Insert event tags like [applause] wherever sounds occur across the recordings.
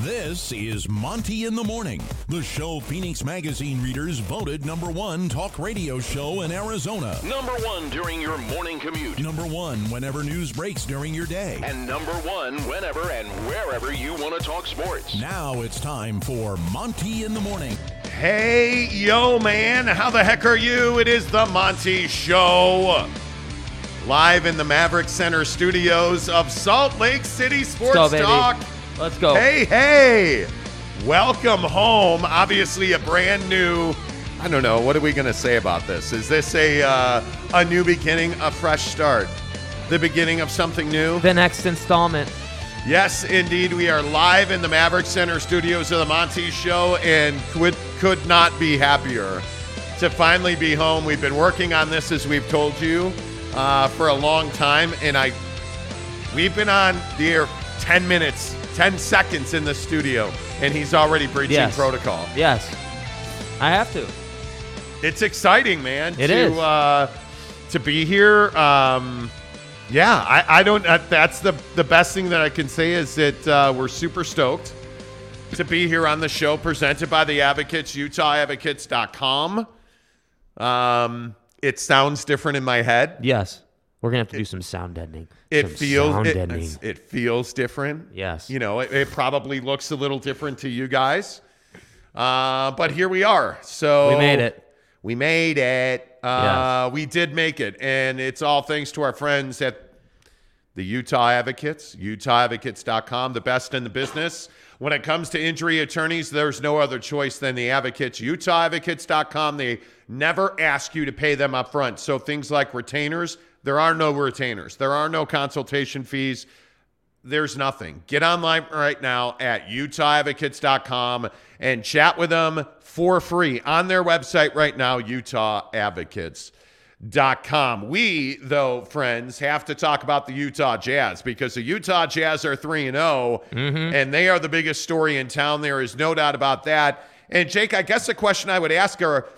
This is Monty in the Morning, the show Phoenix Magazine readers voted number one talk radio show in Arizona. Number one during your morning commute. Number one whenever news breaks during your day. And number one whenever and wherever you want to talk sports. Now it's time for Monty in the Morning. Hey, yo, man, how the heck are you? It is the Monty Show. Live in the Maverik Center studios of Salt Lake City Sports go, baby. Let's go. Hey, hey. Welcome home. Obviously, a brand new. I don't know. What are we going to say about this? Is this a uh, a new beginning, a fresh start, the beginning of something new? The next installment. Yes, indeed. We are live in the Maverik Center studios of the Monty Show and could, could not be happier to finally be home. We've been working on this, as we've told you, uh, for a long time. And I, we've been on the air 10 minutes, 10 seconds in the studio, and he's already breaching Yes. protocol. Yes. I have to. It's exciting, man. It to, is. Uh, to be here. Um, yeah, I, I don't. Uh, that's the the best thing that I can say is that uh, we're super stoked to be here on the show presented by the Advocates, UtahAdvocates.com. Um, it sounds different in my head. Yes. We're going to have to do some sound deadening. It Some feels sound it, deadening. it feels different. Yes. You know, it, it probably looks a little different to you guys. Uh, but here we are. So We made it. We made it. Uh, We did make it, and it's all thanks to our friends at the Utah Advocates, UtahAdvocates.com, the best in the business. When it comes to injury attorneys, there's no other choice than the Advocates. UtahAdvocates.com, they never ask you to pay them up front. So things like retainers, there are no retainers, there are no consultation fees. There's nothing. Get online right now at UtahAdvocates.com and chat with them for free on their website right now, UtahAdvocates.com. We, though, friends, have to talk about the Utah Jazz because the Utah Jazz are 3 and 0, and they are the biggest story in town. There is no doubt about that. And, Jake, I guess the question I would ask are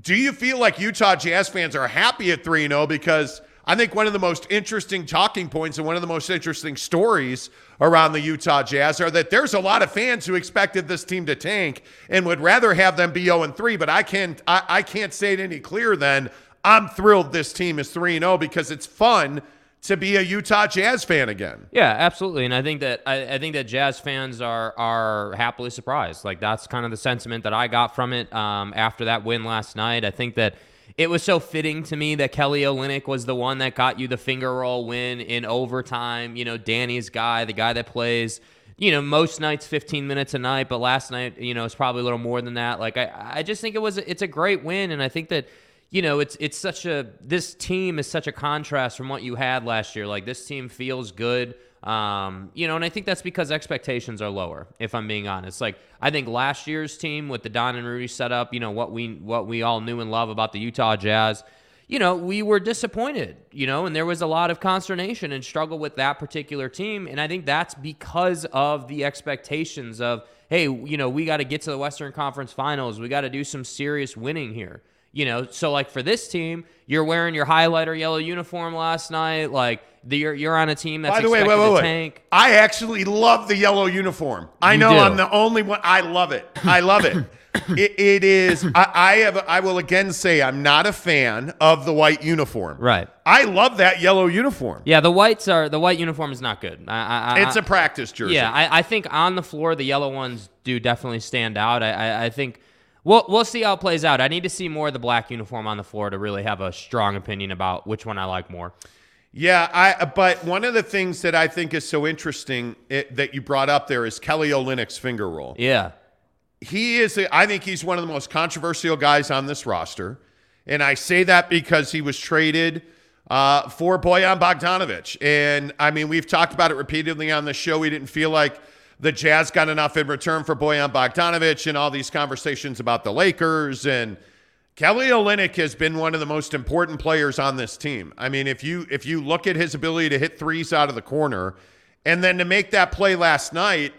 do you feel like Utah Jazz fans are happy at 3 0? Because I think one of the most interesting talking points and one of the most interesting stories around the Utah Jazz are that there's a lot of fans who expected this team to tank and would rather have them be 0 and 3. But I can't I, I can't say it any clearer than I'm thrilled this team is 3 and 0 because it's fun to be a Utah Jazz fan again. Yeah, absolutely. And I think that I, I think that Jazz fans are are happily surprised. Like that's kind of the sentiment that I got from it um, after that win last night. I think that it was so fitting to me that Kelly Olynyk was the one that got you the finger roll win in overtime. You know, Danny's guy, the guy that plays. You know, most nights 15 minutes a night, but last night, you know, it's probably a little more than that. Like I, I just think it was it's a great win, and I think that you know, it's it's such a this team is such a contrast from what you had last year. Like this team feels good. Um, you know, and I think that's because expectations are lower, if I'm being honest. Like I think last year's team with the Don and Rudy setup, you know, what we what we all knew and love about the Utah Jazz, you know, we were disappointed, you know, and there was a lot of consternation and struggle with that particular team. And I think that's because of the expectations of, hey, you know, we got to get to the Western Conference Finals. We got to do some serious winning here. You know, so like for this team, you're wearing your highlighter yellow uniform last night. Like the, you're you're on a team that's By the way, wait, wait, to wait. tank. I actually love the yellow uniform. I You know do. I'm the only one. I love it. I love it. [coughs] it, it is. I, I have. I will again say I'm not a fan of the white uniform. Right. I love that yellow uniform. Yeah, the whites are the white uniform is not good. I, I, I, It's a practice jersey. Yeah, I, I think on the floor the yellow ones do definitely stand out. I, I, I think we'll we'll see how it plays out. I need to see more of the black uniform on the floor to really have a strong opinion about which one I like more. Yeah, I. But one of the things that I think is so interesting it, that you brought up there is Kelly Olynyk's finger roll. Yeah. he is a, I think he's one of the most controversial guys on this roster. And I say that because he was traded uh, for Bojan Bogdanovic. And I mean, we've talked about it repeatedly on the show. We didn't feel like the Jazz got enough in return for Bojan Bogdanovic and all these conversations about the Lakers. And Kelly Olynyk has been one of the most important players on this team. I mean, if you if you look at his ability to hit threes out of the corner and then to make that play last night,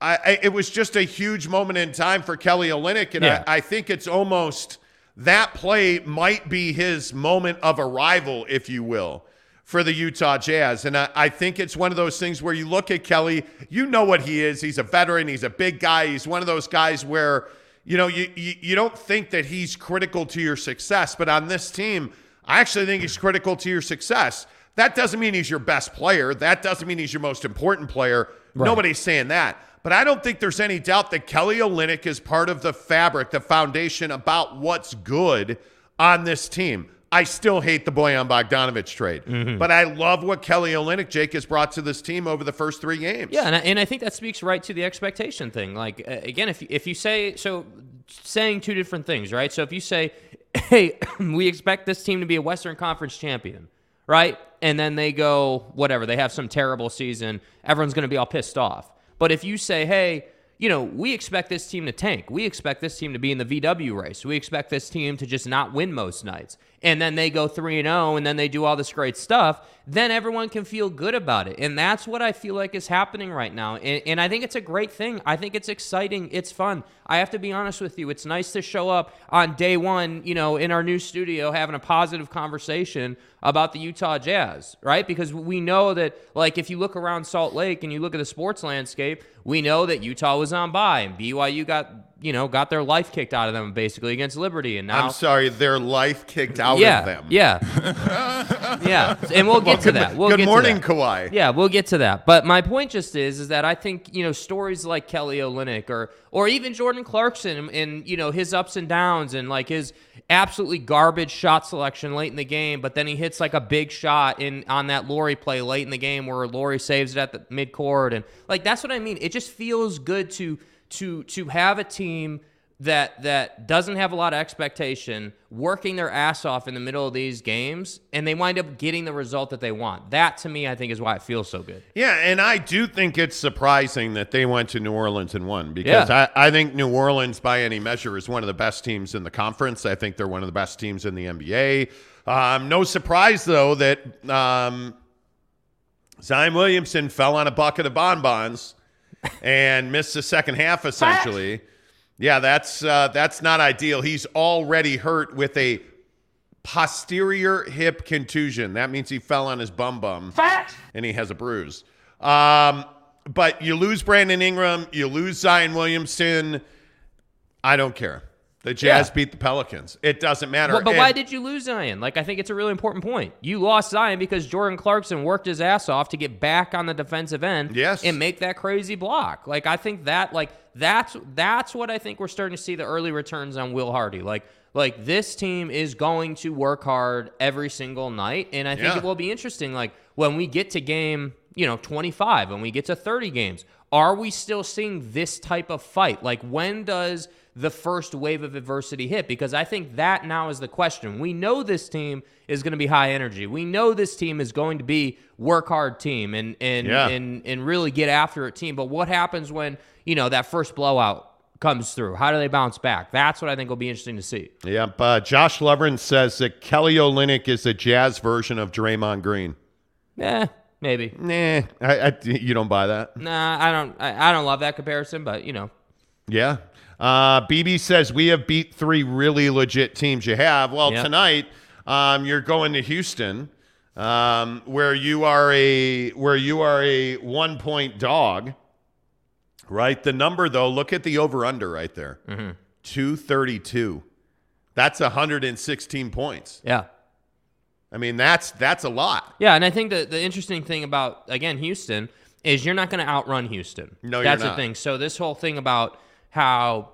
I, I, it was just a huge moment in time for Kelly Olynyk, and Yeah. I, I think it's almost that play might be his moment of arrival, if you will, for the Utah Jazz. And I, I think it's one of those things where you look at Kelly, you know what he is. He's a veteran, he's a big guy. He's one of those guys where, you know, you, you, you don't think that he's critical to your success. But on this team, I actually think he's critical to your success. That doesn't mean he's your best player. That doesn't mean he's your most important player. Nobody's saying that. But I don't think there's any doubt that Kelly Olynyk is part of the fabric, the foundation about what's good on this team. I still hate the Bojan Bogdanovic trade, but I love what Kelly Olynyk, Jake, has brought to this team over the first three games. Yeah, and I, and I think that speaks right to the expectation thing. Like uh, again, if you, if you say so, saying two different things, right? So if you say, [laughs] "Hey, [clears throat] we expect this team to be a Western Conference champion," right? And then they go whatever, they have some terrible season, everyone's going to be all pissed off. But if you say, "Hey," you know, we expect this team to tank. We expect this team to be in the VW race. We expect this team to just not win most nights. And then they go 3 and 0 and then they do all this great stuff, then everyone can feel good about it. And that's what I feel like is happening right now. And, and I think it's a great thing. I think it's exciting. It's fun. I have to be honest with you. It's nice to show up on day 1, you know, in our new studio having a positive conversation about the Utah Jazz, right? Because we know that like if you look around Salt Lake and you look at the sports landscape, we know that Utah was on bye and BYU got you know, got their life kicked out of them basically against Liberty, and now I'm sorry, their life kicked out yeah, of them. yeah, [laughs] yeah, and we'll get to good, that. We'll good get to morning, that. Kawhi. Yeah, we'll get to that. But my point just is, is that I think you know stories like Kelly Olynyk or or even Jordan Clarkson and, and you know his ups and downs and like his absolutely garbage shot selection late in the game, but then he hits like a big shot in on that Lauri play late in the game where Lauri saves it at the midcourt and like that's what I mean. It just feels good to to to have a team that that doesn't have a lot of expectation working their ass off in the middle of these games and they wind up getting the result that they want that to me i think is why it feels so good Yeah, and I do think it's surprising that they went to New Orleans and won because Yeah. I, I think New Orleans, by any measure, is one of the best teams in the conference. I think they're one of the best teams in the NBA. Um, no surprise, though, that um, Zion Williamson fell on a bucket of bonbons and missed the second half, essentially. Yeah, that's uh, that's not ideal. He's already hurt with a posterior hip contusion. That means he fell on his bum bum Fat. and he has a bruise. Um, but you lose Brandon Ingram, you lose Zion Williamson. I don't care. The Jazz Yeah. beat the Pelicans. It doesn't matter. But, but why did you lose Zion? Like, I think it's a really important point. You lost Zion because Jordan Clarkson worked his ass off to get back on the defensive end Yes. and make that crazy block. Like, I think that, like, that's that's what I think we're starting to see the early returns on Will Hardy. Like, like this team is going to work hard every single night, and I think Yeah. it will be interesting. Like when we get to game, you know, 25, when we get to 30 games, are we still seeing this type of fight? Like when does the first wave of adversity hit? Because I think that now is the question. We know this team is going to be high energy. We know this team is going to be work hard team and and Yeah. and and really get after it team. But what happens when you know that first blowout comes through? How do they bounce back? That's what I think will be interesting to see. Yep. Uh, Josh Lovren says that Kelly Olynyk is a Jazz version of Draymond Green. Yeah, maybe. Nah, I, I, you don't buy that. Nah, I don't. I, I don't love that comparison, but you know, Yeah. Uh, BB says we have beat three really legit teams. You have. Well, Yep. tonight um, you're going to Houston, um, where you are a where you are a one point dog. Right. The number though, look at the over under right there. Two thirty two. That's 116 points. yeah. I mean, that's that's a lot. Yeah, and I think that the interesting thing about again Houston is you're not going to outrun Houston. No, you're that's the thing. So this whole thing about how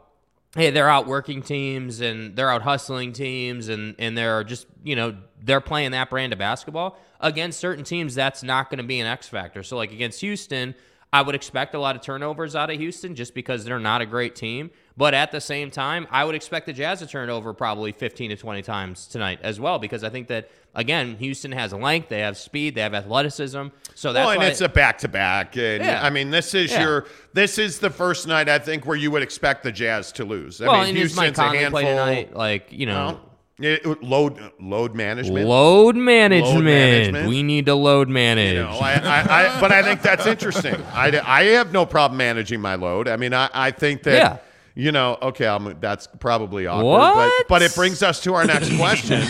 hey they're out working teams and they're out hustling teams and and they're just you know they're playing that brand of basketball against certain teams that's not going to be an X factor. So like against Houston. I would expect a lot of turnovers out of Houston just because they're not a great team. But at the same time, I would expect the Jazz to turn over probably 15 to 20 times tonight as well because I think that, again, Houston has length, they have speed, they have athleticism. So that's well, and why it's a back to back, and Yeah. I mean, this is Yeah. your this is the first night I think where you would expect the Jazz to lose. I well, mean, and Houston's a handful. tonight? Like, you know, Well, it- load load management. load management. management. We need to load manage. You know, I, I, I, but I think that's interesting. I, I have no problem managing my load. I mean, I, I think that, Yeah. you know, okay, I'm, that's probably awkward. What? But, but it brings us to our next question.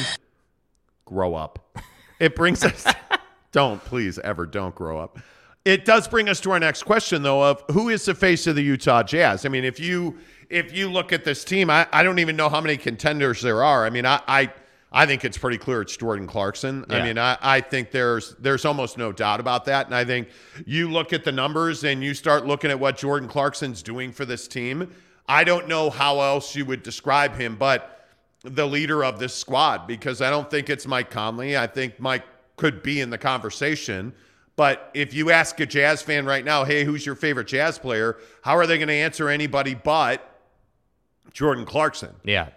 Grow up. It brings us. [laughs] don't please ever don't grow up. It does bring us to our next question though of who is the face of the Utah Jazz? I mean, if you if you look at this team, I, I don't even know how many contenders there are. I mean, I I, I think it's pretty clear it's Jordan Clarkson. I mean, I, I think there's there's almost no doubt about that. And I think you look at the numbers and you start looking at what Jordan Clarkson's doing for this team. I don't know how else you would describe him, but the leader of this squad because I don't think it's Mike Conley. I think Mike could be in the conversation. But if you ask a Jazz fan right now, hey, who's your favorite Jazz player? How are they going to answer anybody but Jordan Clarkson? Yeah.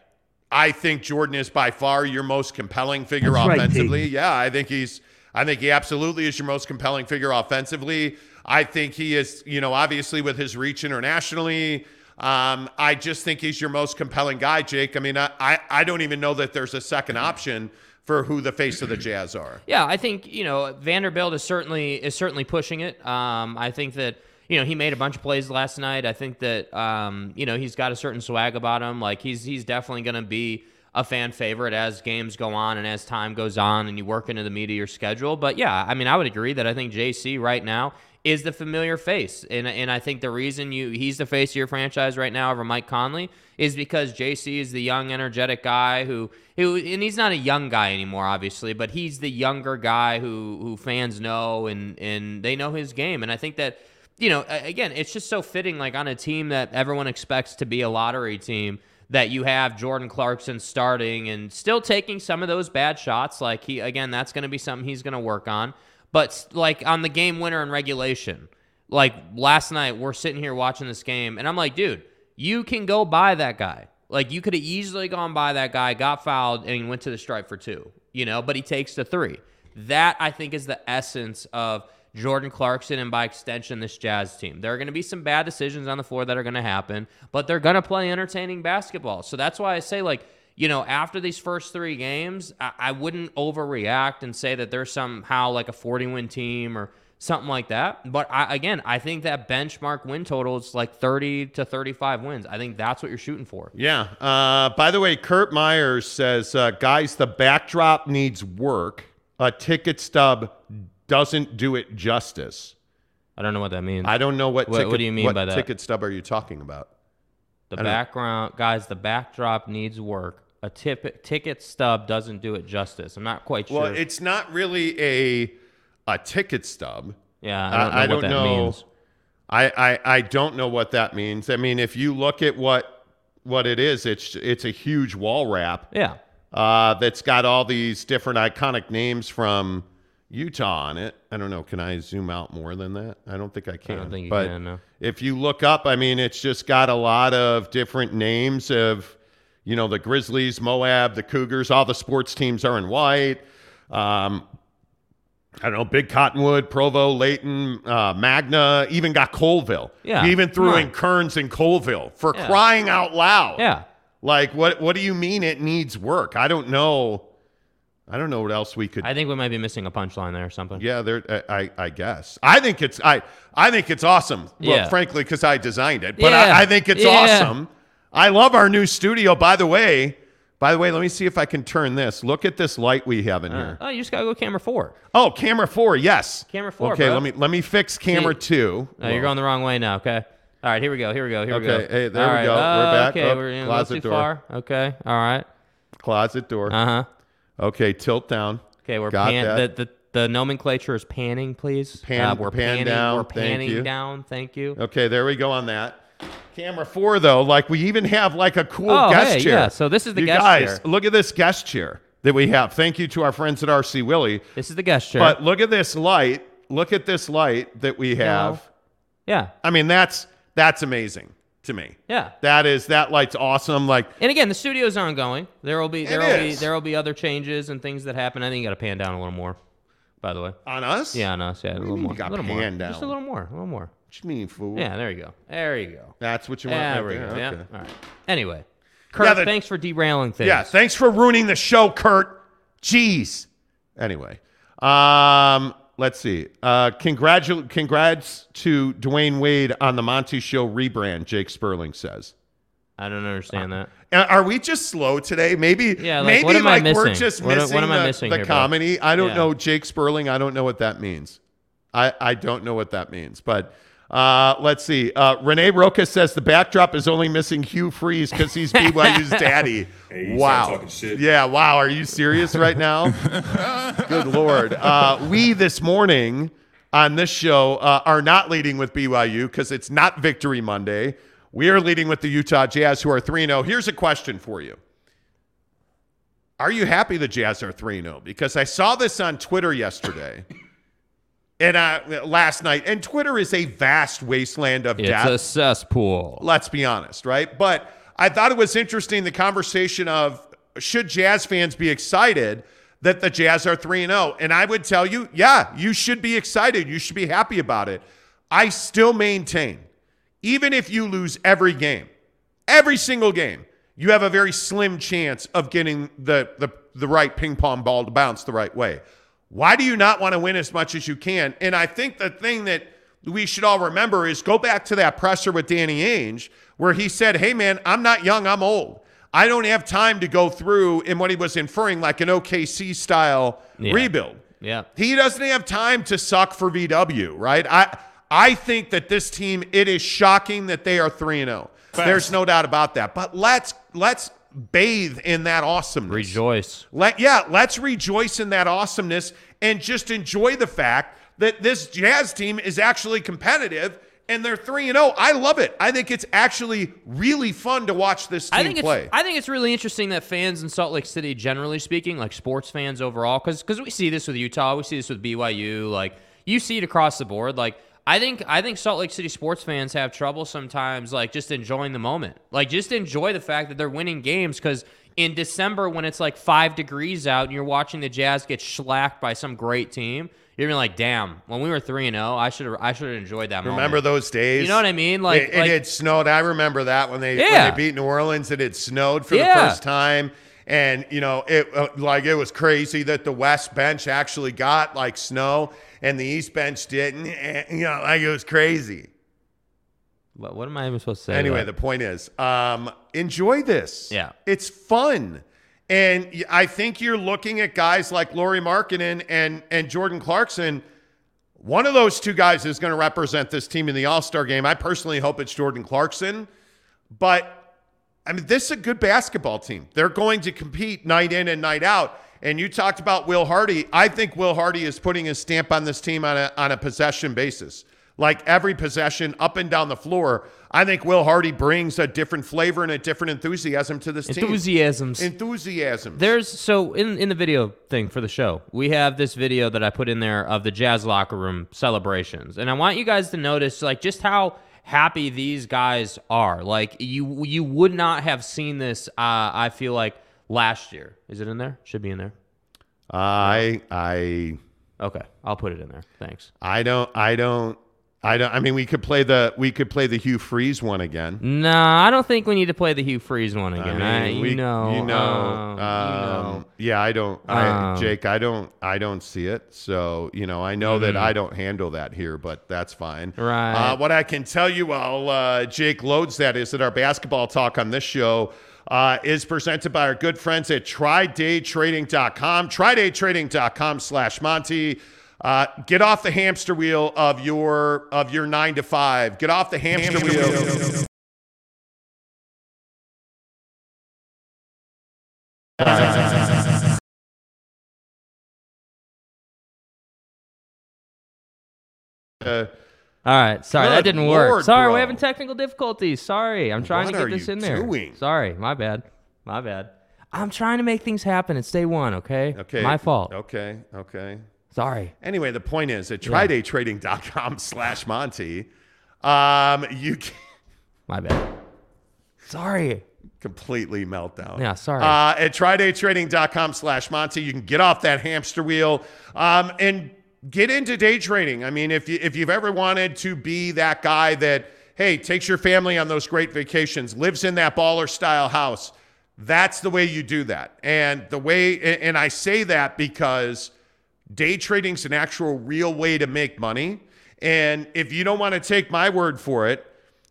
I think Jordan is by far your most compelling figure That's right, offensively. yeah, I think he's I think he absolutely is your most compelling figure offensively. I think he is, you know, obviously with his reach internationally. Um, I just think he's your most compelling guy, Jake. I mean, I, I, I don't even know that there's a second option for who the face of the Jazz are. Yeah, I think you know Vanderbilt is certainly is certainly pushing it. Um, I think that you know he made a bunch of plays last night. I think that um, you know he's got a certain swag about him. Like he's he's definitely going to be a fan favorite as games go on and as time goes on and you work into the of your schedule. But yeah, I mean, I would agree that I think JC right now is the familiar face, and and I think the reason you he's the face of your franchise right now over Mike Conley is because JC is the young, energetic guy who who and he's not a young guy anymore, obviously, but he's the younger guy who who fans know and and they know his game, and I think that you know again, it's just so fitting, like on a team that everyone expects to be a lottery team. That you have Jordan Clarkson starting and still taking some of those bad shots. Like he, again, that's going to be something he's going to work on. But like on the game winner in regulation, like last night, we're sitting here watching this game, and I'm like, dude, you can go by that guy. Like you could have easily gone by that guy, got fouled, and went to the stripe for two. You know, but he takes the three. That I think is the essence of Jordan Clarkson and by extension this Jazz team. There are going to be some bad decisions on the floor that are going to happen, but they're going to play entertaining basketball. So that's why I say like you know, after these first three games, I, I wouldn't overreact and say that they're somehow like a 40 win team or something like that. But I, again, I think that benchmark win total is like 30 to 35 wins. I think that's what you're shooting for. Yeah. Uh, by the way, Kurt Myers says, uh, guys, the backdrop needs work. A ticket stub doesn't do it justice. I don't know what that means. I don't know what. What- ticket, what do you mean by that? Ticket stub are you talking about? The background, guys, the backdrop needs work. A tip, ticket stub doesn't do it justice. I'm not quite sure. Well, it's not really a a ticket stub. yeah, I don't know I what don't that know. means. I, I I don't know what that means. I mean, if you look at what what it is, it's it's a huge wall wrap Yeah. uh, that's got all these different iconic names from Utah on it. I don't know. Can I zoom out more than that? I don't think I can. don't think you but can, no. if you look up, I mean, it's just got a lot of different names of, you know, the Grizzlies, Moab, the Cougars. All the sports teams are in white. Um, I don't know, Big Cottonwood, Provo, Layton, uh, Magna, even got Coalville. Yeah, He even threw in. Kearns and Coalville for Yeah. crying out loud. Yeah. Like what what do you mean it needs work? I don't know. I don't know what else we could I think we might be missing a punchline there or something. Yeah, there I, I I guess. I think it's I I think it's awesome. Well, Yeah. frankly cuz I designed it. But Yeah. I, I think it's Yeah. awesome. I love our new studio by the way. By the way, let me see if I can turn this. Look at this light we have in here. Oh, you just gotta go camera four. Oh, camera 4. Yes. Camera four, Okay, bro. let me let me fix camera See- 2. No, you're going the wrong way now. Okay. All right, here we go. Here we go. Here we go. Okay, hey, there All we right. go. We're uh, back. Okay, Oh, we're in a closet too door. far. Okay. All right. closet door. Uh huh. Okay, tilt down. Okay, we're Got pan- that. the, the the nomenclature is panning, please. Pan- uh, we're pan panning. down, We're thank panning you. down. Thank you. Okay, there we go on that. Camera four, though, like we even have like a cool Oh, guest hey, chair. yeah, so this is the you guest guys, chair. Look at this guest chair that we have. Thank you to our friends at RC Willey. This is the guest chair. But look at this light. Look at this light that we have. yeah, I mean, that's that's amazing to me. yeah. That is that light's awesome. Like And again, the studio's ongoing. There will be there will be there will be other changes and things that happen. I think you got to pan down a little more. By the way, on us. yeah, on us, yeah, a little more, you got a little more, just a little more, a little more. What you mean, fool? Yeah, there you go, there you go. That's what you want. There we go. Yeah. Okay. All right. Anyway, Kurt, Yeah, the- thanks for derailing things. Yeah, thanks for ruining the show, Kurt. Jeez. Anyway, um, let's see. Uh, congratu- congrats to Dwyane Wade on the Monty Show rebrand. Jake Sperling says. I don't understand that. Uh, Are we just slow today? Maybe, Yeah, like, maybe what am I like we're just What- what am I the, missing the here, bro? comedy. I don't Yeah. know Jake Sperling. I don't know what that means. I, I don't know what that means. But uh, let's see. Uh, Renee Roca says the backdrop is only missing Hugh Freeze because he's [laughs] BYU's daddy. Hey, wow. Yeah. Wow. Are you serious right now? [laughs] Good lord. Uh, we this morning on this show uh, are not leading with BYU because it's not Victory Monday. We are leading with the Utah Jazz, who are 3 0. Here's a question for you Are you happy the Jazz are 3 0? Because I saw this on Twitter yesterday. [laughs] And uh, last night, and Twitter is a vast wasteland of It's death a cesspool. let's be honest, right? But I thought it was interesting the conversation of should Jazz fans be excited that the Jazz are 3 0? And I would tell you, yeah, you should be excited. You should be happy about it. I still maintain, even if you lose every game, every single game, you have a very slim chance of getting the, the, the right ping pong ball to bounce the right way. Why do you not want to win as much as you can? And I think the thing that we should all remember is go back to that presser with Danny Ainge where he said, Hey, man, I'm not young, I'm old. I don't have time to go through in what he was inferring like an OKC style Yeah. rebuild. Yeah. He doesn't have time to suck for VW, right? I I think that this team, it is shocking that they are 3 and 0. There's no doubt about that. But let's let's bathe in that awesomeness. Rejoice. Let yeah, let's rejoice in that awesomeness and just enjoy the fact that this Jazz team is actually competitive and they're 3 and 0. I love it. I think it's actually really fun to watch this team I think play. I think it's really interesting that fans in Salt Lake City, generally speaking, like sports fans overall, because we see this with Utah, we see this with BYU, like you see it across the board. Like I think I think Salt Lake City sports fans have trouble sometimes, like just enjoying the moment, like just enjoy the fact that they're winning games because. In December, when it's like five degrees out and you're watching the Jazz get shellacked by some great team, you're gonna be like, "Damn! When we were three and zero, I should have I should have enjoyed that moment." Remember those days? You know what I mean? Like, it, it like had snowed. I remember that when they when they beat New Orleans. It had snowed for Yeah. the first time, and you know it uh, like it was crazy that the West bench actually got like snow and the East bench didn't. And, you know, like it was crazy. what, what am I even supposed to say? Anyway, the point is, um, enjoy this. Yeah. it's fun. And I think you're looking at guys like Lauri Markkanen and and Jordan Clarkson. One of those two guys is going to represent this team in the All Star game. I personally hope it's Jordan Clarkson, but I mean, this is a good basketball team. They're going to compete night in and night out. And you talked about Will Hardy. I think Will Hardy is putting his stamp on this team on a, on a possession basis. Like every possession up and down the floor, I think Will Hardy brings a different flavor and a different enthusiasm to this team. enthusiasms. Enthusiasm. There's so in in the video thing for the show, we have this video that I put in there of the Jazz locker room celebrations, and I want you guys to notice like just how happy these guys are. Like you you would not have seen this. Uh, I feel like last year. Is it in there? Should be in there. I I Okay, I'll put it in there. Thanks. I don't I don't I don't I mean we could play the we could play the Hugh Freeze one again. No, I don't think we need to play the Hugh Freeze one again. I I- mean, you, we- know, you know, um, you um, know. yeah, I don't, I, Um, Jake, I don't, I don't see it. So, you know, I know that Mhm. I don't handle that here, but that's fine. Right. Uh, what I can tell you while uh, Jake loads that is that our basketball talk on this show uh, is presented by our good friends at TryDayTrading.com. TryDayTrading.com slash Monty. Uh, get off the hamster wheel of your of your nine to five. Get off the hamster, wheel. Uh, All right, sorry that didn't work. Sorry, bro. we're having technical difficulties. Sorry, I'm trying What to get this in there. doing? Sorry, my bad, my bad. I'm trying to make things happen. It's day one, okay? okay. my fault. Okay. Okay. Sorry. Anyway, the point is at trydaytrading.com [laughs] slash Monty, um, you [laughs] can My bad. Sorry. completely meltdown. Yeah, sorry. Uh, at trydaytrading.com slash Monty, you can get off that hamster wheel um, and get into day trading. I mean, if, you, if you've ever wanted to be that guy that, hey, takes your family on those great vacations, lives in that baller style house, that's the way you do that. And the way, and I say that because day trading's an actual real way to make money. And if you don't want to take my word for it,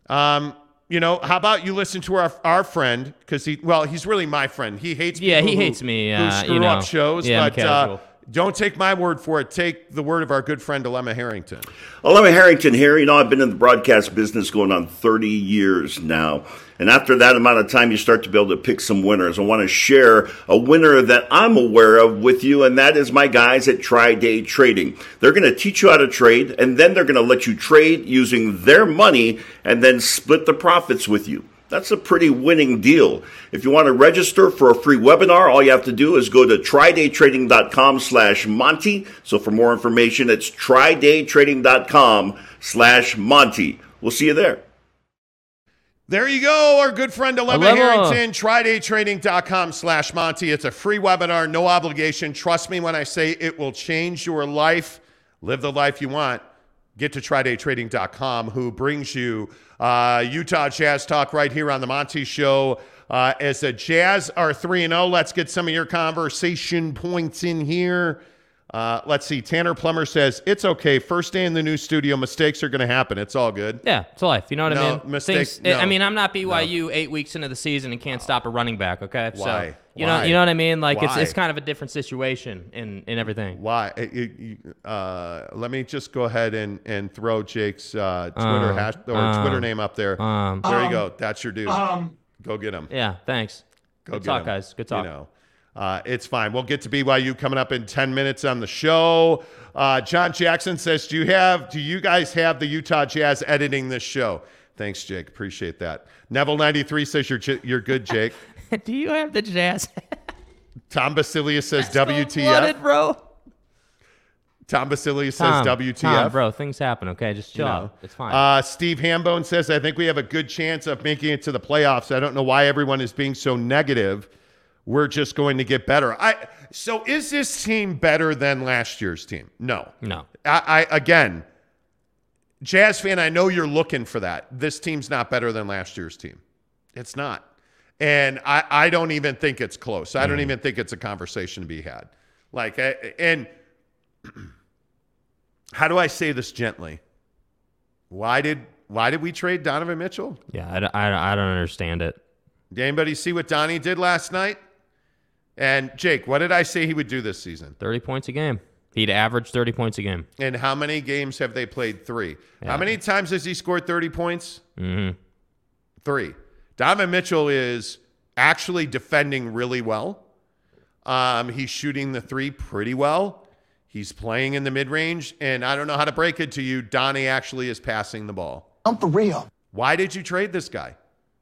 um, you know, how about you listen to our our friend because he well, he's really my friend. He hates Yeah, he who- hates me, who uh, screw you know. up shows, Yeah, but uh. Don't take my word for it. Take the word of our good friend Dilemma Harrington. Lemon Harrington here. You know, I've been in the broadcast business going on 30 years now. And after that amount of time, you start to be able to pick some winners. I want to share a winner that I'm aware of with you, and that is my guys at Try Day Trading. They're going to teach you how to trade, and then they're going to let you trade using their money and then split the profits with you. That's a pretty winning deal. If you want to register for a free webinar, all you have to do is go to trydaytrading.com slash Monty. So for more information, it's trydaytrading.com slash Monty. We'll see you there. There you go, our good friend Dilemma Dilemma. Harrington, trydaytrading.com slash Monty. It's a free webinar, no obligation. Trust me when I say it will change your life. Live the life you want. Get to trydaytrading.com, who brings you uh, Utah Jazz Talk right here on the Monty Show. Uh, as the Jazz are 3 0, let's get some of your conversation points in here. Uh, let's see. Tanner Plummer says, It's okay. First day in the new studio. Mistakes are going to happen. It's all good. Yeah, it's life. You know what No, I mean? mistake- Things- no. I mean, I'm not BYU eight weeks into the season and can't stop a running back. Okay, Why? so you know, Why? you know what I mean? Like it's Why? it's kind of a different situation in in everything. Why? Uh, you- you- uh, let me just go ahead and, and throw Jake's uh, Twitter Um, hash or um, Twitter name up there. um, there you go. That's your dude. go get him. Yeah, thanks. Go Good get talk, him. guys. Good talk. You know, uh, it's fine. We'll get to BYU coming up in ten minutes on the show. Uh, John Jackson says, "Do you have? Do you guys have the Utah Jazz editing this show?" Thanks, Jake. Appreciate that. Neville ninety three says you're you're good, Jake. [laughs] Do you have the jazz? [laughs] Tom Basilius says Blooded, WTF. bro. Tom Basilius Tom, says WTF. Tom, bro, things happen. Okay, just chill You know. out. It's fine. Uh, Steve Hambone says, I think we have a good chance of making it to the playoffs. I don't know why everyone is being so negative. We're just going to get better. I so is this team better than last year's team? No. no. I, I again, Jazz fan, I know you're looking for that. This team's not better than last year's team. It's not. And I, I don't even think it's close. I don't mm-hmm. even think it's a conversation to be had. Like, and [clears throat] how do I say this gently? Why did why did we trade Donovan Mitchell? Yeah, I, I, I don't understand it. Did anybody see what Donnie did last night? And Jake, what did I say he would do this season? 30 points a game. He'd average 30 points a game. And how many games have they played? Three. How many times has he scored 30 points? Mm-hmm. Three. Donovan Mitchell is actually defending really well. Um, he's shooting the three pretty well. He's playing in the mid range. And I don't know how to break it to you. Donnie actually is passing the ball. I'm for real. Why did you trade this guy?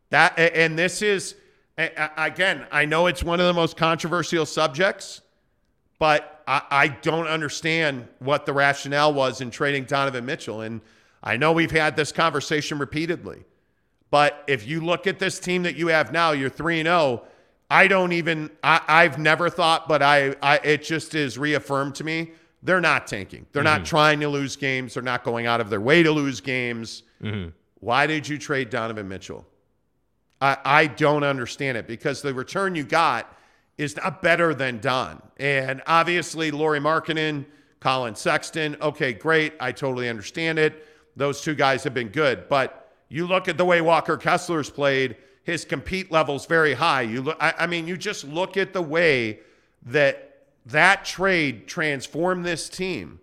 That and this is a- a- again. I know it's one of the most controversial subjects, but I, I don't understand what the rationale was in trading Donovan Mitchell. And I know we've had this conversation repeatedly, but if you look at this team that you have now, you're three and zero. I don't even. I, I've never thought, but I, I. It just is reaffirmed to me. They're not tanking. They're not mm-hmm. trying to lose games. They're not going out of their way to lose games. Mm-hmm. Why did you trade Donovan Mitchell? I, I don't understand it because the return you got is not better than Don. And obviously, Lauri Markkanen, Collin Sexton, okay, great. I totally understand it. Those two guys have been good. But you look at the way Walker Kessler's played, his compete level's very high. You look, I, I mean, you just look at the way that that trade transformed this team.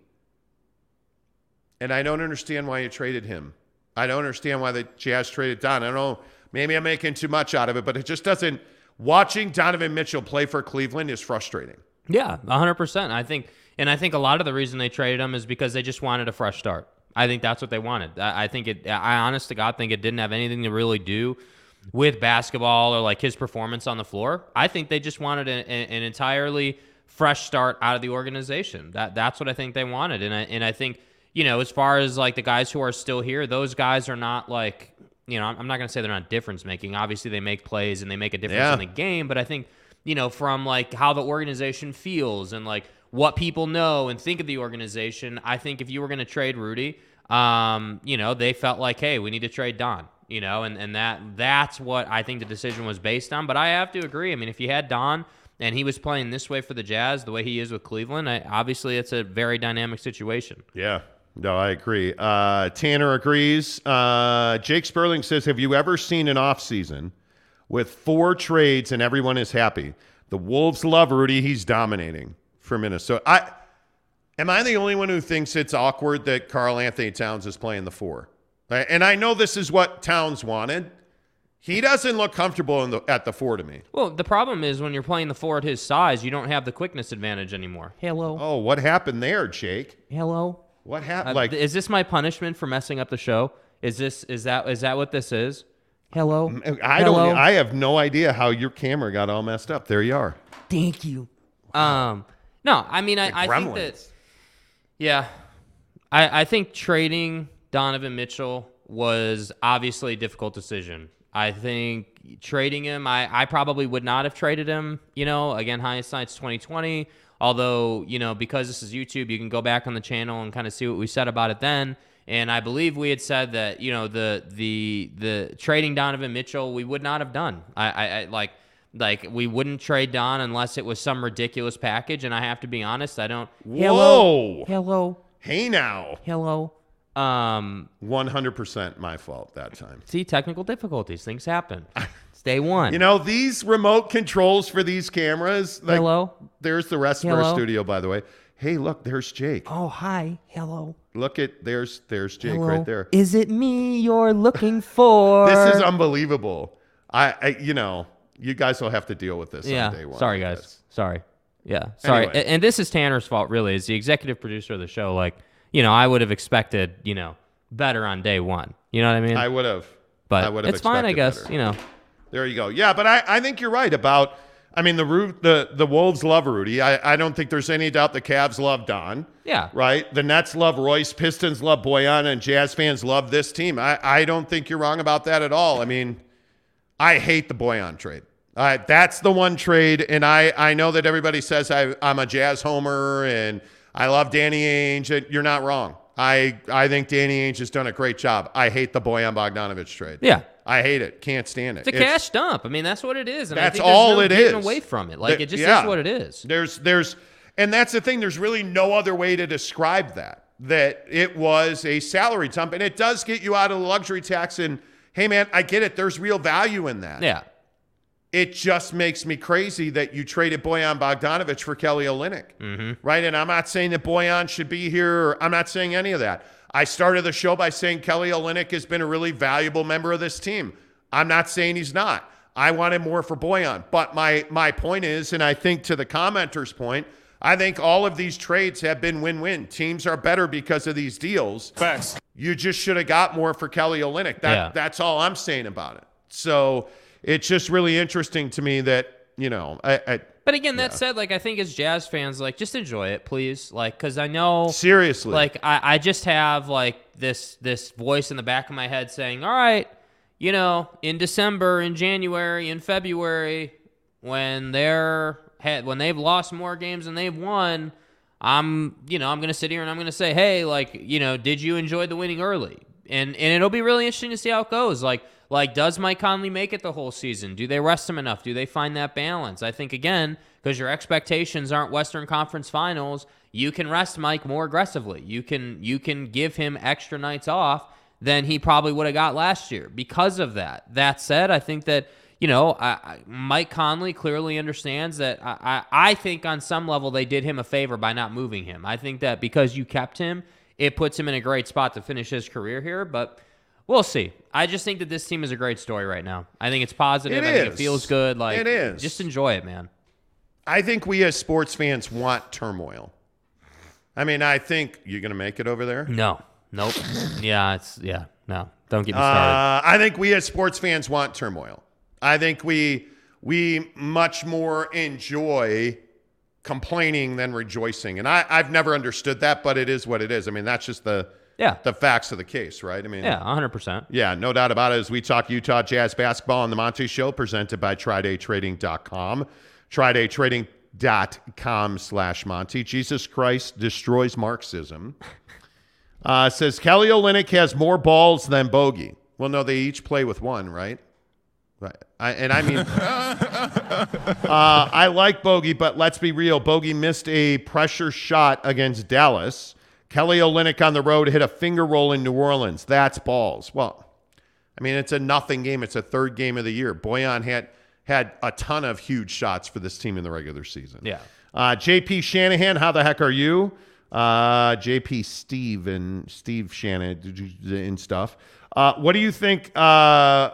And I don't understand why you traded him. I don't understand why the Jazz traded Don. I don't know. Maybe I'm making too much out of it, but it just doesn't. Watching Donovan Mitchell play for Cleveland is frustrating. Yeah, 100%. I think, and I think a lot of the reason they traded him is because they just wanted a fresh start. I think that's what they wanted. I, I think it, I honest to God think it didn't have anything to really do with basketball or like his performance on the floor. I think they just wanted an, an entirely fresh start out of the organization. That That's what I think they wanted. And I, and I think, you know, as far as like the guys who are still here, those guys are not like, you know, I'm not going to say they're not difference making. Obviously, they make plays and they make a difference Yeah. in the game, but I think you know from like how the organization feels and like what people know and think of the organization. I think if you were going to trade Rudy, um, you know, they felt like, hey, we need to trade Don. You know, and and that that's what I think the decision was based on. But I have to agree. I mean, if you had Don and he was playing this way for the Jazz, the way he is with Cleveland, I, obviously it's a very dynamic situation. Yeah. No, I agree. Uh, Tanner agrees. Uh, Jake Sperling says, "Have you ever seen an off season with four trades and everyone is happy? The Wolves love Rudy. He's dominating for Minnesota. I am I the only one who thinks it's awkward that Karl Anthony Towns is playing the four? And I know this is what Towns wanted. He doesn't look comfortable in the, at the four to me. Well, the problem is when you're playing the four at his size, you don't have the quickness advantage anymore. Hello. Oh, what happened there, Jake? Hello. What Uh, happened? Like is this my punishment for messing up the show? Is this is that is that what this is? Hello. I Hello? don't. I have no idea how your camera got all messed up. There you are. Thank you. Um, no, I mean, I, I think that, yeah, I, I think trading Donovan Mitchell was obviously a difficult decision. I think trading him, I, I probably would not have traded him. You know, again, hindsight's twenty twenty. Although, you know, because this is YouTube, you can go back on the channel and kind of see what we said about it then. And I believe we had said that, you know, the the the trading Donovan Mitchell, we would not have done. I, I, I like like we wouldn't trade Don unless it was some ridiculous package. And I have to be honest, I don't. Whoa. hello, Hey now. hello. Um, One hundred percent my fault that time. see, technical difficulties, things happen. [laughs] Day one. You know these remote controls for these cameras. Like, hello. There's the rest of our studio, by the way. Hey, look, there's Jake. Oh, hi. Hello. Look at there's there's Jake Hello. right there. Is it me you're looking [laughs] for? This is unbelievable. I, I you know you guys will have to deal with this yeah. on day one. Sorry, guys. Sorry. Yeah. Sorry. Anyway. And this is Tanner's fault, really. As the executive producer of the show, like, you know, I would have expected, you know, better on day one. You know what I mean? I would have. but I would have it's fine, I guess. better. You know. There you go. Yeah, but I, I think you're right about. I mean, the the the Wolves love Rudy. I, I don't think there's any doubt the Cavs love Don. Yeah. Right. The Nets love Royce. Pistons love Bojan, and Jazz fans love this team. I, I don't think you're wrong about that at all. I mean, I hate the Bojan trade. Uh, that's the one trade, and I I know that everybody says I, I'm a Jazz homer and I love Danny Ainge. And you're not wrong. I I think Danny Ainge has done a great job. I hate the Bojan Bogdanovic trade. Yeah. I hate it. Can't stand it. It's a cash dump. I mean, that's what it is. And That's I think all no it is. away from it. Like, There- it just yeah. is what it is. There's there's and that's the thing. There's really no other way to describe that. That it was a salary dump, and it does get you out of the luxury tax. And hey, man, I get it. There's real value in that. Yeah. It just makes me crazy that you traded Bojan Bogdanovic for Kelly Olynyk, Mm-hmm. right? And I'm not saying that Bojan should be here. Or I'm not saying any of that. I started the show by saying Kelly Olynyk has been a really valuable member of this team. I'm not saying he's not. I wanted more for Bojan, but my my point is, and I think to the commenter's point, I think all of these trades have been win-win. Teams are better because of these deals. Facts. You just should have got more for Kelly Olynyk. That Yeah. that's all I'm saying about it. So it's just really interesting to me that you know, I, I But again, that said, like, I think as Jazz fans, like, just enjoy it, please. Like, because I know. seriously, like I, I just have like this this voice in the back of my head saying all right you know in december in january in february when they're had when they've lost more games than they've won i'm you know i'm gonna sit here and i'm gonna say hey like you know did you enjoy the winning early and and it'll be really interesting to see how it goes like like does mike conley make it the whole season do they rest him enough do they find that balance i think again because your expectations aren't western conference finals you can rest mike more aggressively you can you can give him extra nights off than he probably would have got last year because of that that said i think that you know, I, I, Mike Conley clearly understands that. I, I, I think on some level they did him a favor by not moving him. I think that because you kept him, it puts him in a great spot to finish his career here. But we'll see. I just think that this team is a great story right now. I think it's positive. It I think it is. feels good. Like It is. Just enjoy it, man. I think we as sports fans want turmoil. I mean, I think you're going to make it over there. No, nope. [laughs] yeah, it's yeah. No, don't get me started. Uh, I think we as sports fans want turmoil. I think we we much more enjoy complaining than rejoicing, and I, I've never understood that, but it is what it is. I mean, that's just the yeah, the facts of the case, right? I mean, yeah, hundred percent. Yeah, no doubt about it. As we talk Utah Jazz basketball on the Monty Show, presented by TryDayTrading.com. TryDayTrading.com slash Monty. Jesus Christ destroys Marxism. [laughs] Uh, says Kelly Olynyk has more balls than Bogey. Well, no, they each play with one, right? Right. I, and I mean, [laughs] uh, I like Bogey, but let's be real. Bogey missed a pressure shot against Dallas. Kelly Olynyk on the road hit a finger roll in New Orleans. That's balls. Well, I mean, it's a nothing game. It's a third game of the year. Bojan had had a ton of huge shots for this team in the regular season. Yeah. Uh, JP Shanahan, how the heck are you? Uh, JP Steve and Steve Shanahan and stuff. Uh, what do you think? Uh,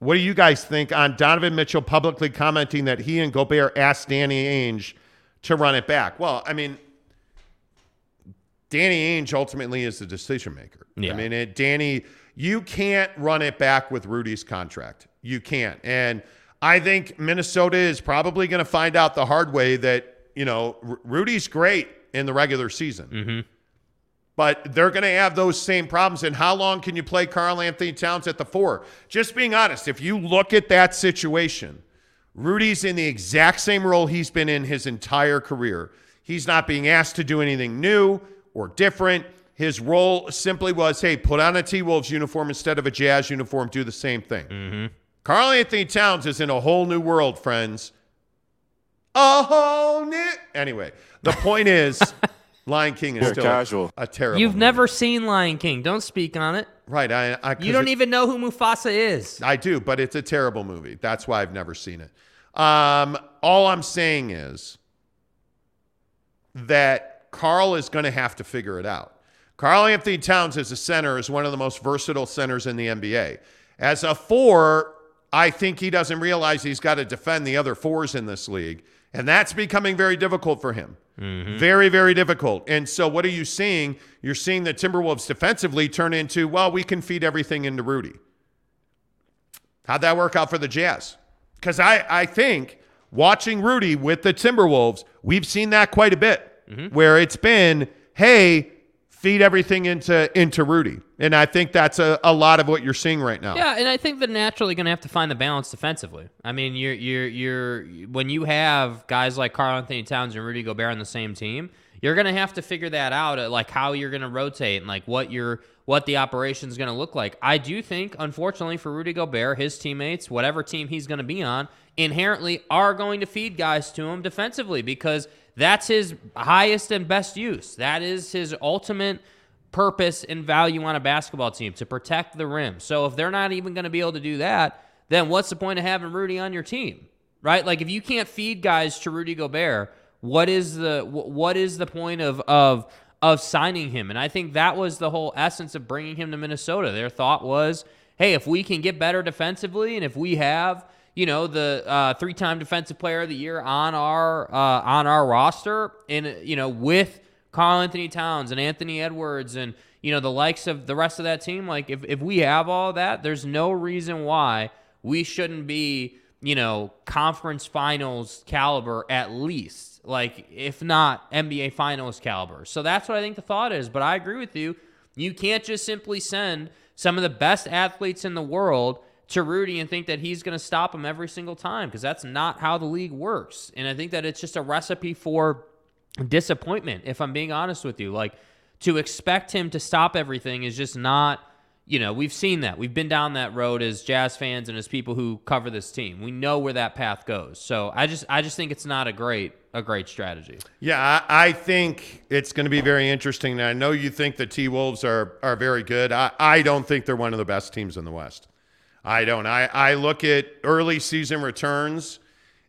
what do you guys think on Donovan Mitchell publicly commenting that he and Gobert asked Danny Ainge to run it back? Well, I mean, Danny Ainge ultimately is the decision maker. Yeah. I mean, it, Danny, you can't run it back with Rudy's contract. You can't. And I think Minnesota is probably going to find out the hard way that, you know, R- Rudy's great in the regular season. Mm-hmm. But they're going to have those same problems. And how long can you play Karl Anthony Towns at the four? Just being honest, if you look at that situation, Rudy's in the exact same role he's been in his entire career. He's not being asked to do anything new or different. His role simply was hey, put on a T Wolves uniform instead of a Jazz uniform, do the same thing. Karl Anthony Towns is in a whole new world, friends. A whole new. Anyway, the point is, [laughs] Lion King is You're still casual. a terrible. You've movie. never seen Lion King. Don't speak on it. right. I, I 'cause You don't it- even know who Mufasa is. I do, but it's a terrible movie. That's why I've never seen it. Um, all I'm saying is that Karl is going to have to figure it out. Karl Anthony Towns as a center is one of the most versatile centers in the NBA. As a four, I think he doesn't realize he's got to defend the other fours in this league. And that's becoming very difficult for him. Mm-hmm. Very, very difficult. And so, what are you seeing? You're seeing the Timberwolves defensively turn into, well, we can feed everything into Rudy. How'd that work out for the Jazz? Because I, I think watching Rudy with the Timberwolves, we've seen that quite a bit where it's been, hey, feed everything into into Rudy. And I think that's a, a lot of what you're seeing right now. Yeah, and I think they're naturally going to have to find the balance defensively. I mean, you're you're you're when you have guys like Karl Anthony Towns and Rudy Gobert on the same team, you're going to have to figure that out, uh, like how you're going to rotate and like what your what the operation is going to look like. I do think, unfortunately, for Rudy Gobert, his teammates, whatever team he's going to be on, inherently are going to feed guys to him defensively because that's his highest and best use. That is his ultimate purpose and value on a basketball team to protect the rim. So if they're not even going to be able to do that, then what's the point of having Rudy on your team? Right? Like if you can't feed guys to Rudy Gobert, what is the what is the point of of of signing him? And I think that was the whole essence of bringing him to Minnesota. Their thought was, hey, if we can get better defensively and if we have you know the uh, three-time defensive player of the year on our uh, on our roster, and you know with Karl Anthony Towns and Anthony Edwards and you know the likes of the rest of that team, like if if we have all that, there's no reason why we shouldn't be you know conference finals caliber at least, like if not NBA finals caliber. So that's what I think the thought is. But I agree with you. You can't just simply send some of the best athletes in the world to Rudy and think that he's going to stop him every single time because that's not how the league works. And I think that it's just a recipe for disappointment, if I'm being honest with you. Like, to expect him to stop everything is just not, you know, we've seen that. We've been down that road as Jazz fans and as people who cover this team. We know where that path goes. So I just, I just think it's not a great, a great strategy. Yeah, I, I think it's going to be very interesting. And I know you think the T Wolves are are very good. I, I don't think they're one of the best teams in the West. I don't. I, I look at early season returns,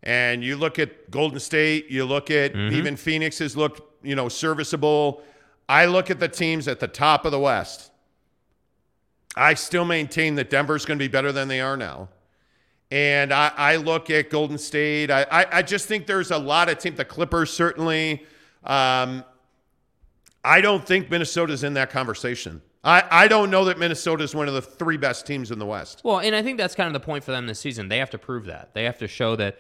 and you look at Golden State. You look at even Phoenix has looked you know serviceable. I look at the teams at the top of the West. I still maintain that Denver's going to be better than they are now. And I, I look at Golden State. I, I, I just think there's a lot of teams. The Clippers certainly. Um, I don't think Minnesota's in that conversation. I, I don't know that Minnesota is one of the three best teams in the West. Well, and I think that's kind of the point for them this season. They have to prove that. They have to show that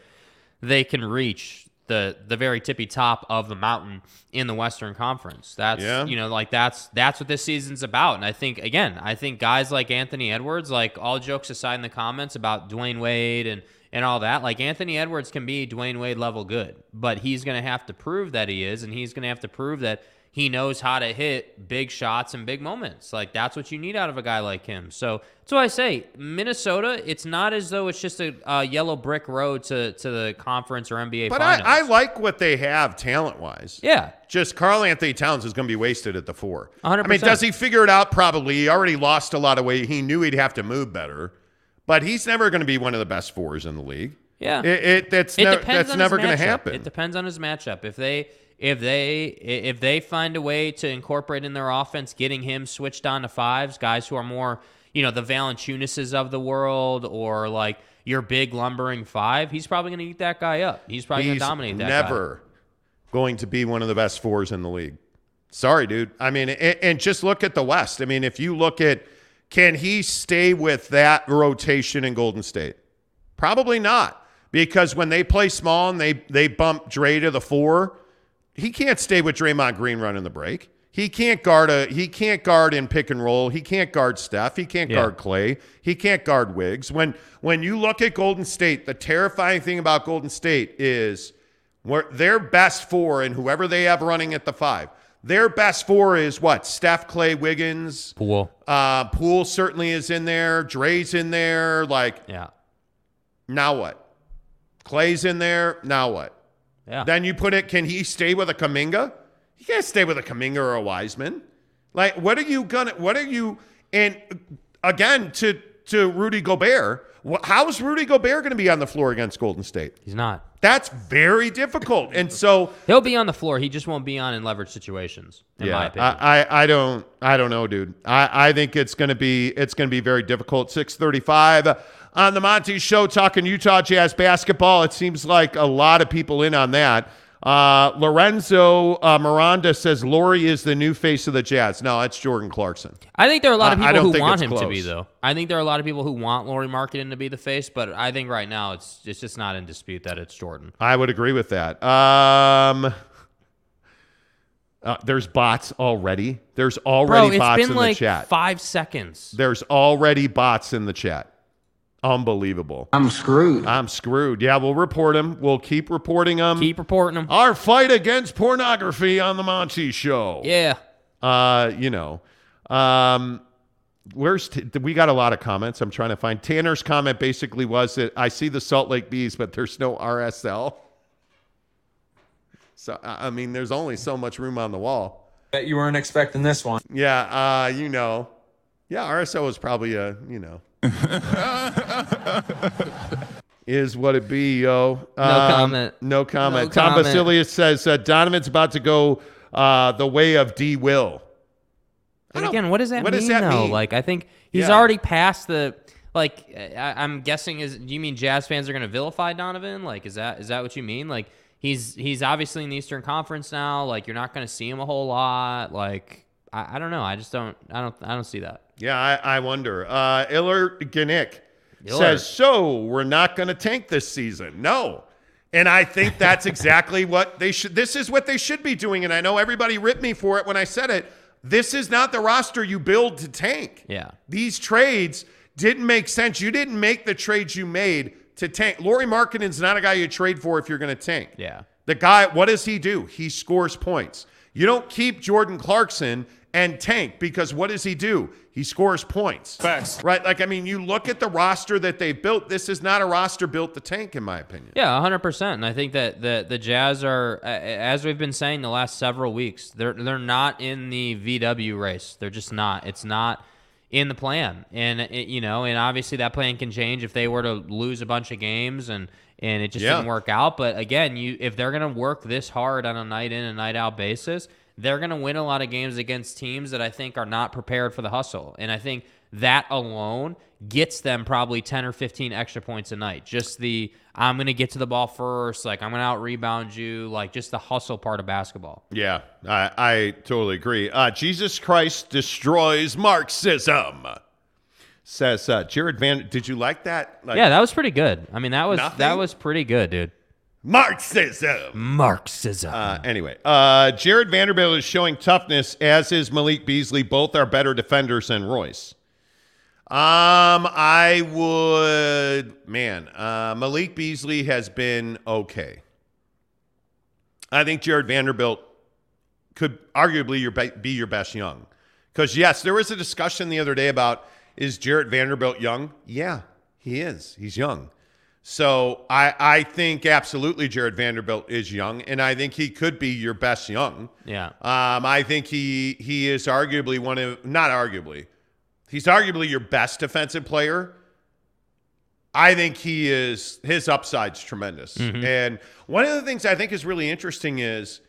they can reach the the very tippy top of the mountain in the Western Conference. That's Yeah. you know, like that's that's what this season's about. And I think again, I think guys like Anthony Edwards, like all jokes aside in the comments about Dwyane Wade and and all that, like Anthony Edwards can be Dwyane Wade level good, but he's going to have to prove that he is, and he's going to have to prove that he knows how to hit big shots and big moments. Like that's what you need out of a guy like him. So that's why I say Minnesota. It's not as though it's just a, yellow brick road to to the conference or NBA. But I. I like what they have talent wise. yeah. Just Karl Anthony Towns is going to be wasted at the four. 100%. I mean, does he figure it out? Probably. He already lost a lot of weight. He knew he'd have to move better, but he's never going to be one of the best fours in the league. Yeah. It, it that's It ne- that's never going to happen. It depends on his matchup. If they if they if they find a way to incorporate in their offense, getting him switched on to fives, guys who are more you know the Valanciunises of the world, or like your big lumbering five, he's probably going to eat that guy up. He's probably going to dominate that. guy. never going to be one of the best fours in the league. Sorry, dude. I mean, and, and just look at the West. I mean, if you look at can he stay with that rotation in Golden State? Probably not, because when they play small and they they bump Dre to the four, he can't stay with Draymond Green running the break. He can't guard a he can't guard in pick and roll. He can't guard Steph. He can't Yeah. guard Clay. He can't guard Wiggs. When when you look at Golden State, the terrifying thing about Golden State is where their best four and whoever they have running at the five. Their best four is what? Steph, Clay, Wiggins. Poole. Uh, Poole certainly is in there. Dre's in there. Like Yeah. now what? Clay's in there. Now what? Yeah. Then you put it, can he stay with a Kuminga? He can't stay with a Kuminga or a Wiseman. Like, what are you gonna what are you and again to to Rudy Gobert, how's Rudy Gobert gonna be on the floor against Golden State? he's not. That's very difficult. And so He'll be on the floor. He just won't be on in leverage situations, in my opinion. I, I I don't I don't know, dude. I, I think it's gonna be it's gonna be very difficult. Six thirty five on the Monty Show talking Utah Jazz basketball. It seems like a lot of people in on that. Uh, Lorenzo uh, Miranda says Lauri is the new face of the Jazz. No, it's Jordan Clarkson. I think there are a lot of people don't who want him to be though. I think there are a lot of people who want Lauri Markkanen to be the face, but I think right now it's it's just not in dispute that it's Jordan. I would agree with that. Um, uh, there's bots already. There's already Bro, bots in like the chat. five seconds. There's already bots in the chat. Unbelievable. I'm screwed. I'm screwed. Yeah, we'll report them. We'll keep reporting them. Keep reporting them. Our fight against pornography on the Monty Show. Yeah. Uh, you know, um, where's t- we got a lot of comments. I'm trying to find Tanner's comment. Basically, was that I see the Salt Lake Bees, but there's no RSL. So I I mean, there's only so much room on the wall. Bet you weren't expecting this one. Yeah, uh, you know, yeah, RSL was probably a you know. Is what it be, yo. No Um, comment. No comment. No Tom comment. Basilius says uh, Donovan's about to go uh, the way of D. Will. And again, what does that what mean does that though? mean? Like I think he's Yeah. already past the like I, I'm guessing is do you mean Jazz fans are going to vilify Donovan? Like is that is that what you mean? Like he's he's obviously in the Eastern Conference now. Like you're not going to see him a whole lot. Like I, I don't know. I just don't I don't I don't see that. Yeah, I, I wonder. Uh, Iller Gnick says, so we're not going to tank this season. No. And I think that's [laughs] exactly what they should. This is what they should be doing. And I know everybody ripped me for it when I said it. This is not the roster you build to tank. Yeah. These trades didn't make sense. You didn't make the trades you made to tank. Lauri Markkanen's not a guy you trade for if you're going to tank. Yeah. The guy, what does he do? He scores points. You don't keep Jordan Clarkson and tank because what does he do? He scores points. Facts. Right? Like, I mean, you look at the roster that they built. This is not a roster built to tank, in my opinion. Yeah, hundred percent. And I think that the the Jazz are, as we've been saying the last several weeks, they're they're not in the VW race. They're just not. It's not in the plan, and it, you know, and obviously that plan can change if they were to lose a bunch of games and and it just Yeah. didn't work out. But again, you if they're gonna work this hard on a night in and night out basis, they're gonna win a lot of games against teams that I think are not prepared for the hustle. And I think that alone gets them probably 10 or 15 extra points a night. Just the I'm going to get to the ball first, like I'm going to out rebound you, like just the hustle part of basketball. Yeah, I, I totally agree. Uh, Jesus Christ destroys Marxism. Says uh, Jared Van. Did you like that? Like, Yeah, that was pretty good. I mean, that was that was pretty good, dude. Marxism. Marxism. Uh, anyway, uh, Jared Vanderbilt is showing toughness, as is Malik Beasley. Both are better defenders than Royce. Um, I would, man. Uh, Malik Beasley has been okay. I think Jared Vanderbilt could arguably your be, be your best young. Because yes, there was a discussion the other day about is Jared Vanderbilt young? Yeah, he is. He's young. So I I think absolutely Jared Vanderbilt is young, and I think he could be your best young. Yeah. Um, I think he he is arguably one of not arguably, he's arguably your best defensive player. I think he is his upside's tremendous. And one of the things I think is really interesting is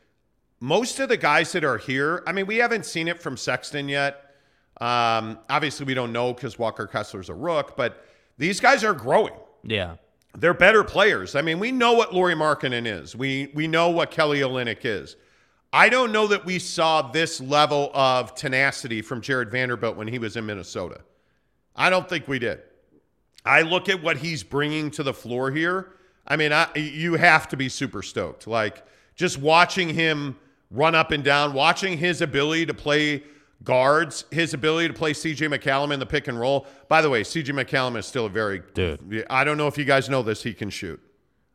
most of the guys that are here, I mean, we haven't seen it from Sexton yet. Um, obviously, we don't know because Walker Kessler's a rook, but these guys are growing. Yeah. They're better players. I mean, we know what Lauri Markkanen is. We we know what Kelly Olynyk is. I don't know that we saw this level of tenacity from Jared Vanderbilt when he was in Minnesota. I don't think we did. I look at what he's bringing to the floor here. I mean, I, you have to be super stoked. Like just watching him run up and down, watching his ability to play guards, his ability to play CJ McCallum in the pick and roll. By the way, CJ McCallum is still a very Dude. I don't know if you guys know this. He can shoot.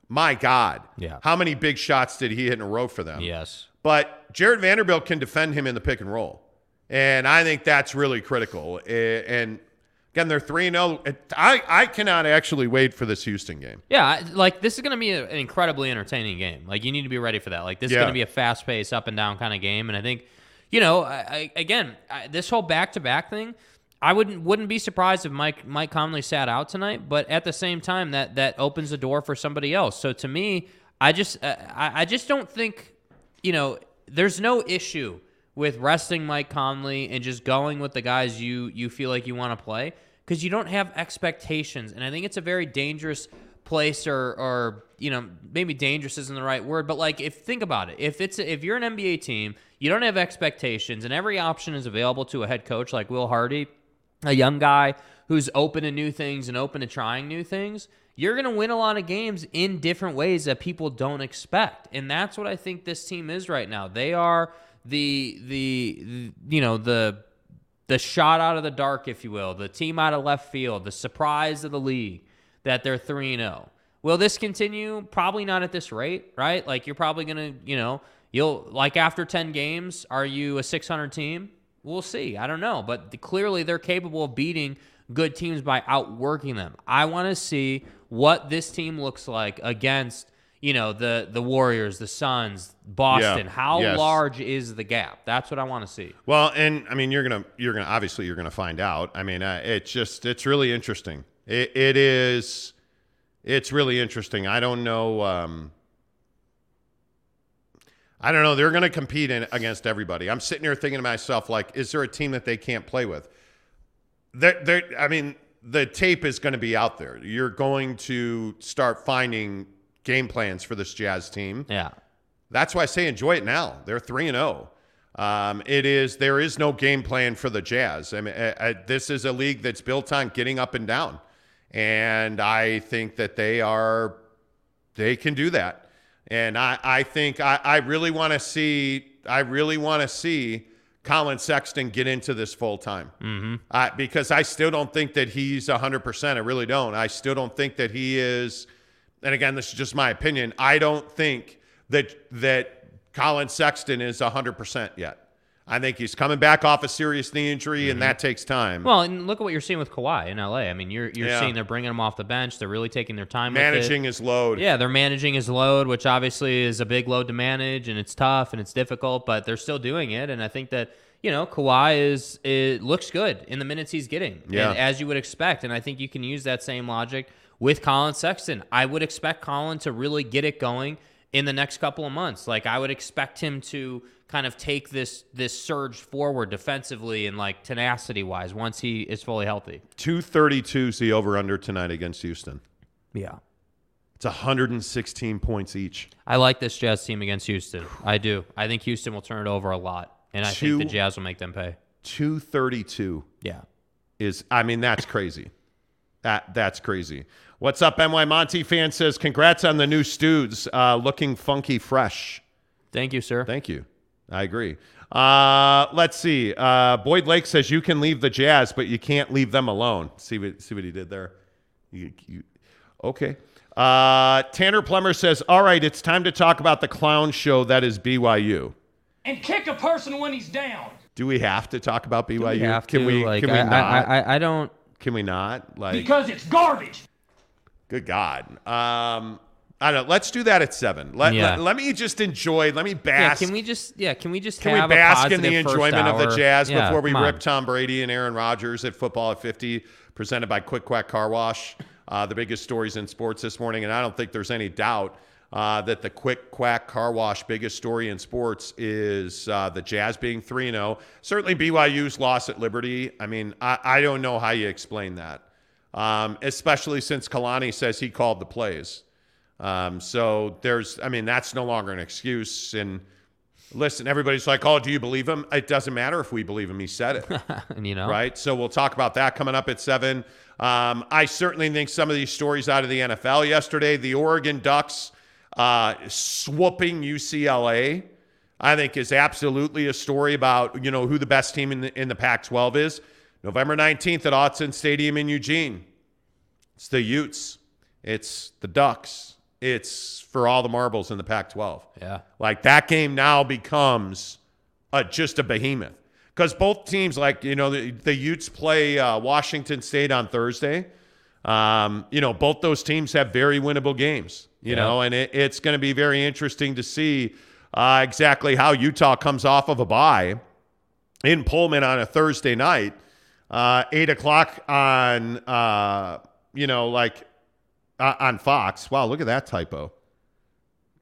My God. Yeah. How many big shots did he hit in a row for them? Yes. But Jared Vanderbilt can defend him in the pick and roll. And I think that's really critical. And again, they're 3 0. I, I cannot actually wait for this Houston game. Yeah, like this is going to be an incredibly entertaining game. Like you need to be ready for that. Like this is going to be a fast paced, up and down kind of game. And I think, you know, I, I, again, I, this whole back to back thing, I wouldn't wouldn't be surprised if Mike Mike Conley sat out tonight. But at the same time, that that opens the door for somebody else. So to me, I just uh, I, I just don't think, you know, there's no issue with resting Mike Conley and just going with the guys you you feel like you want to play because you don't have expectations. And I think it's a very dangerous place or or you know maybe dangerous isn't the right word but like if think about it if it's if you're an NBA team you don't have expectations and every option is available to a head coach like Will Hardy a young guy who's open to new things and open to trying new things you're going to win a lot of games in different ways that people don't expect and that's what I think this team is right now they are the the, the you know the the shot out of the dark, if you will, the team out of left field, the surprise of the league that they're 3 0. Will this continue? Probably not at this rate, right? Like you're probably going to, you know, you'll like after 10 games, are you a 600 team? We'll see. I don't know, but clearly they're capable of beating good teams by outworking them. I want to see what this team looks like against, you know, the the Warriors, the Suns, Boston. Yeah. How Yes. large is the gap? That's what I want to see. Well, and I mean, you're gonna, you're gonna, obviously, you're gonna find out. I mean, uh, it's just, it's really interesting. It, it is, it's really interesting. I don't know. Um, I don't know. They're gonna compete in, against everybody. I'm sitting here thinking to myself, like, is there a team that they can't play with? There, there. I mean, the tape is going to be out there. You're going to start finding game plans for this Jazz team. Yeah. That's why I say enjoy it now. They're three and zero. Um, it is there is no game plan for the Jazz. I mean, uh, uh, this is a league that's built on getting up and down, and I think that they are they can do that. And I, I think I, I really want to see I really want to see Collin Sexton get into this full time mm-hmm. because I still don't think that he's hundred percent. I really don't. I still don't think that he is. And again, this is just my opinion. I don't think that that Collin Sexton is hundred percent yet. I think he's coming back off a serious knee injury, and mm-hmm. that takes time. Well, and look at what you're seeing with Kawhi in LA. I mean, you're you're Yeah. seeing they're bringing him off the bench. They're really taking their time with Managing his load. Yeah, they're managing his load, which obviously is a big load to manage, and it's tough and it's difficult, but they're still doing it. And I think that you know Kawhi is it looks good in the minutes he's getting, Yeah. and as you would expect. And I think you can use that same logic with Collin Sexton. I would expect Collin to really get it going in the next couple of months. Like I would expect him to kind of take this this surge forward defensively and like tenacity wise once he is fully healthy. 232 is the over under tonight against Houston. Yeah. It's 116 points each. I like this Jazz team against Houston. I do. I think Houston will turn it over a lot, and I Two- think the Jazz will make them pay. 232 Yeah. is I mean that's crazy. That that's crazy. What's up, NY Monty fan says congrats on the new studs, uh, looking funky fresh. Thank you, sir. Thank you. I agree. Uh, let's see. Uh, Boyd Lake says you can leave the Jazz, but you can't leave them alone. See what see what he did there. You, you, okay. Uh, Tanner Plummer says, "All right, it's time to talk about the clown show that is BYU." and kick a person when he's down. Do we have to talk about BYU? We have can to, we? like, can we not? I, I, I don't. can we not? Like, Because it's garbage. good God. Um, I don't know. Let's do that at seven. Let, Yeah. let, let me just enjoy. Let me Yeah, bask. can we just? Yeah, can we just Can we bask in the enjoyment of the? Jazz Yeah, before we come on. rip Tom Brady and Aaron Rodgers at football at 50, presented by Quick Quack Car Wash? Uh, the biggest stories in sports this morning, and I don't think there's any doubt uh, that the Quick Quack Car Wash biggest story in sports is uh, the Jazz being 3 0. Certainly BYU's loss at Liberty. I mean, I, I don't know how you explain that, um, especially since Kalani says he called the plays. Um, so there's, I mean, that's no longer an excuse. And listen, everybody's like, oh, do you believe him? It doesn't matter if we believe him. He said it, [laughs] And, you know, right? So we'll talk about that coming up at seven. Um, I certainly think some of these stories out of the NFL yesterday, the Oregon Ducks uh, swooping UCLA, I think is absolutely a story about, you know, who the best team in the, in the Pac-12 is. November 19th at Autzen Stadium in Eugene. It's the Utes. It's the Ducks. It's for all the marbles in the Pac 12. Yeah. Like that game now becomes a, just a behemoth. Because both teams, like, you know, the, the Utes play uh, Washington State on Thursday. Um, you know, both those teams have very winnable games, you Yeah. know, and it, it's going to be very interesting to see uh, exactly how Utah comes off of a bye in Pullman on a Thursday night, uh, eight o'clock on, uh, you know, like uh, on Fox. Wow, look at that typo.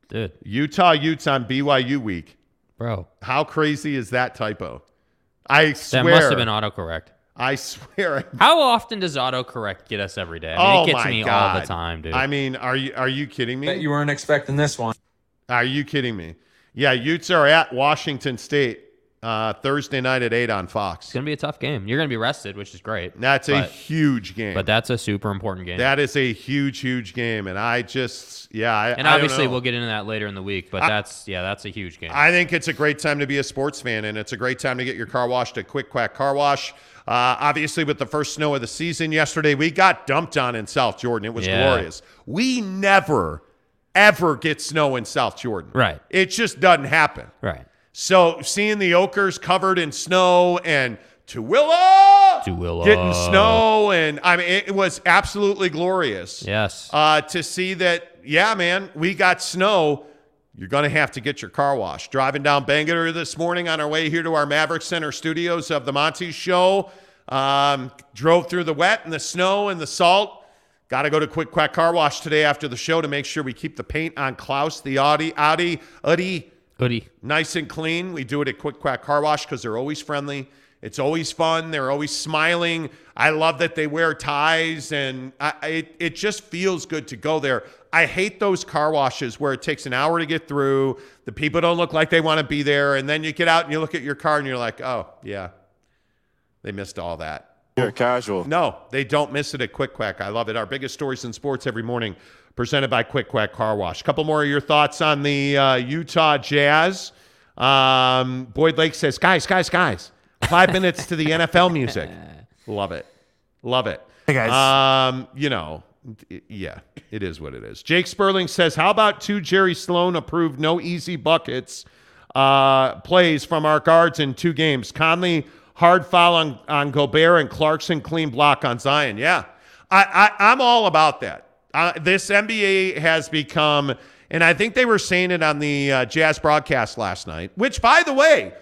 dude, Utah Utes on BYU week. bro, How crazy is that typo? I swear. that must have been autocorrect. I swear. [laughs] How often does autocorrect get us every day? I mean, oh it gets my me God. all the time, dude. I mean, are you are you kidding Bet me? you weren't expecting this one. Are you kidding me? Yeah, Utes are at Washington State uh, Thursday night at eight on Fox. it's gonna be a tough game. You're gonna be rested, which is great. That's a huge game. but that's a super important game. that is a huge, huge game, and I just, yeah, I, and obviously we'll get into that later in the week. But I- that's yeah, that's a huge game. I think it's a great time to be a sports fan, and it's a great time to get your car washed at Quick Quack Car Wash. Uh, obviously, with the first snow of the season yesterday, we got dumped on in South Jordan. It was Yeah. glorious. We never, ever get snow in South Jordan. Right. It just doesn't happen. right. So seeing the Oquirrhs covered in snow and Tooele, Tooele. getting snow, and I mean, it was absolutely glorious Yes. uh, to see that, yeah, man, we got snow. You're going to have to get your car washed. Driving down Bangor this morning on our way here to our Maverik Center studios of the Monty Show. Um, drove through the wet and the snow and the salt. Got to go to Quick Quack Car Wash today after the show to make sure we keep the paint on Klaus, the Audi, Audi, Audi Hoodie. nice and clean. We do it at Quick Quack Car Wash because they're always friendly. It's always fun. They're always smiling. I love that they wear ties, and I, it, it just feels good to go there. I hate those car washes where it takes an hour to get through. The people don't look like they want to be there, and then you get out and you look at your car and you're like, oh, yeah, they missed all that. You're casual. No, they don't miss it at Quick Quack. I love it. Our biggest stories in sports every morning, presented by Quick Quack Car Wash. A couple more of your thoughts on the uh, Utah Jazz. Um, Boyd Lake says, guys, guys, guys, five [laughs] minutes to the NFL music. [laughs] Love it. Love it. Hey, guys. Um, you know, y- yeah, it is what it is. Jake Sperling says, how about two Jerry Sloan approved no easy buckets uh, plays from our guards in two games? Conley hard foul on, on Gobert and Clarkson clean block on Zion. Yeah, I, I, I'm all about that. Uh, this NBA has become, and I think they were saying it on the uh, Jazz broadcast last night, which, by the way,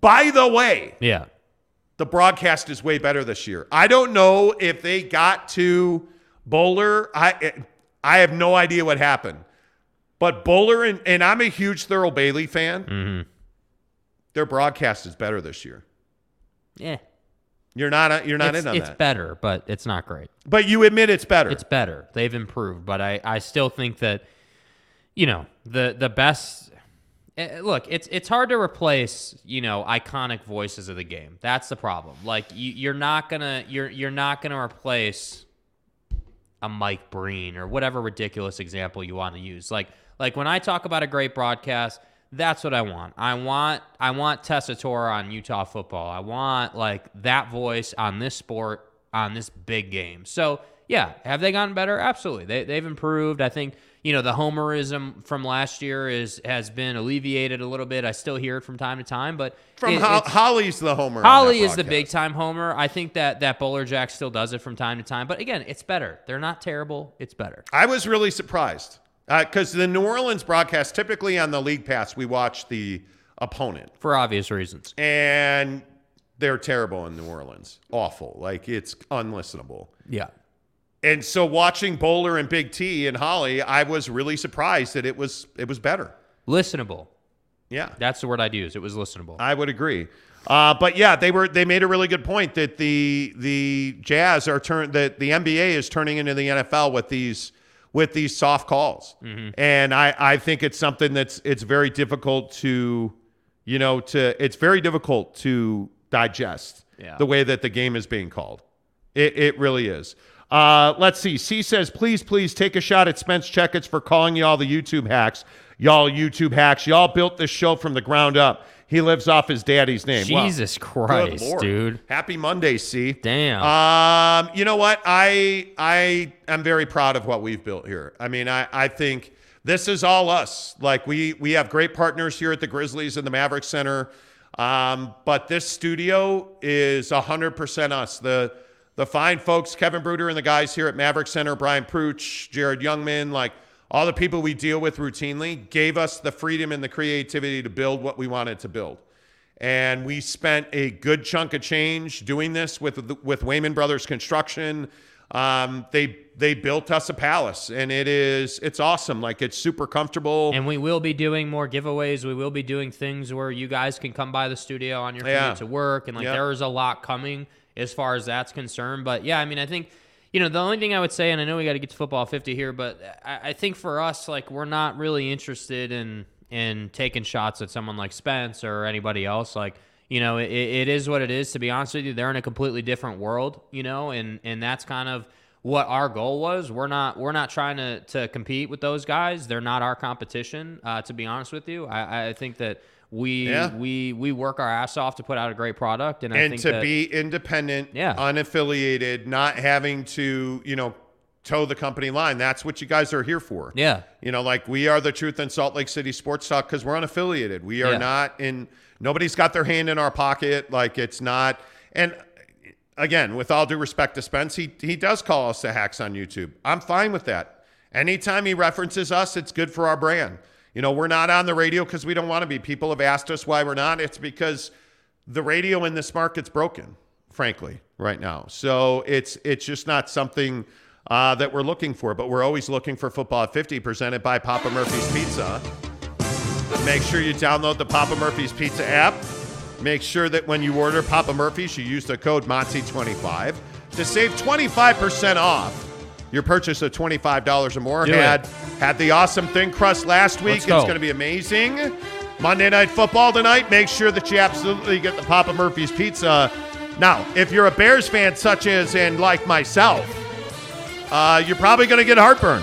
by the way, Yeah. the broadcast is way better this year. I don't know if they got to Bowler. I I have no idea what happened. But Bowler and, and I'm a huge Thurl Bailey fan. Mm-hmm. Their broadcast is better this year. Yeah. You're not you're not it's in on it's that. better, but it's not great. but you admit it's better. It's better. They've improved, but I, I still think that, you know, the the best. eh, Look, it's it's hard to replace you know iconic voices of the game. That's the problem. Like you, you're not gonna you're you're not gonna replace a Mike Breen or whatever ridiculous example you want to use. Like like when I talk about a great broadcast, that's what I want. I want I want Tessitore on Utah football. I want like that voice on this sport on this big game. So yeah, have they gotten better? Absolutely. They they've improved. I think you know the homerism from last year is has been alleviated a little bit. I still hear it from time to time, but From it- Ho- Holly's the homer. Holly is the big time homer. I think that that Bolerjack still does it from time to time, but again, it's better. They're not terrible. It's better. I was really surprised because the New Orleans broadcast, typically on the league pass, we watch the opponent, for obvious reasons. and they're terrible in New Orleans. Awful. Like it's unlistenable. Yeah. And so watching Bowler and Big T and Holly, I was really surprised that it was it was better. Listenable. Yeah. That's the word I'd use. It was listenable. I would agree. Uh, but yeah, they were they made a really good point that the the Jazz are turn that the NBA is turning into the NFL with these with these soft calls, and I I think it's something that's it's very difficult to you know to it's very difficult to digest Yeah. the way that the game is being called. It it really is. Uh, let's see. C says, please, please take a shot at Spence Checketts for calling y'all the YouTube hacks. Y'all YouTube hacks. Y'all built this show from the ground up. He lives off his daddy's name. Jesus Christ, dude. Happy Monday, C. Damn. Um, you know what? I I am very proud of what we've built here. I mean, I I think this is all us. Like we we have great partners here at the Grizzlies and the Maverik Center. Um, but this studio is 100% us. The the fine folks, Kevin Bruder and the guys here at Maverik Center, Brian Pooch, Jared Youngman, like all the people we deal with routinely, gave us the freedom and the creativity to build what we wanted to build. And we spent a good chunk of change doing this with with Wayman Brothers Construction. Um, they they built us a palace, and it is it's awesome. Like it's super comfortable. And we will be doing more giveaways. We will be doing things where you guys can come by the studio on your Yeah. to work, and like Yep. there is a lot coming as far as that's concerned. But yeah, I mean, I think you know the only thing I would say, and I know we got to get to football fifty here, but I, I think for us, like we're not really interested in in taking shots at someone like Spence or anybody else. Like you know, it, it is what it is. To be honest with you, they're in a completely different world. You know, and and that's kind of what our goal was. We're not we're not trying to to compete with those guys. They're not our competition. Uh, to be honest with you, I, I think that we Yeah. we we work our ass off to put out a great product, and I and think to that, be independent, Yeah. unaffiliated, not having to, you know, toe the company line. That's what you guys are here for. yeah You know, like we are the truth in Salt Lake City Sports Talk because we're unaffiliated. We are Yeah. not in, nobody's got their hand in our pocket. Like it's not, and again, with all due respect to Spence, he, he does call us the hacks on YouTube. I'm fine with that. Anytime he references us, it's good for our brand. You know, we're not on the radio because we don't want to be. People have asked us why we're not. It's because the radio in this market's broken, frankly, right now. So it's it's just not something uh, that we're looking for. But we're always looking for football at 50, presented by Papa Murphy's Pizza. Make sure you download the Papa Murphy's Pizza app. Make sure that when you order Papa Murphy's, you use the code MONTY25 to save 25% off your purchase of $25 or more. Do it. had had the awesome thin crust last week. Let's It's go. going to be amazing. Monday Night Football tonight. Make sure that you absolutely get the Papa Murphy's Pizza. Now, if you're a Bears fan, such as and like myself, uh, you're probably going to get heartburn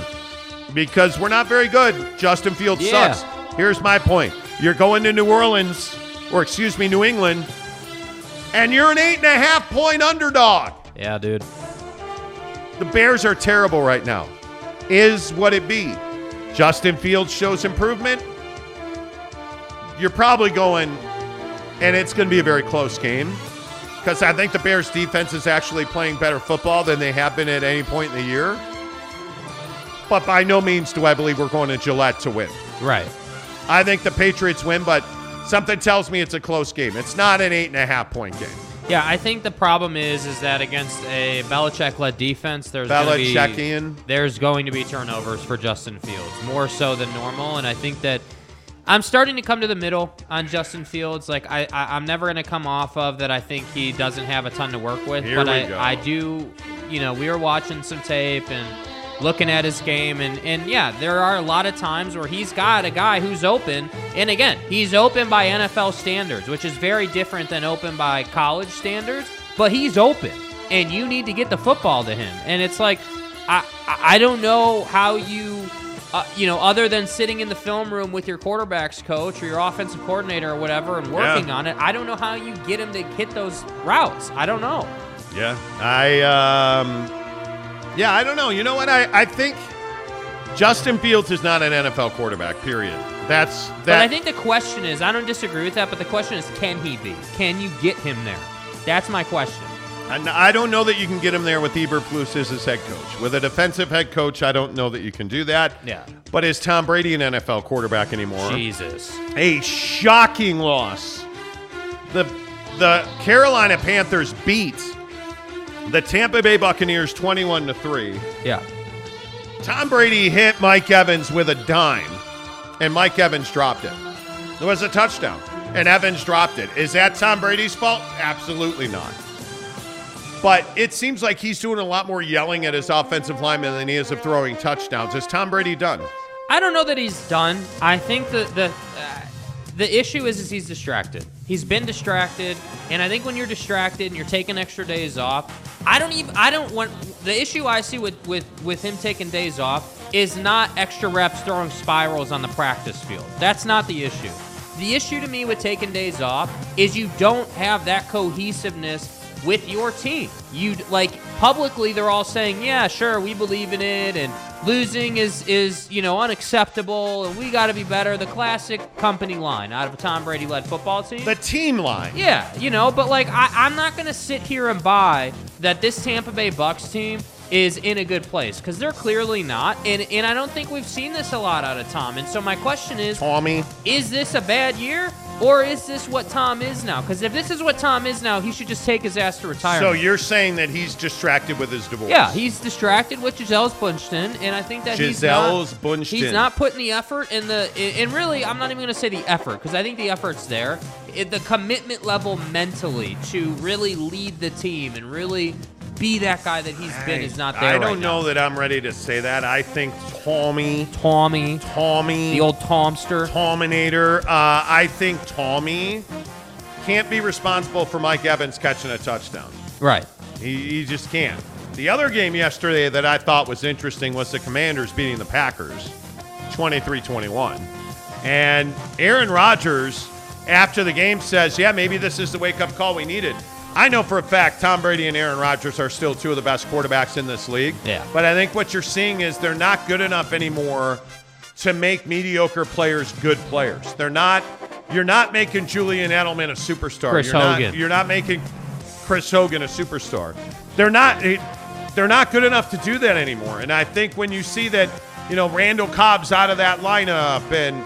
because we're not very good. Justin Fields Yeah. sucks. Here's my point: you're going to New Orleans, or excuse me, New England, and you're an eight and a half point underdog. yeah, dude. The Bears are terrible right now. Is what it be? Justin Fields shows improvement. You're probably going, and it's going to be a very close game because I think the Bears defense is actually playing better football than they have been at any point in the year. But by no means do I believe we're going to Gillette to win. Right. I think the Patriots win, but something tells me it's a close game. It's not an eight and a half point game. Yeah, I think the problem is is that against a Belichick-led defense, there's gonna be, Belichickian. there's going to be turnovers for Justin Fields, more so than normal. And I think that I'm starting to come to the middle on Justin Fields. Like I, I I'm never going to come off of that. I think he doesn't have a ton to work with, Here but we I, go. I do. You know, we were watching some tape and looking at his game and and yeah there are a lot of times where he's got a guy who's open and again he's open by NFL standards which is very different than open by college standards but he's open and you need to get the football to him and it's like I I don't know how you uh, you know other than sitting in the film room with your quarterbacks coach or your offensive coordinator or whatever and working Yeah. on it I don't know how you get him to hit those routes I don't know Yeah. I um Yeah, I don't know. You know what? I, I think Justin Fields is not an NFL quarterback, period. That's that. But I think the question is, I don't disagree with that, but the question is, can he be? Can you get him there? That's my question. And I don't know that you can get him there with Eberflus as his head coach. With a defensive head coach, I don't know that you can do that. Yeah. But is Tom Brady an NFL quarterback anymore? Jesus. A shocking loss. The the Carolina Panthers beat the Tampa Bay Buccaneers 21 to 3. Yeah. Tom Brady hit Mike Evans with a dime, and Mike Evans dropped it. It was a touchdown, and Evans dropped it. Is that Tom Brady's fault? Absolutely not. But it seems like he's doing a lot more yelling at his offensive lineman than he is of throwing touchdowns. Is Tom Brady done? I don't know that he's done. I think the the uh, the issue is is he's distracted. He's been distracted, and I think when you're distracted and you're taking extra days off, I don't even I don't want the issue I see with with with him taking days off is not extra reps throwing spirals on the practice field. That's not the issue. The issue to me with taking days off is you don't have that cohesiveness with your team. You like publicly they're all saying, "Yeah, sure, we believe in it and losing is is, you know, unacceptable and we got to be better." The classic company line out of a Tom Brady led football team. The team line. Yeah, you know, but like I, I'm not gonna sit here and buy that this Tampa Bay Bucks team is in a good place because they're clearly not, and and I don't think we've seen this a lot out of Tom. And so my question is, Tommy. is this a bad year or is this what Tom is now? Because if this is what Tom is now, he should just take his ass to retirement. So you're saying that he's distracted with his divorce? Yeah, he's distracted with Giselle's Bündchen, and I think that Giselle's he's not, Bündchen. He's not putting the effort in the, and really, I'm not even going to say the effort because I think the effort's there. It, the commitment level mentally to really lead the team and really be that guy that he's been is not there. I don't know now. that I'm ready to say that. I think Tommy, Tommy, Tommy, the old Tomster. Tominator. Uh, I think Tommy can't be responsible for Mike Evans catching a touchdown. Right. He, he just can't. The other game yesterday that I thought was interesting was the Commanders beating the Packers 23 21. And Aaron Rodgers, after the game, says, Yeah, maybe this is the wake up call we needed. I know for a fact Tom Brady and Aaron Rodgers are still two of the best quarterbacks in this league. Yeah. But I think what you're seeing is they're not good enough anymore to make mediocre players good players. They're not. You're not making Julian Edelman a superstar. Chris you're not- Hogan. you're not making Chris Hogan a superstar. They're not. Eh, they're not good enough to do that anymore. And I think when you see that, you know, Randall Cobb's out of that lineup, and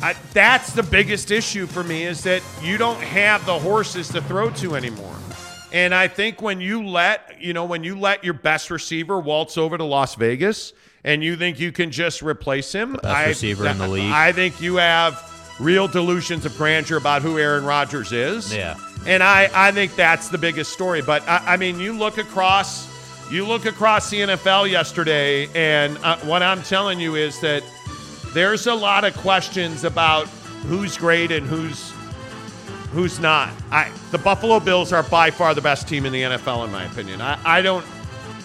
I, that's the biggest issue for me is that you don't have the horses to throw to anymore. And I think when you let, you know, when you let your best receiver waltz over to Las Vegas and you think you can just replace him, Best I, receiver in the league. I think you have real delusions of grandeur about who Aaron Rodgers is. Yeah. And I, I think that's the biggest story. But I, I mean, you look across, you look across the NFL yesterday, and uh, what I'm telling you is that there's a lot of questions about who's great and who's who's not. I the Buffalo Bills are by far the best team in the NFL, in my opinion. I, I don't,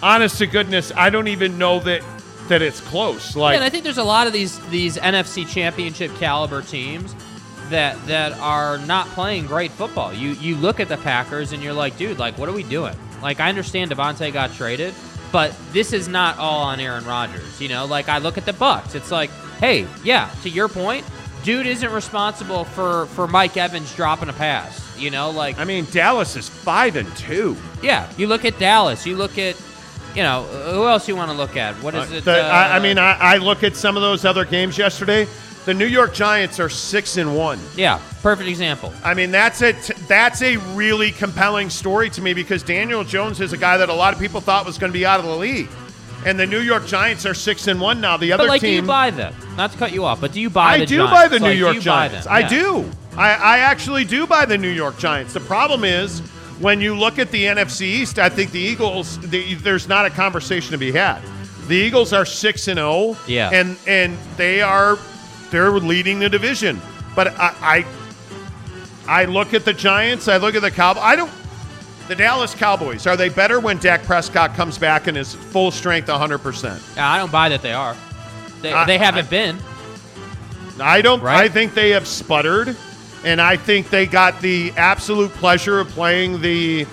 honest to goodness, I don't even know that that it's close. Like Yeah, and I think there's a lot of these these NFC Championship caliber teams that that are not playing great football. You you look at the Packers and you're like, dude, like what are we doing? Like I understand Davante got traded, but this is not all on Aaron Rodgers. You know, like I look at the Bucks, it's like, hey, yeah, to your point, dude isn't responsible for for Mike Evans dropping a pass. You know, like I mean, Dallas is five and two. yeah, you look at Dallas, you look at you know, who else you want to look at? What is Uh, it? the- I, I uh, mean, I, I look at some of those other games yesterday. The New York Giants are six and one. yeah, perfect example. I mean, that's a t- that's a really compelling story to me because Daniel Jones is a guy that a lot of people thought was going to be out of the league, and the New York Giants are six and one now. The other team But like, do you buy them? Not to cut you off, but do you buy? I the do Giants? buy the New Like, York Giants. them? I do. I, I actually do buy the New York Giants. The problem is when you look at the NFC East, I think the Eagles. The, there's not a conversation to be had. The Eagles are six and zero. Yeah. and and they are they're leading the division. But I, I I look at the Giants. I look at the Cowboys. I don't. The Dallas Cowboys are they better when Dak Prescott comes back and is full strength 100 percent? Yeah, I don't buy that they are. They, I- they haven't I- been. I don't. Right? I think they have sputtered, and I think they got the absolute pleasure of playing the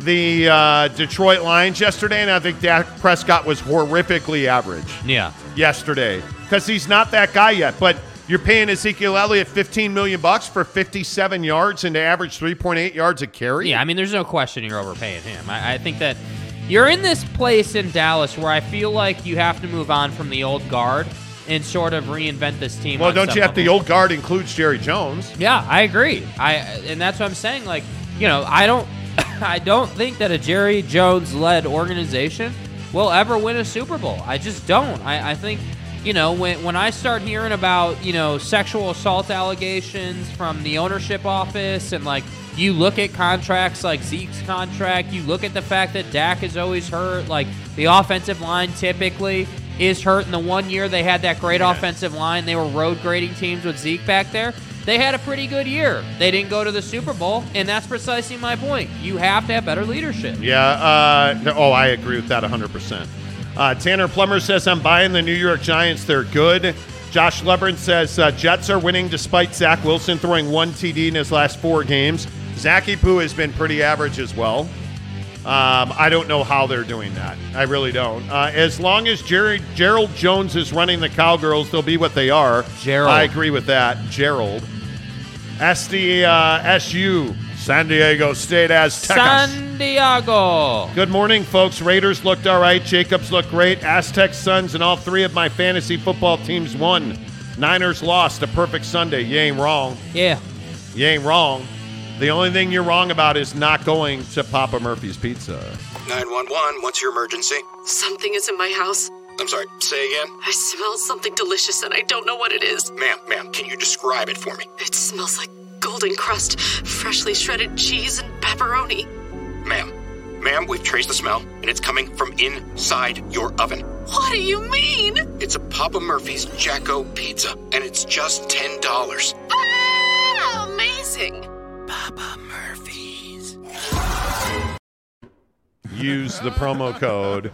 the uh, Detroit Lions yesterday, and I think Dak Prescott was horrifically average Yeah. yesterday because he's not that guy yet. But you're paying Ezekiel Elliott 15 million bucks for 57 yards and to average 3.8 yards a carry. Yeah, I mean, there's no question you're overpaying him. I, I think that you're in this place in Dallas where I feel like you have to move on from the old guard and sort of reinvent this team. Well, don't you have the old guard includes Jerry Jones? Yeah, I agree. I and that's what I'm saying. Like, you know, I don't, [coughs] I don't think that a Jerry Jones led organization will ever win a Super Bowl. I just don't. I, I think, you know, when when I start hearing about you know sexual assault allegations from the ownership office and like. You look at contracts like Zeke's contract. You look at the fact that Dak is always hurt. Like the offensive line typically is hurt. In the one year they had that great offensive line, they were road grading teams with Zeke back there. They had a pretty good year. They didn't go to the Super Bowl, and that's precisely my point. You have to have better leadership. Yeah. Uh, oh, I agree with that 100%. Uh, Tanner Plummer says, I'm buying the New York Giants. They're good. Josh Lebron says, uh, Jets are winning despite Zach Wilson throwing one TD in his last four games. Zachy Poo has been pretty average as well. Um, I don't know how they're doing that. I really don't. Uh, as long as Jerry, Gerald Jones is running the Cowgirls, they'll be what they are. Gerald. I agree with that. Gerald. SD, uh, SU, San Diego State Aztecas. San Diego. Good morning, folks. Raiders looked all right. Jacobs looked great. Aztecs, Suns, and all three of my fantasy football teams won. Niners lost. A perfect Sunday. You ain't wrong. Yeah. You ain't wrong. The only thing you're wrong about is not going to Papa Murphy's Pizza. 911, what's your emergency? Something is in my house. I'm sorry, say again? I smell something delicious and I don't know what it is. Ma'am, ma'am, can you describe it for me? It smells like golden crust, freshly shredded cheese, and pepperoni. Ma'am, ma'am, we've traced the smell, and it's coming from inside your oven. What do you mean? It's a Papa Murphy's Jacko pizza, and it's just $10. Ah, amazing. Papa Murphy's. Use the promo code.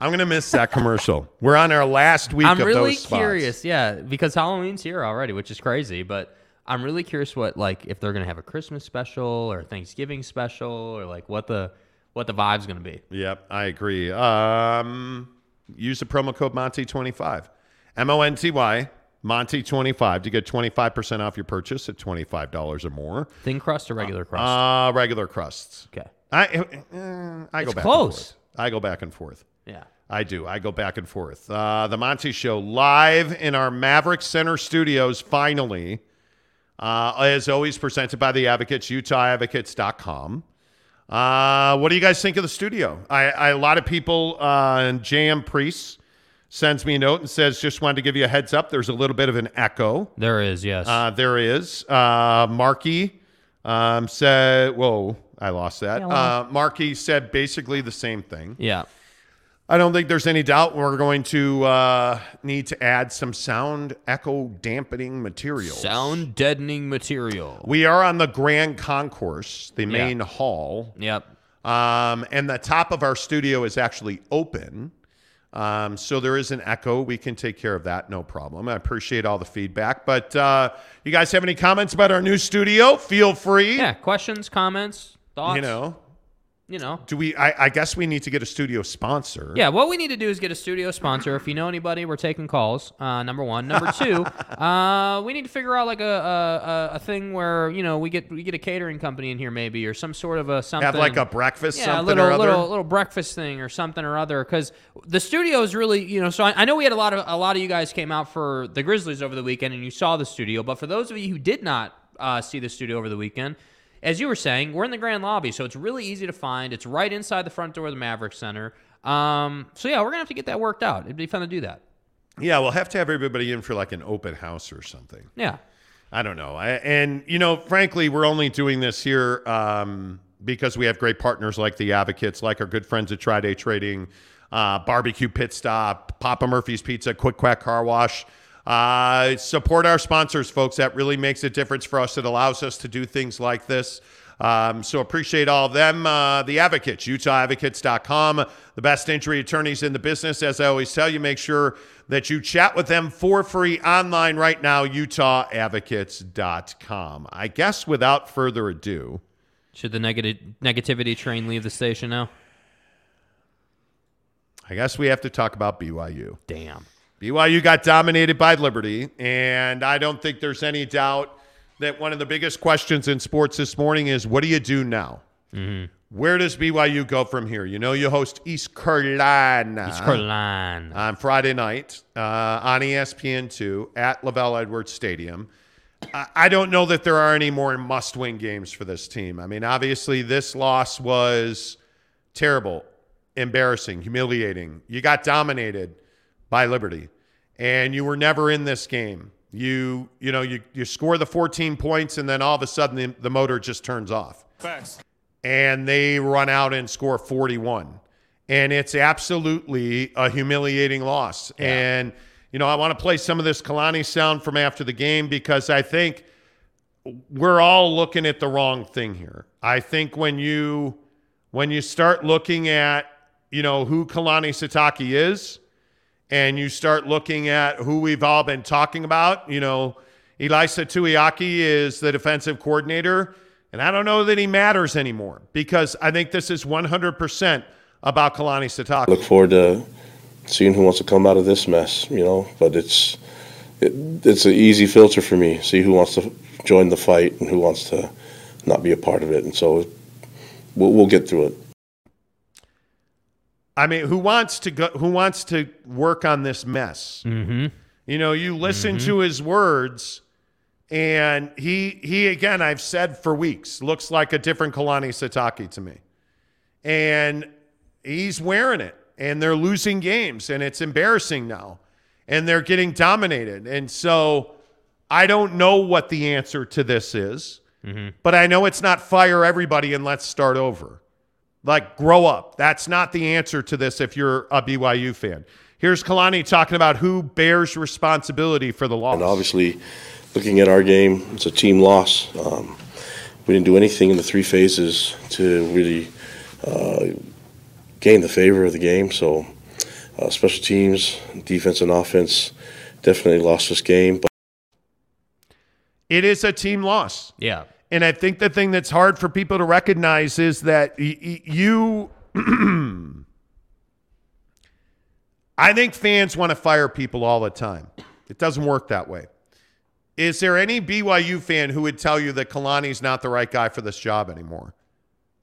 I'm going to miss that commercial. We're on our last week I'm of really those spots. curious, yeah, because Halloween's here already, which is crazy. But I'm really curious what like if they're gonna have a Christmas special or Thanksgiving special or like what the what the vibe's gonna be. Yep, I agree. Um, use the promo code Monty25. M O N T Y, Monty25 to get 25% off your purchase at $25 or more. Thin crust or regular crust? Uh, regular crusts. okay. I, uh, I go back close. and forth. I go back and forth. Yeah. I do. I go back and forth. Uh, the Monty Show live in our Maverik Center studios, finally. Uh, as always, presented by the Advocates, UtahAdvocates.com. Uh, what do you guys think of the studio? I, I a lot of people, uh, and JM Priest sends me a note and says, just wanted to give you a heads up. There's a little bit of an echo. There is, yes. Uh, there is. Uh, Marky um, said, whoa, I lost that. Uh, Marky said basically the same thing. yeah. I don't think there's any doubt we're going to uh, need to add some sound echo dampening material. Sound deadening material. We are on the Grand Concourse, the main hall, Yep. um, and the top of our studio is actually open. Um, so there is an echo. We can take care of that, no problem. I appreciate all the feedback. But uh, you guys have any comments about our new studio? Feel free. Yeah. Questions, comments, thoughts. You know, You know. do we? I, I guess we need to get a studio sponsor. Yeah, what we need to do is get a studio sponsor. If you know anybody, we're taking calls. Uh, number one, number two, [laughs] uh, we need to figure out like a, a a- thing where you know we get we get a catering company in here maybe or some sort of a something. Have like a breakfast, yeah, a little or other. little little breakfast thing or something or other. Because the studio is really you know. So I, I know we had a lot of a lot of you guys came out for the Grizzlies over the weekend and you saw the studio. But for those of you who did not uh, see the studio over the weekend, as you were saying, we're in the grand lobby, so it's really easy to find. It's right inside the front door of the Maverik Center. Um, so yeah, we're gonna have to get that worked out. It'd be fun to do that. Yeah, we'll have to have everybody in for like an open house or something. Yeah. I don't know. I, and, you know, frankly, we're only doing this here um, because we have great partners like the Advocates, like our good friends at Try Day Trading, uh, Barbecue Pit Stop, Papa Murphy's Pizza, Quick Quack Car Wash. Uh, support our sponsors, folks. That really makes a difference for us. It allows us to do things like this. Um, so appreciate all of them. Uh, the Advocates, UtahAdvocates.com, the best injury attorneys in the business. As I always tell you, make sure that you chat with them for free online right now, UtahAdvocates.com. I guess without further ado, Should the negative negativity train leave the station now? I guess we have to talk about BYU. Damn. BYU got dominated by Liberty, and I don't think there's any doubt that one of the biggest questions in sports this morning is what do you do now? Where does BYU go from here? You know, you host East Carolina. East Carolina. on Friday night uh, on ESPN2 at LaVell Edwards Stadium. I- I don't know that there are any more must win games for this team. I mean, obviously, this loss was terrible, embarrassing, humiliating. You got dominated by Liberty, and you were never in this game. You, you know, you, you score the 14 points, and then all of a sudden the, the motor just turns off Facts. and they run out and score 41. And it's absolutely a humiliating loss. And, you know, I want to play some of this Kalani sound from after the game because I think we're all looking at the wrong thing here. I think when you when you start looking at, you know, who Kalani Sitake is, and you start looking at who we've all been talking about, you know, Ilaisa Tuiaki is the defensive coordinator. And I don't know that he matters anymore because I think this is 100% about Kalani Sitake. Look forward to seeing who wants to come out of this mess, you know. But it's it, it's an easy filter for me. See who wants to join the fight and who wants to not be a part of it. And so we'll, we'll get through it. I mean, who wants to go who wants to work on this mess? Mm-hmm. You know, you listen to his words and he he again, I've said for weeks, looks like a different Kalani Sitake to me. And he's wearing it and they're losing games and it's embarrassing now. And they're getting dominated. And so I don't know what the answer to this is, but I know it's not fire everybody and let's start over. Like, grow up. That's not the answer to this if you're a BYU fan. Here's Kalani talking about who bears responsibility for the loss. And obviously, looking at our game, it's a team loss. Um, we didn't do anything in the three phases to really uh, gain the favor of the game. So, uh, special teams, defense, and offense definitely lost this game. But It is a team loss. Yeah. And I think the thing that's hard for people to recognize is that y- y- you. [clears throat] I think fans want to fire people all the time. It doesn't work that way. Is there any BYU fan who would tell you that Kalani's not the right guy for this job anymore?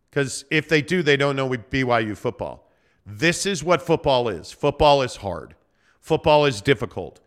Because if they do, they don't know BYU football. This is what football is. Football is hard. Football is difficult.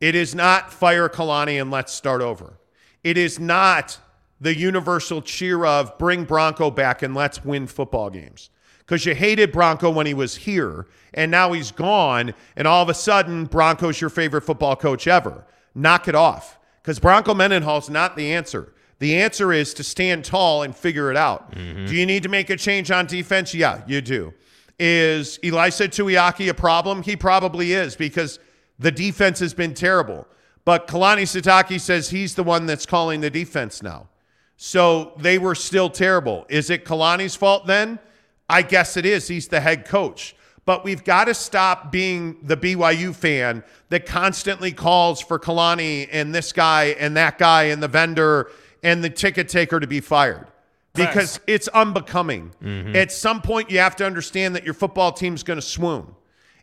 It is not fire Kalani and let's start over. It is not the universal cheer of bring Bronco back and let's win football games. Because you hated Bronco when he was here, and now he's gone, and all of a sudden, Bronco's your favorite football coach ever. Knock it off. Because Bronco Mendenhall's not the answer. The answer is to stand tall and figure it out. Mm-hmm. Do you need to make a change on defense? Yeah, you do. Is Ilaisa Tuiaki a problem? He probably is because the defense has been terrible. But Kalani Sitake says he's the one that's calling the defense now. So they were still terrible. Is it Kalani's fault then? I guess it is. He's the head coach. But we've got to stop being the BYU fan that constantly calls for Kalani and this guy and that guy and the vendor and the ticket taker to be fired because it's unbecoming. Mm-hmm. At some point, you have to understand that your football team's going to swoon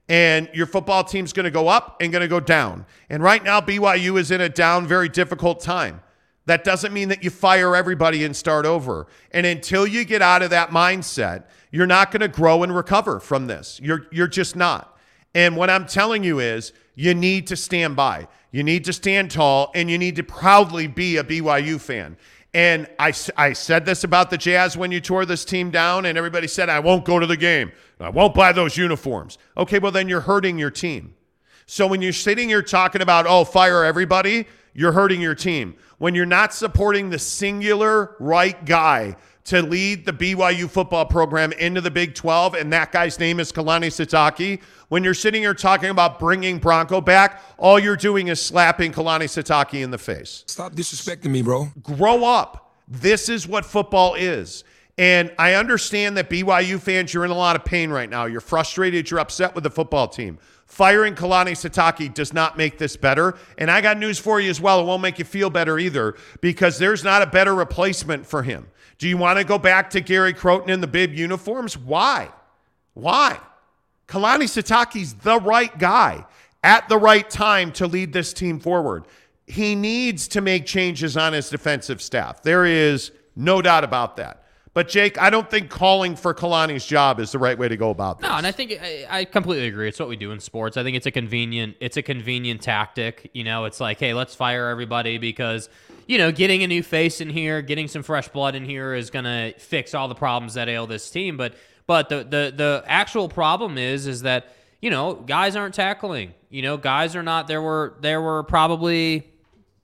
and your football team's going to go up and going to go down. And right now, BYU is in a down, very difficult time. That doesn't mean that you fire everybody and start over. And until you get out of that mindset, you're not going to grow and recover from this. You're you're just not. And what I'm telling you is you need to stand by. You need to stand tall and you need to proudly be a BYU fan. And I, I said this about the Jazz when you tore this team down, and everybody said, I won't go to the game. I won't buy those uniforms. Okay, well, then you're hurting your team. So when you're sitting here talking about, oh, fire everybody, you're hurting your team. When you're not supporting the singular right guy to lead the BYU football program into the Big 12, and that guy's name is Kalani Sitake, when you're sitting here talking about bringing Bronco back, all you're doing is slapping Kalani Sitake in the face. Stop disrespecting me, bro. Grow up. This is what football is. And I understand that BYU fans, you're in a lot of pain right now. You're frustrated. You're upset with the football team. Firing Kalani Sitake does not make this better. And I got news for you as well. It won't make you feel better either because there's not a better replacement for him. Do you want to go back to Gary Crowton in the bib uniforms? Why? Why? Kalani Sitake's the right guy at the right time to lead this team forward. He needs to make changes on his defensive staff. There is no doubt about that. But Jake, I don't think calling for Kalani's job is the right way to go about this. No, and I think I, I completely agree. It's what we do in sports. I think it's a convenient it's a convenient tactic. You know, it's like, hey, let's fire everybody because you know, getting a new face in here, getting some fresh blood in here is gonna fix all the problems that ail this team. But but the the the actual problem is is that you know guys aren't tackling. You know, guys are not. There were there were probably.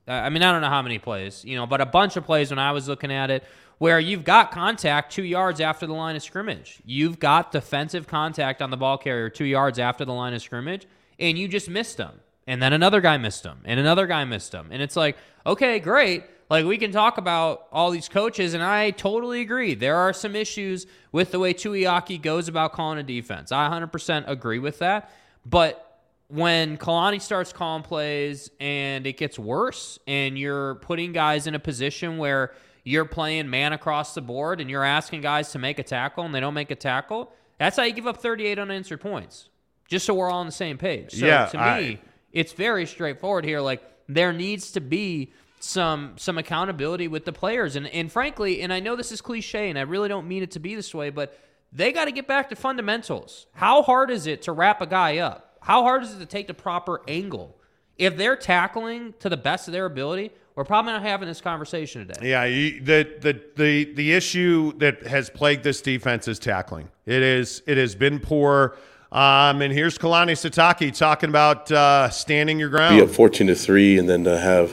I mean, I don't know how many plays, you know, but a bunch of plays when I was looking at it where you've got contact two yards after the line of scrimmage. You've got defensive contact on the ball carrier two yards after the line of scrimmage, and you just missed them. And then another guy missed them, and another guy missed them. And it's like, okay, great. Like, we can talk about all these coaches, and I totally agree. There are some issues with the way Tuiaki goes about calling a defense. I 100% agree with that. But when Kalani starts calling plays and it gets worse, and you're putting guys in a position where – you're playing man across the board and you're asking guys to make a tackle and they don't make a tackle, that's how you give up 38 unanswered points. Just so we're all on the same page. So yeah, to me, I, it's very straightforward here. Like there needs to be some some accountability with the players. And and frankly, and I know this is cliche and I really don't mean it to be this way, but they got to get back to fundamentals. How hard is it to wrap a guy up? How hard is it to take the proper angle? If they're tackling to the best of their ability, we're probably not having this conversation today. Yeah, the the the the issue that has plagued this defense is tackling. It is it has been poor. Um, and here's Kalani Sitake talking about uh, standing your ground. Be up 14 to three, and then to have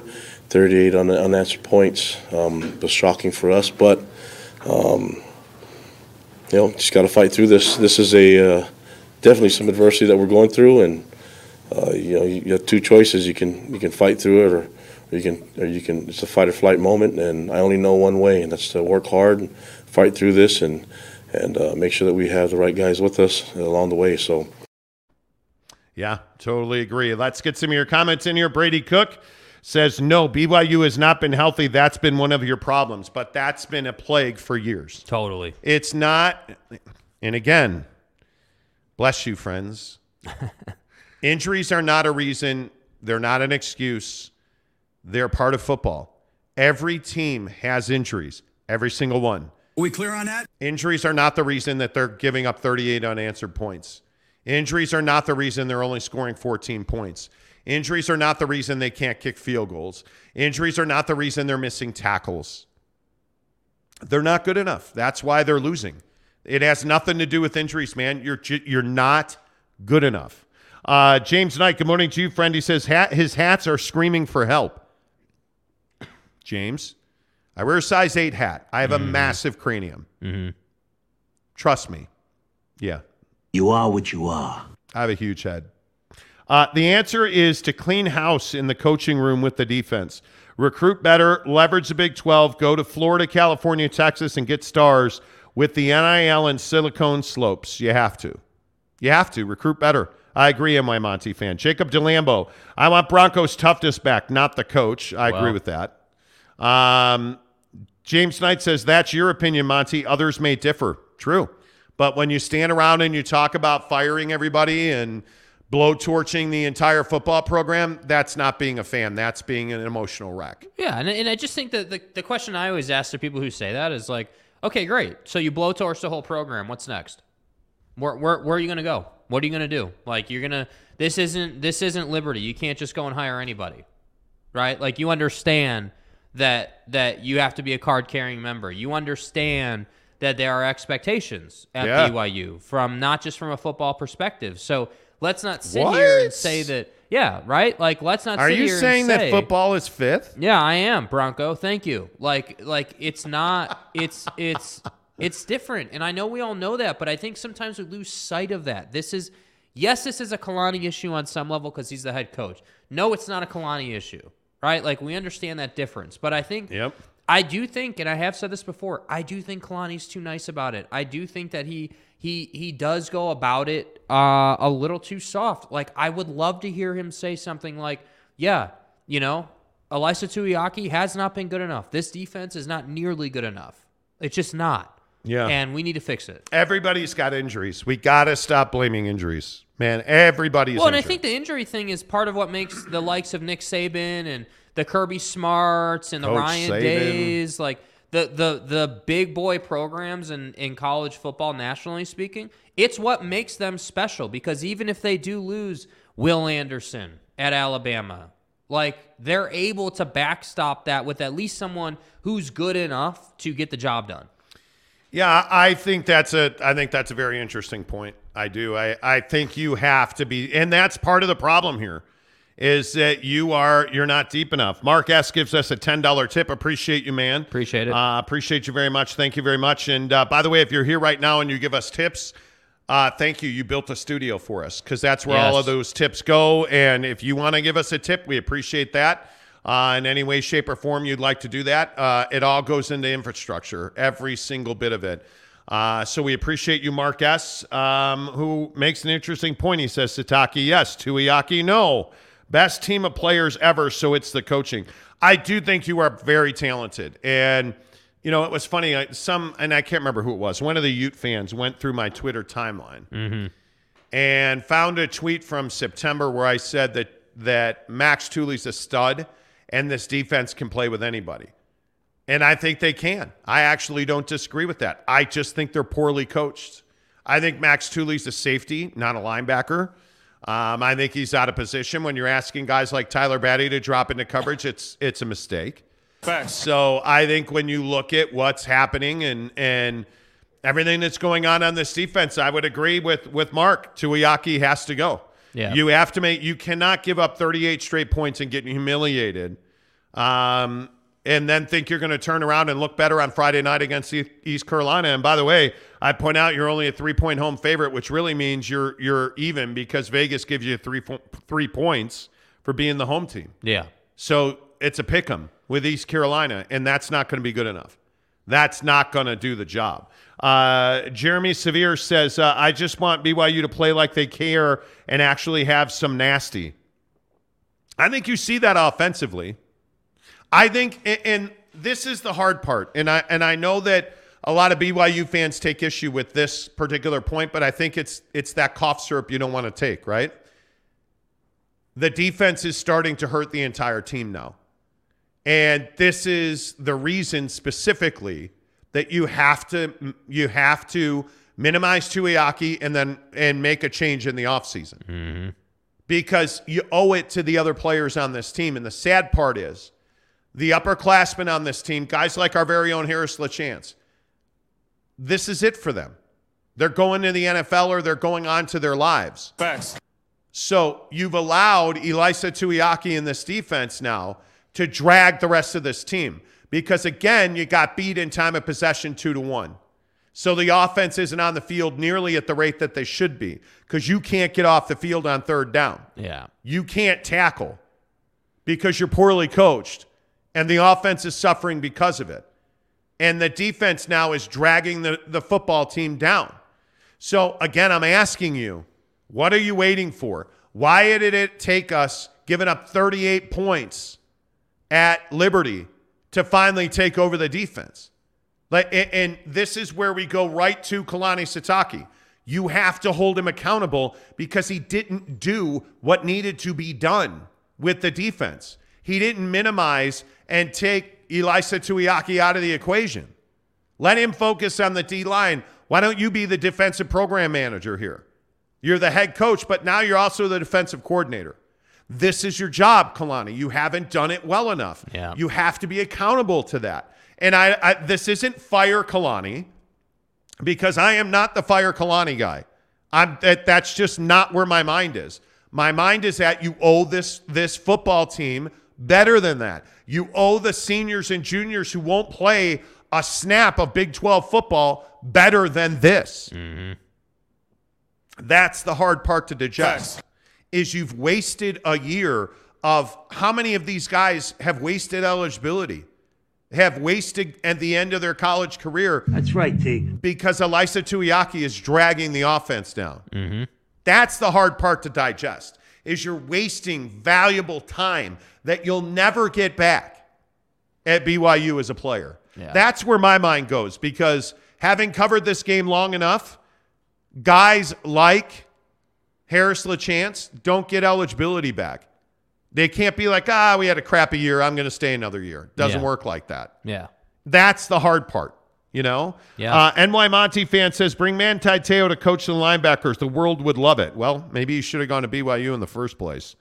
38 un- unanswered points um, was shocking for us. But um, you know, just got to fight through this. This is a uh, definitely some adversity that we're going through, and uh, you know, you have two choices. You can you can fight through it, or or you can or you can it's a fight or flight moment and I only know one way and that's to work hard and fight through this and and uh, make sure that we have the right guys with us along the way so. Yeah totally agree. Let's get some of your comments in here. Brady Cook says no BYU has not been healthy. That's been one of your problems but that's been a plague for years. Totally. It's not and again bless you friends. [laughs] Injuries are not a reason. They're not an excuse they're part of football. Every team has injuries, every single one. Are we clear on that? Injuries are not the reason that they're giving up 38 unanswered points. Injuries are not the reason they're only scoring 14 points. Injuries are not the reason they can't kick field goals. Injuries are not the reason they're missing tackles. They're not good enough. That's why they're losing. It has nothing to do with injuries, man. You're you're not good enough. Uh, James Knight, good morning to you, friend. He says hat, his hats are screaming for help. James. I wear a size 8 hat. I have mm-hmm. a massive cranium. Mm-hmm. Trust me. Yeah. You are what you are. I have a huge head. Uh, the answer is to clean house in the coaching room with the defense. Recruit better, leverage the Big 12, go to Florida, California, Texas, and get stars with the NIL and Silicon Slopes. You have to. You have to. Recruit better. I agree, I'm my Monty fan. Jacob DeLambo, I want Broncos toughness back, not the coach. I well, agree with that. Um, James Knight says, That's your opinion, Monty. Others may differ. True. But when you stand around and you talk about firing everybody and blowtorching the entire football program, that's not being a fan. That's being an emotional wreck. Yeah. And, and I just think that the, the question I always ask to people who say that is like, okay, great. So you blowtorch the whole program. What's next? Where, where, where are you going to go? What are you going to do? Like, you're going to, this isn't, this isn't liberty. You can't just go and hire anybody, right? Like, you understand – that that you have to be a card carrying member. You understand that there are expectations at yeah. BYU from not just from a football perspective. So let's not sit what? here and say that. Yeah, right. Like let's not. Are you saying say, that football is fifth? Yeah, I am, Bronco. Thank you. Like like it's not. It's it's it's different, and I know we all know that, but I think sometimes we lose sight of that. This is. Yes, this is a Kalani issue on some level because he's the head coach. No, it's not a Kalani issue right? Like we understand that difference, but I think yep. I do think, and I have said this before, I do think Kalani's too nice about it. I do think that he he he does go about it uh, a little too soft. Like I would love to hear him say something like, "Yeah, you know, Ilaisa Tuiaki has not been good enough. This defense is not nearly good enough. It's just not. Yeah. and we need to fix it." Everybody's got injuries. We got to stop blaming injuries. Man, everybody's Well, and I think the injury thing is part of what makes the likes of Nick Saban and the Kirby Smarts and the Coach Ryan Saban. Days, like the the the big boy programs in, in college football, nationally speaking, it's what makes them special because even if they do lose Will Anderson at Alabama, like they're able to backstop that with at least someone who's good enough to get the job done. Yeah, I think that's a I think that's a very interesting point. I do. I, I think you have to be and that's part of the problem here is that you are you're not deep enough. Mark S gives us a ten dollar tip. Appreciate you, man. Appreciate it. Uh, appreciate you very much. Thank you very much. And uh, by the way, if you're here right now and you give us tips, uh, thank you. You built a studio for us because that's where all of those tips go. And if you want to give us a tip, we appreciate that. Uh, in any way, shape, or form you'd like to do that, uh, it all goes into infrastructure, every single bit of it. Uh, so we appreciate you, Mark S., um, who makes an interesting point. He says, Sitake, yes. Tuiaki, no. Best team of players ever, so it's the coaching. I do think you are very talented. And, you know, it was funny. I, some, and I can't remember who it was, one of the Ute fans went through my Twitter timeline and found a tweet from September where I said that that Max Tooley's a stud and this defense can play with anybody. And I think they can. I actually don't disagree with that. I just think they're poorly coached. I think Max Tooley's a safety, not a linebacker. Um, I think he's out of position. When you're asking guys like Tyler Batty to drop into coverage, it's it's a mistake. So I think when you look at what's happening and and everything that's going on on this defense, I would agree with with Mark. Tuiaki has to go. Yeah. You have to make. You cannot give up 38 straight points and get humiliated, um, and then think you're going to turn around and look better on Friday night against East Carolina. And by the way, I point out you're only a three point home favorite, which really means you're you're even because Vegas gives you three three points for being the home team. Yeah. So it's a pick 'em with East Carolina, and that's not going to be good enough. That's not going to do the job. Uh, Jeremy Severe says, uh, I just want BYU to play like they care and actually have some nasty. I think you see that offensively. I think, and- this is the hard part, and I and I know that a lot of BYU fans take issue with this particular point, but I think it's it's that cough syrup you don't want to take, right? The defense is starting to hurt the entire team now. And this is the reason specifically that you have to you have to minimize Tuiaki and then and make a change in the offseason. Mm-hmm. Because you owe it to the other players on this team. And the sad part is the upperclassmen on this team, guys like our very own Harris LaChance, this is it for them. They're going to the NFL or they're going on to their lives. Facts. So you've allowed Ilaisa Tuiaki in this defense now to drag the rest of this team because again, you got beat in time of possession two to one. So the offense isn't on the field nearly at the rate that they should be because you can't get off the field on third down. Yeah. You can't tackle because you're poorly coached, and the offense is suffering because of it. And the defense now is dragging the, the football team down. So, again, I'm asking you, what are you waiting for? Why did it take us giving up 38 points at Liberty to finally take over the defense? Like, and, this is where we go right to Kalani Sitake. You have to hold him accountable because he didn't do what needed to be done with the defense. He didn't minimize and take Ilaisa Tuiaki out of the equation. Let him focus on the D line. Why don't you be the defensive program manager here? You're the head coach, but now you're also the defensive coordinator. This is your job, Kalani. You haven't done it well enough. Yeah. You have to be accountable to that. And I, I this isn't fire Kalani because I am not the fire Kalani guy. I'm that that's just not where my mind is. My mind is that you owe this this football team better than that. You owe the seniors and juniors who won't play a snap of Big 12 football better than this. Mm-hmm. That's the hard part to digest. Is you've wasted a year of how many of these guys have wasted eligibility? have wasted at the end of their college career That's right, T. because Ilaisa Tuiaki is dragging the offense down. Mm-hmm. That's the hard part to digest. Is you're wasting valuable time that you'll never get back at BYU as a player. Yeah. That's where my mind goes because having covered this game long enough, guys like Harris LaChance don't get eligibility back. They can't be like, ah, we had a crappy year. I'm going to stay another year. Doesn't Yeah. work like that. Yeah. That's the hard part, you know? Yeah. Uh, NY Monty fan says, bring Manti Te'o to coach the linebackers. The world would love it. Well, maybe he should have gone to BYU in the first place.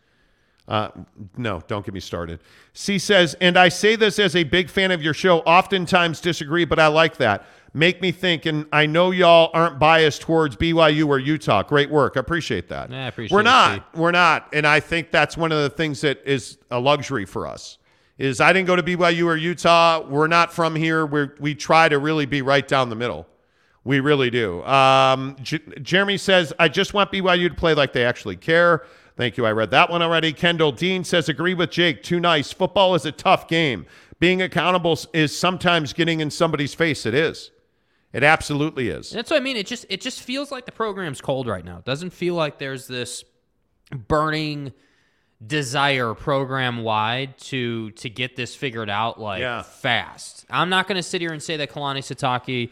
Uh, no, don't get me started. C says, and I say this as a big fan of your show, oftentimes disagree, but I like that. Make me think, and I know y'all aren't biased towards BYU or Utah. Great work. I appreciate that. Yeah, I appreciate We're not. C. We're not. And I think that's one of the things that is a luxury for us. Is I didn't go to BYU or Utah. We're not from here. We we try to really be right down the middle. We really do. Um, J- Jeremy says, I just want BYU to play like they actually care. Thank you. I read that one already. Kendall Dean says, agree with Jake. Too nice. Football is a tough game. Being accountable is sometimes getting in somebody's face. It is. It absolutely is. That's what I mean. It just it just feels like the program's cold right now. It doesn't feel like there's this burning desire program wide to to get this figured out like Yeah. fast. I'm not going to sit here and say that Kalani Sitake,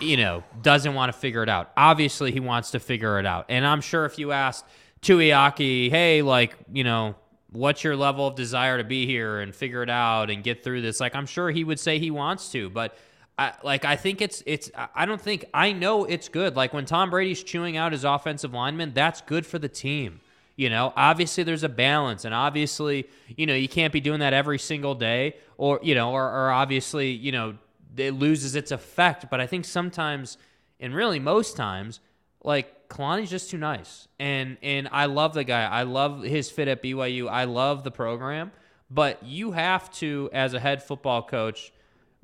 you know, doesn't want to figure it out. Obviously, he wants to figure it out. And I'm sure if you asked Tuiaki, hey, like, you know, what's your level of desire to be here and figure it out and get through this? Like, I'm sure he would say he wants to, but I, like I think it's it's I- don't think I know it's good. Like when Tom Brady's chewing out his offensive lineman, that's good for the team. You know, obviously there's a balance, and obviously you know you can't be doing that every single day, or you know, or, or obviously you know it loses its effect. But I think sometimes, and really most times, like Kalani's just too nice, and and I love the guy. I love his fit at BYU. I love the program, but you have to, as a head football coach,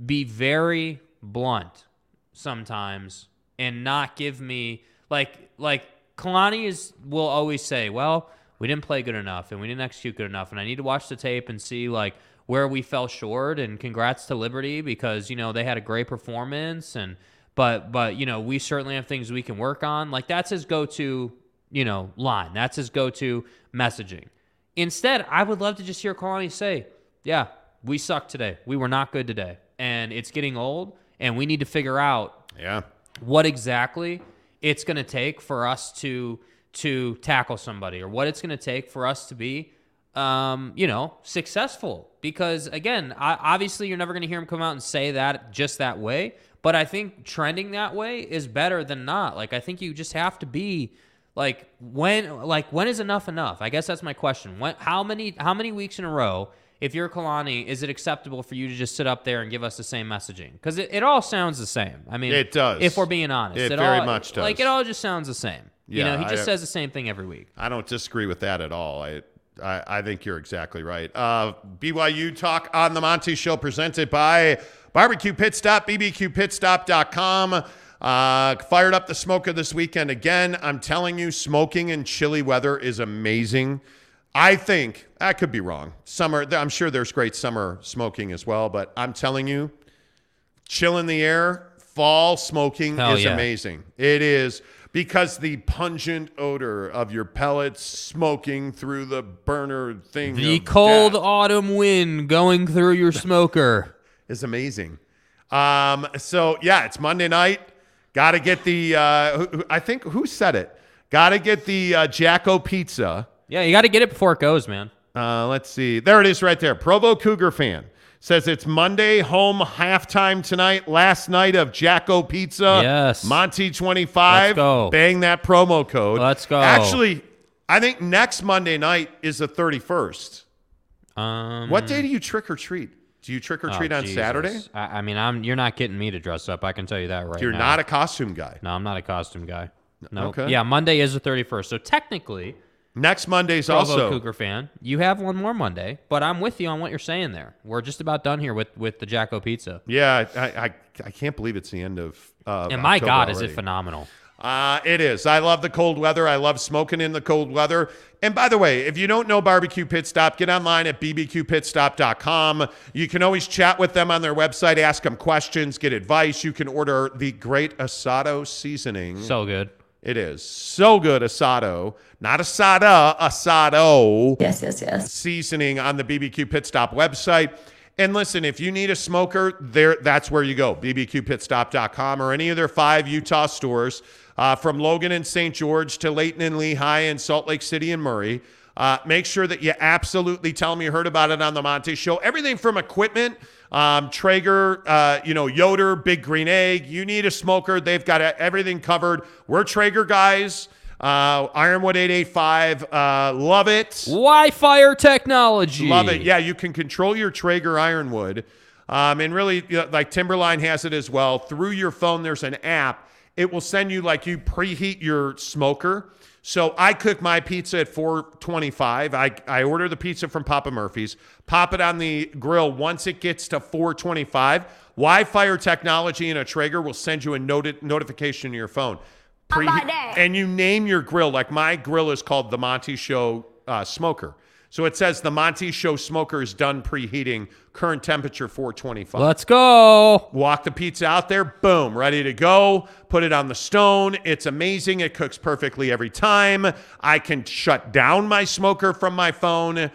be very blunt sometimes and not give me like like Kalani is will always say, "Well, we didn't play good enough and we didn't execute good enough and I need to watch the tape and see like where we fell short and congrats to Liberty because you know they had a great performance and but but you know we certainly have things we can work on. Like that's his go-to you know line. That's his go-to messaging. Instead I would love to just hear Kalani say yeah we sucked today. We were not good today. And it's getting old and we need to figure out Yeah. what exactly it's going to take for us to to tackle somebody or what it's going to take for us to be um, you know successful. Because again I, obviously you're never going to hear him come out and say that just that way but i think trending that way is better than not. Like i think you just have to be like when like when is enough enough? I guess that's my question. When how many how many weeks in a row if you're Kalani, is it acceptable for you to just sit up there and give us the same messaging? Because it, it all sounds the same. I mean, It does. If we're being honest, It very all, much does. Like it all just sounds the same. you Yeah, know, he I- just says the same thing every week. I don't disagree with that at all. I, I, I think you're exactly right. Uh, BYU Talk on the Monty Show presented by Barbecue Pit Stop, bbqpitstop.com. Uh, fired up the smoker this weekend again. I'm telling you, smoking in chilly weather is amazing. I think, I could be wrong. Summer, I'm sure there's great summer smoking as well, but I'm telling you, chill in the air, fall smoking Hell is yeah. amazing. It is because the pungent odor of your pellets smoking through the burner thing The cold death autumn wind going through your [laughs] smoker. is amazing. Um, so yeah, it's Monday night. Got to get the. Uh, I think who said it. Got to get the uh, Jacko Pizza. Yeah, you got to get it before it goes, man. Uh, let's see. There it is right there. Provo Cougar fan says it's Monday home halftime tonight. Last night of Jacko Pizza. Yes. Monty 25. Let's go. Bang that promo code. Let's go. Actually, I think next Monday night is the 31st. Um, What day do you trick or treat? Do you trick or oh, treat on Jesus. Saturday? I, I mean, I'm you're not getting me to dress up. I can tell you that right now. You're now. not a costume guy. No, I'm not a costume guy. No. Okay. Yeah, Monday is the 31st. So technically, Next Monday's Provo also. Cougar fan, you have one more Monday, but I'm with you on what you're saying there. We're just about done here with with the Jacko Pizza. Yeah, I, I I can't believe it's the end of. Uh, and my October God, is it phenomenal? Uh, it is. I love the cold weather. I love smoking in the cold weather. And by the way, if you don't know Barbecue Pit Stop, get online at bbqpitstop.com. You can always chat with them on their website, ask them questions, get advice. You can order the great asado seasoning. So good. It is so good, asado, not asada, asado. Yes, yes, yes. Seasoning on the BBQ Pit Stop website. And listen, if you need a smoker, there that's where you go. bbqpitstop.com or any of their five Utah stores, uh, from Logan and St. George to Layton and Lehi and Salt Lake City and Murray. Uh, make sure that you absolutely tell them you heard about it on the Monty Show. Everything from equipment, um, Traeger, uh, you know, Yoder, Big Green Egg. You need a smoker. They've got everything covered. We're Traeger guys. Uh, Ironwood 885. Uh, love it. Wi-Fi technology. Love it. Yeah, you can control your Traeger Ironwood. Um, and really, you know, like Timberline has it as well. Through your phone, there's an app. It will send you, like, you preheat your smoker. So I cook my pizza at 425. I, I order the pizza from Papa Murphy's, pop it on the grill. Once it gets to 425, Wi-Fi technology in a Traeger will send you a noti- notification to your phone. Preheat- and you name your grill. Like my grill is called the Monty Show uh, Smoker. So it says the Monty Show Smoker is done preheating, current temperature 425. Let's go. Walk the pizza out there, boom, ready to go. Put it on the stone. It's amazing. It cooks perfectly every time. I can shut down my smoker from my phone.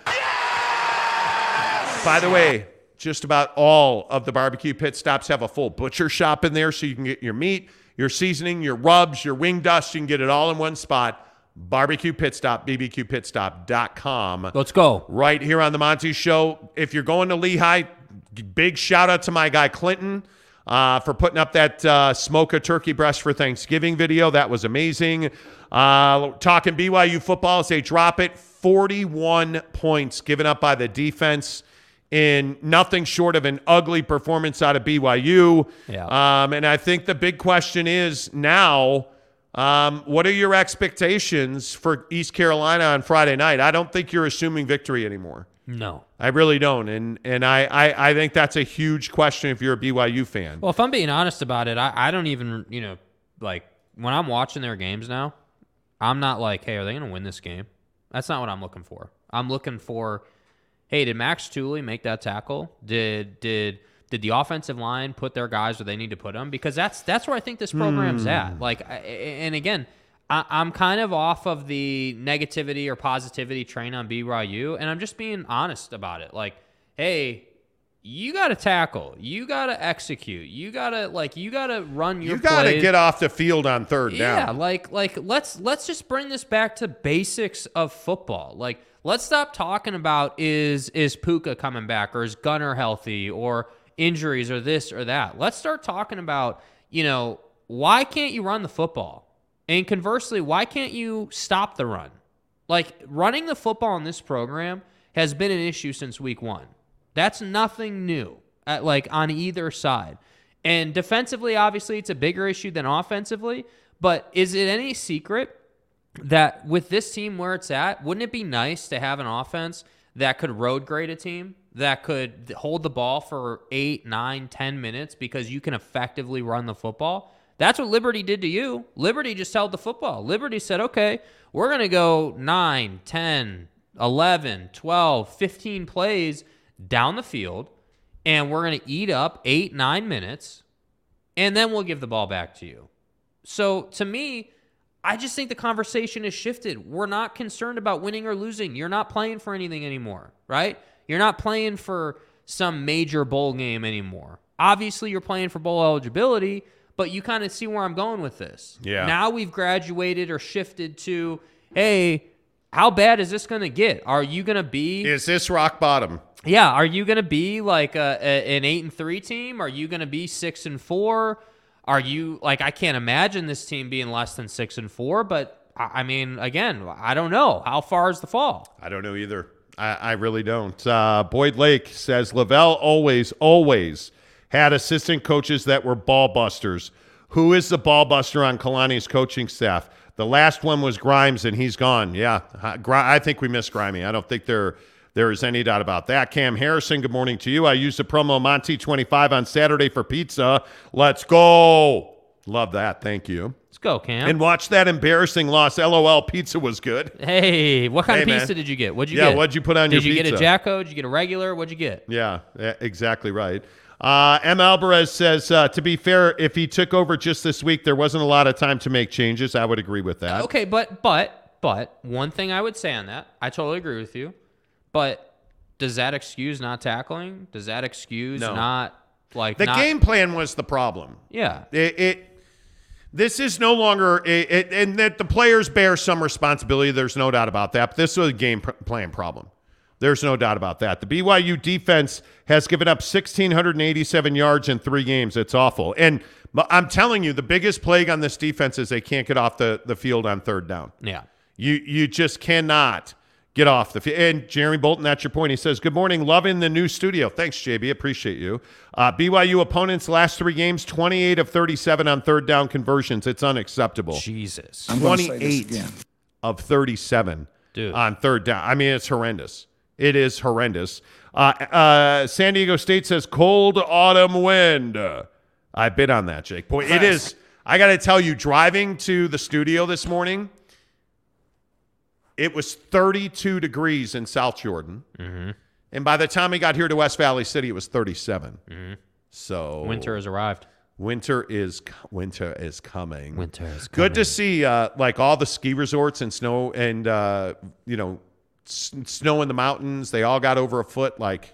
By the way, just about all of the barbecue pit stops have a full butcher shop in there so you can get your meat, your seasoning, your rubs, your wing dust. You can get it all in one spot. Barbecue Pit Stop, bbqpitstop.com. Let's go. Right here on the Monty Show. If you're going to Lehi, big shout out to my guy Clinton uh, for putting up that uh, smoke a turkey breast for Thanksgiving video. That was amazing. Uh, talking BYU football as they drop it 41 points given up by the defense in nothing short of an ugly performance out of BYU. Yeah. Um, and I think the big question is now. Um, what are your expectations for East Carolina on Friday night? I don't think you're assuming victory anymore. No. I really don't. And and I, I, I think that's a huge question if you're a BYU fan. Well, if I'm being honest about it, I, I don't even, you know, like when I'm watching their games now, I'm not like, hey, are they going to win this game? That's not what I'm looking for. I'm looking for, hey, did Max Tooley make that tackle? Did did did the offensive line put their guys where they need to put them? Because that's that's where I think this program's Hmm. at. Like, and again, I, I'm kind of off of the negativity or positivity train on BYU, and I'm just being honest about it. Like, hey, you got to tackle, you got to execute, you got to like, you got to run your. You got to get off the field on third Yeah, down. Yeah, like like let's let's just bring this back to basics of football. Like let's stop talking about is is Puka coming back or is Gunnar healthy or injuries or this or that. Let's start talking about, you know, why can't you run the football? And conversely, why can't you stop the run? Like running the football in this program has been an issue since week 1. That's nothing new. At like on either side. And defensively, obviously, it's a bigger issue than offensively. But is it any secret that with this team where it's at, wouldn't it be nice to have an offense that could road grade a team, that could hold the ball for eight, nine, ten minutes because you can effectively run the football? That's what Liberty did to you. Liberty just held the football. Liberty said, okay, we're going to go 9, 10, 11, 12, 15 plays down the field, and we're going to eat up eight, nine minutes, and then we'll give the ball back to you. So to me, I just think the conversation has shifted. We're not concerned about winning or losing. You're not playing for anything anymore, right? You're not playing for some major bowl game anymore. Obviously, you're playing for bowl eligibility, but you kind of see where I'm going with this. Yeah. Now we've graduated or shifted to, hey, how bad is this going to get? Are you going to be Is this rock bottom? yeah, are you going to be like a, a, an eight and three team? Are you going to be six and four? Are you like I can't imagine this team being less than six and four, but I I mean, again, I don't know how far is the fall. I don't know either. I, I really don't. Uh, Boyd Lake says LaVell always, always had assistant coaches that were ball busters. Who is the ball buster on Kalani's coaching staff? The last one was Grimes, and he's gone. Yeah, I think we miss Grimey. I don't think there there is any doubt about that. Cam Harrison, good morning to you. I used the promo Monty twenty five on Saturday for pizza. Let's go. Love that. Thank you. Go, Cam. And watch that embarrassing loss. LOL. Pizza was good. hey, what kind Hey, of man. pizza did you get? What'd you Yeah, get? what'd you put on your phone? did you get a pizza? Jacko? Did you get a regular? What'd you get? Yeah, yeah, exactly right. Uh, M. Alvarez says, uh, to be fair, if he took over just this week, there wasn't a lot of time to make changes. I would agree with that. Okay, but but but one thing I would say on that, I totally agree with you. But does that excuse not tackling? Does that excuse No. not like The not- game plan was the problem. Yeah. It, it this is no longer and that the players bear some responsibility. There's no doubt about that. But this was a game plan problem. There's no doubt about that. The BYU defense has given up 1,687 yards in three games. It's awful. And I'm telling you, the biggest plague on this defense is they can't get off the, the field on third down. Yeah. You you just cannot get off the field. And Jeremy Bolton, that's your point. He says, "Good morning, loving the new studio. Thanks, JB. Appreciate you." Uh, BYU opponents last three games, 28 of 37 on third down conversions. It's unacceptable. Jesus. I'm gonna say this 28 of 37 Dude. on third down. I mean, it's horrendous. It is horrendous. Uh, uh, San Diego State says cold autumn wind. I bid on that, Jake. Boy, it is. I got to tell you, driving to the studio this morning, it was 32 degrees in South Jordan. Mm-hmm. And by the time we got here to West Valley City, it was 37. So Winter has arrived. Winter is winter is coming. Winter is coming. Good to see uh, like all the ski resorts and snow and uh, you know s- snow in the mountains. They all got over a foot. Like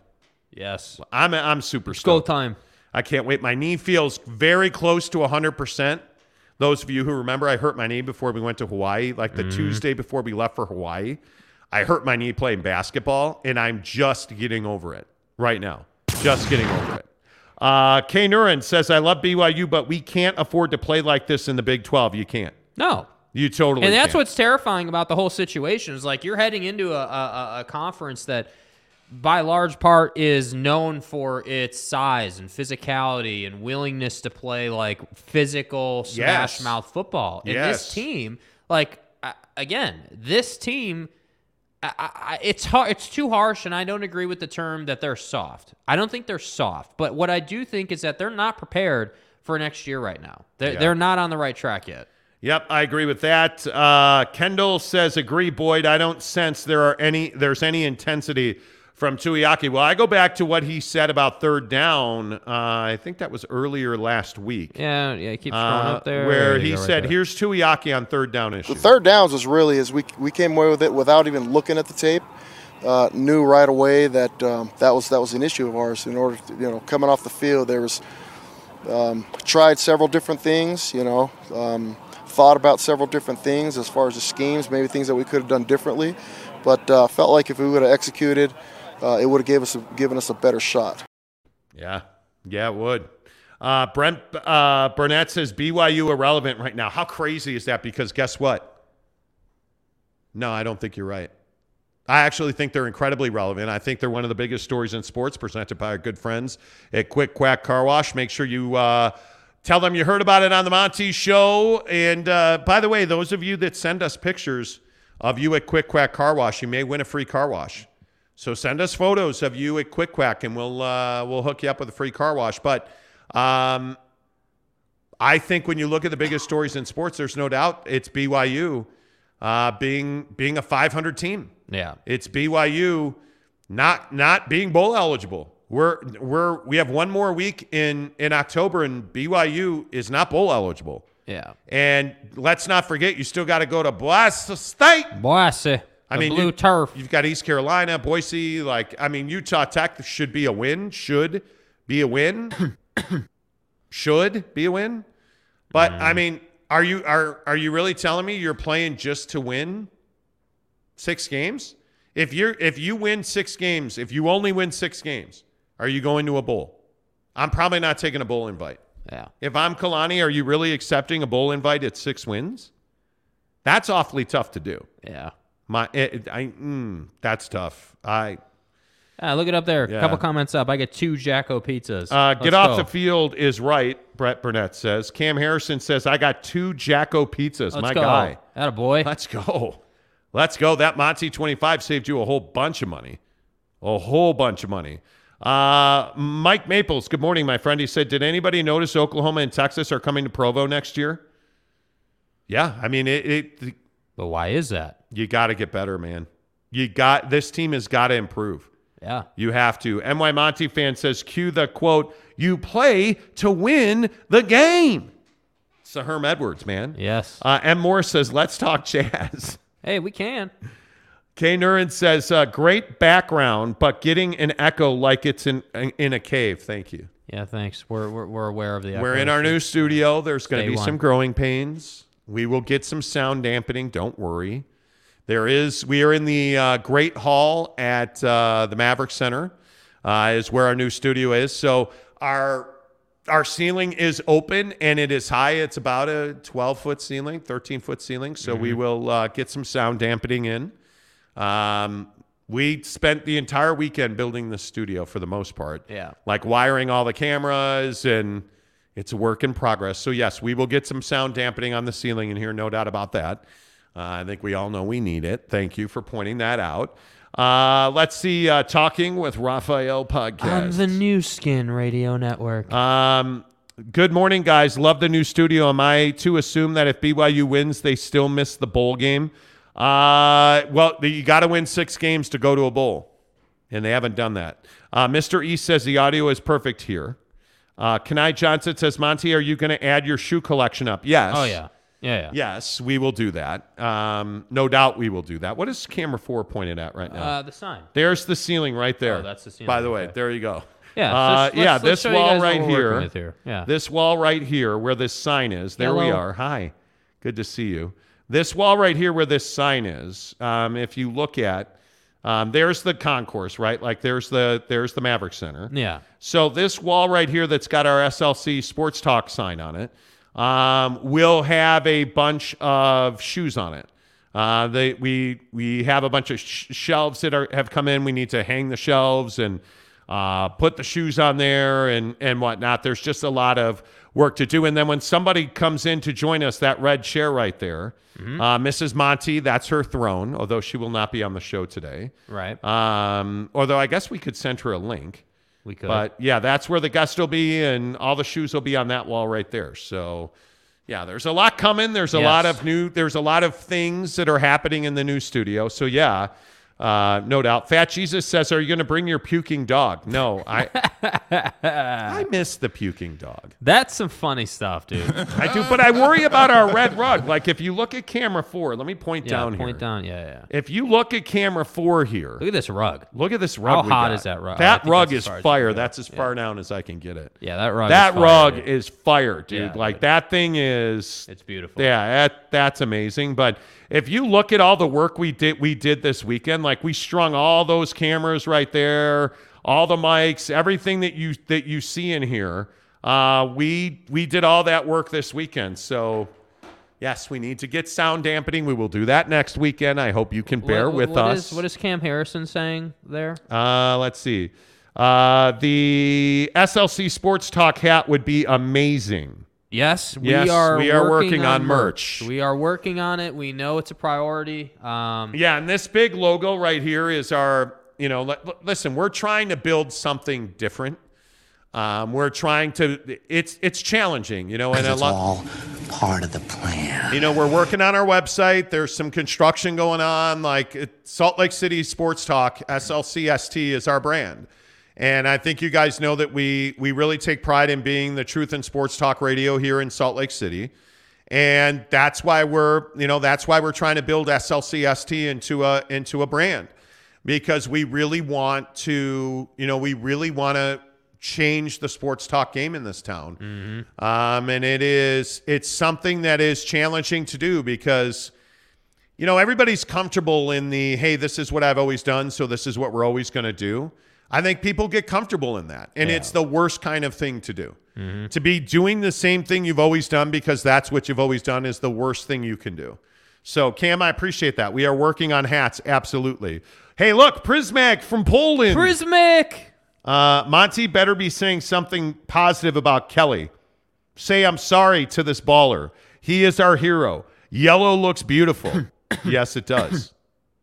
Yes. I'm I'm super Go stoked. time. I can't wait. My knee feels very close to 100%. Those of you who remember, I hurt my knee before we went to Hawaii, like the Tuesday before we left for Hawaii. I hurt my knee playing basketball, and I'm just getting over it right now. Just getting over it. Uh, Kay Nurin says, I love BYU, but we can't afford to play like this in the Big 12. You can't. No. You totally And that's can't. what's terrifying about the whole situation is like you're heading into a, a- a conference that, by large part, is known for its size and physicality and willingness to play like physical smash Yes. mouth football. And Yes. this team, like again, this team. I, I, it's hard. It's too harsh, and I don't agree with the term that they're soft. I don't think they're soft, but what I do think is that they're not prepared for next year right now. They're, Yeah. they're not on the right track yet. Yep, I agree with that. Uh, Kendall says, "Agree, Boyd. I don't sense there are any there's any intensity from Tuiaki." Well, I go back to what he said about third down. Uh, I think that was earlier last week. Yeah, yeah. Keep scrolling uh, up there. where he go, right said, there. "Here's Tuiaki on third down issue." The third downs was really as we we came away with it without even looking at the tape. Uh, knew right away that um, that was that was an issue of ours. In order, to, you know, coming off the field, there was um, tried several different things. You know, um, thought about several different things as far as the schemes, maybe things that we could have done differently. But uh, felt like if we would have executed, uh, it would have gave us given us a better shot. Yeah, yeah, it would. Uh, Brent uh, Burnett says BYU irrelevant right now. How crazy is that? Because guess what? No, I don't think you're right. I actually think they're incredibly relevant. I think they're one of the biggest stories in sports, presented by our good friends at Quick Quack Car Wash. Make sure you uh, tell them you heard about it on the Monty Show. And uh, by the way, those of you that send us pictures of you at Quick Quack Car Wash, you may win a free car wash. So send us photos of you at Quick Quack, and we'll uh, we'll hook you up with a free car wash. But um, I think when you look at the biggest stories in sports, there's no doubt it's BYU uh, being being a 500 team. Yeah. It's BYU not not being bowl eligible. We're we're we have one more week in in October, and BYU is not bowl eligible. Yeah. And let's not forget, you still got to go to Boise State. Boise. I mean, blue you, turf. You've got East Carolina, Boise. Like, I mean, Utah Tech should be a win. Should be a win. [coughs] should be a win. But Mm. I mean, are you are are you really telling me you're playing just to win six games? If you're if you win six games, if you only win six games, are you going to a bowl? I'm probably not taking a bowl invite. Yeah. If I'm Kalani, are you really accepting a bowl invite at six wins? That's awfully tough to do. Yeah. My, it, I, mm, that's tough. I Ah, look it up there. A Yeah. couple comments up. I get two Jacko pizzas. uh, get off go. the field is right. Brett Burnett says. Cam Harrison says I got two Jacko pizzas. Let's My go. guy. That a boy. Let's go. Let's go. That Monty twenty five saved you a whole bunch of money. A whole bunch of money. Uh, Mike Maples, good morning, my friend. He said, Did anybody notice Oklahoma and Texas are coming to Provo next year? Yeah, I mean, it. it but why is that? You got to get better, man. You got this team has got to improve. Yeah. You have to. NY Monty fan says, cue the quote, you play to win the game. It's a Herm Edwards, man. Yes. Uh, M. Moore says, let's talk jazz. [laughs] Hey, we can. K. Nurin says, uh, great background, but getting an echo like it's in in a cave. Thank you. Yeah, thanks. We're, we're, we're aware of the We're in our new studio. There's going to be one. some growing pains. We will get some sound dampening. Don't worry. There is. We are in the uh, Great Hall at uh, the Maverik Center. Uh, is where our new studio is. So our our ceiling is open and it is high. It's about a 12 foot ceiling, 13 foot ceiling. So we Mm-hmm. will uh, get some sound dampening in. Um, we spent the entire weekend building the studio for the most part. Yeah. Like wiring all the cameras and it's a work in progress. So yes, we will get some sound dampening on the ceiling in here, no doubt about that. Uh, I think we all know we need it. Thank you for pointing that out. Uh, let's see. Uh, talking with Raphael podcast. On the New Skin Radio Network. Um, good morning, guys. Love the new studio. Am I to assume that if BYU wins, they still miss the bowl game? Uh, well, you got to win six games to go to a bowl, and they haven't done that. Uh, Mr. East says the audio is perfect here. Uh, Kenai Johnson says, Monty, are you going to add your shoe collection up? Yes. Oh, yeah. Yeah, yeah. Yes, we will do that. Um, no doubt we will do that. What is camera four pointed at right now? Uh, the sign. There's the ceiling right there. Oh, that's the ceiling, By the way, okay. there you go. Yeah, Uh, yeah. this wall right here. here. Yeah. This wall right here, where this sign is. There we are. Hi. Good to see you. This wall right here, where this sign is. Um, if you look at, um, there's the concourse, right? Like there's the there's the Maverik Center. Yeah. So this wall right here that's got our SLC Sports Talk sign on it um, will have a bunch of shoes on it. Uh, they, we we have a bunch of sh- shelves that are, have come in. We need to hang the shelves and uh, put the shoes on there and and whatnot. There's just a lot of work to do. And then when somebody comes in to join us, that red chair right there, uh, Mrs. Monty, that's her throne. Although she will not be on the show today. Right. Um, although I guess we could send her a link. We could. But yeah, that's where the guest will be, and all the shoes will be on that wall right there. So yeah, there's a lot coming. There's a Yes. lot of new. There's a lot of things that are happening in the new studio. So yeah, uh, no doubt. Fat Jesus says, "Are you going to bring your puking dog?" No, I [laughs] I miss the puking dog. That's some funny stuff, dude. I do, but I worry about our red rug. Like if you look at camera four, let me point yeah, down point here. down. Yeah, yeah. If you look at camera four here, Look at this rug. Look at this rug. How hot got. is that rug? That think rug is as far as fire. you can go. That's as far down as I can get it. Yeah, that rug. that is fire, rug dude. is fire, dude. Yeah, like dude. that thing is. It's beautiful. Yeah, that, that's amazing. But if you look at all the work we did, we did this weekend. Like we strung all those cameras right there, all the mics, everything that you that you see in here. Uh, we we did all that work this weekend. So. Yes, we need to get sound dampening. We will do that next weekend. I hope you can bear What- with what us. is- what is Cam Harrison saying there? Uh, let's see. Uh, the SLC Sports Talk hat would be amazing. Yes, we Yes, are. we are working, working on merch. We are working on it. We know it's a priority. Um, Yeah, and this big logo right here is our, you know, li- li- listen, we're trying to build something different. Um, we're trying to, it's it's challenging, you know, and a it's lot. all part of the plan. You know, we're working on our website. There's some construction going on. Like it, Salt Lake City Sports Talk, SLCST is our brand. And I think you guys know that we we really take pride in being the truth in sports talk radio here in Salt Lake City. And that's why we're, you know, that's why we're trying to build SLCST into a into a brand. Because we really want to, you know, we really want to change the sports talk game in this town. Um, and it is it's something that is challenging to do because you know everybody's comfortable in the hey this is what I've always done so this is what we're always going to do. I think people get comfortable in that and it's the worst kind of thing to do. To be doing the same thing you've always done because that's what you've always done is the worst thing you can do. So Cam, I appreciate that. We are working on hats absolutely. Hey, look, Prismac from Poland. Prismic. Uh, Monty better be saying something positive about Kelly. Say I'm sorry to this baller. He is our hero. Yellow looks beautiful. [coughs] yes, it does.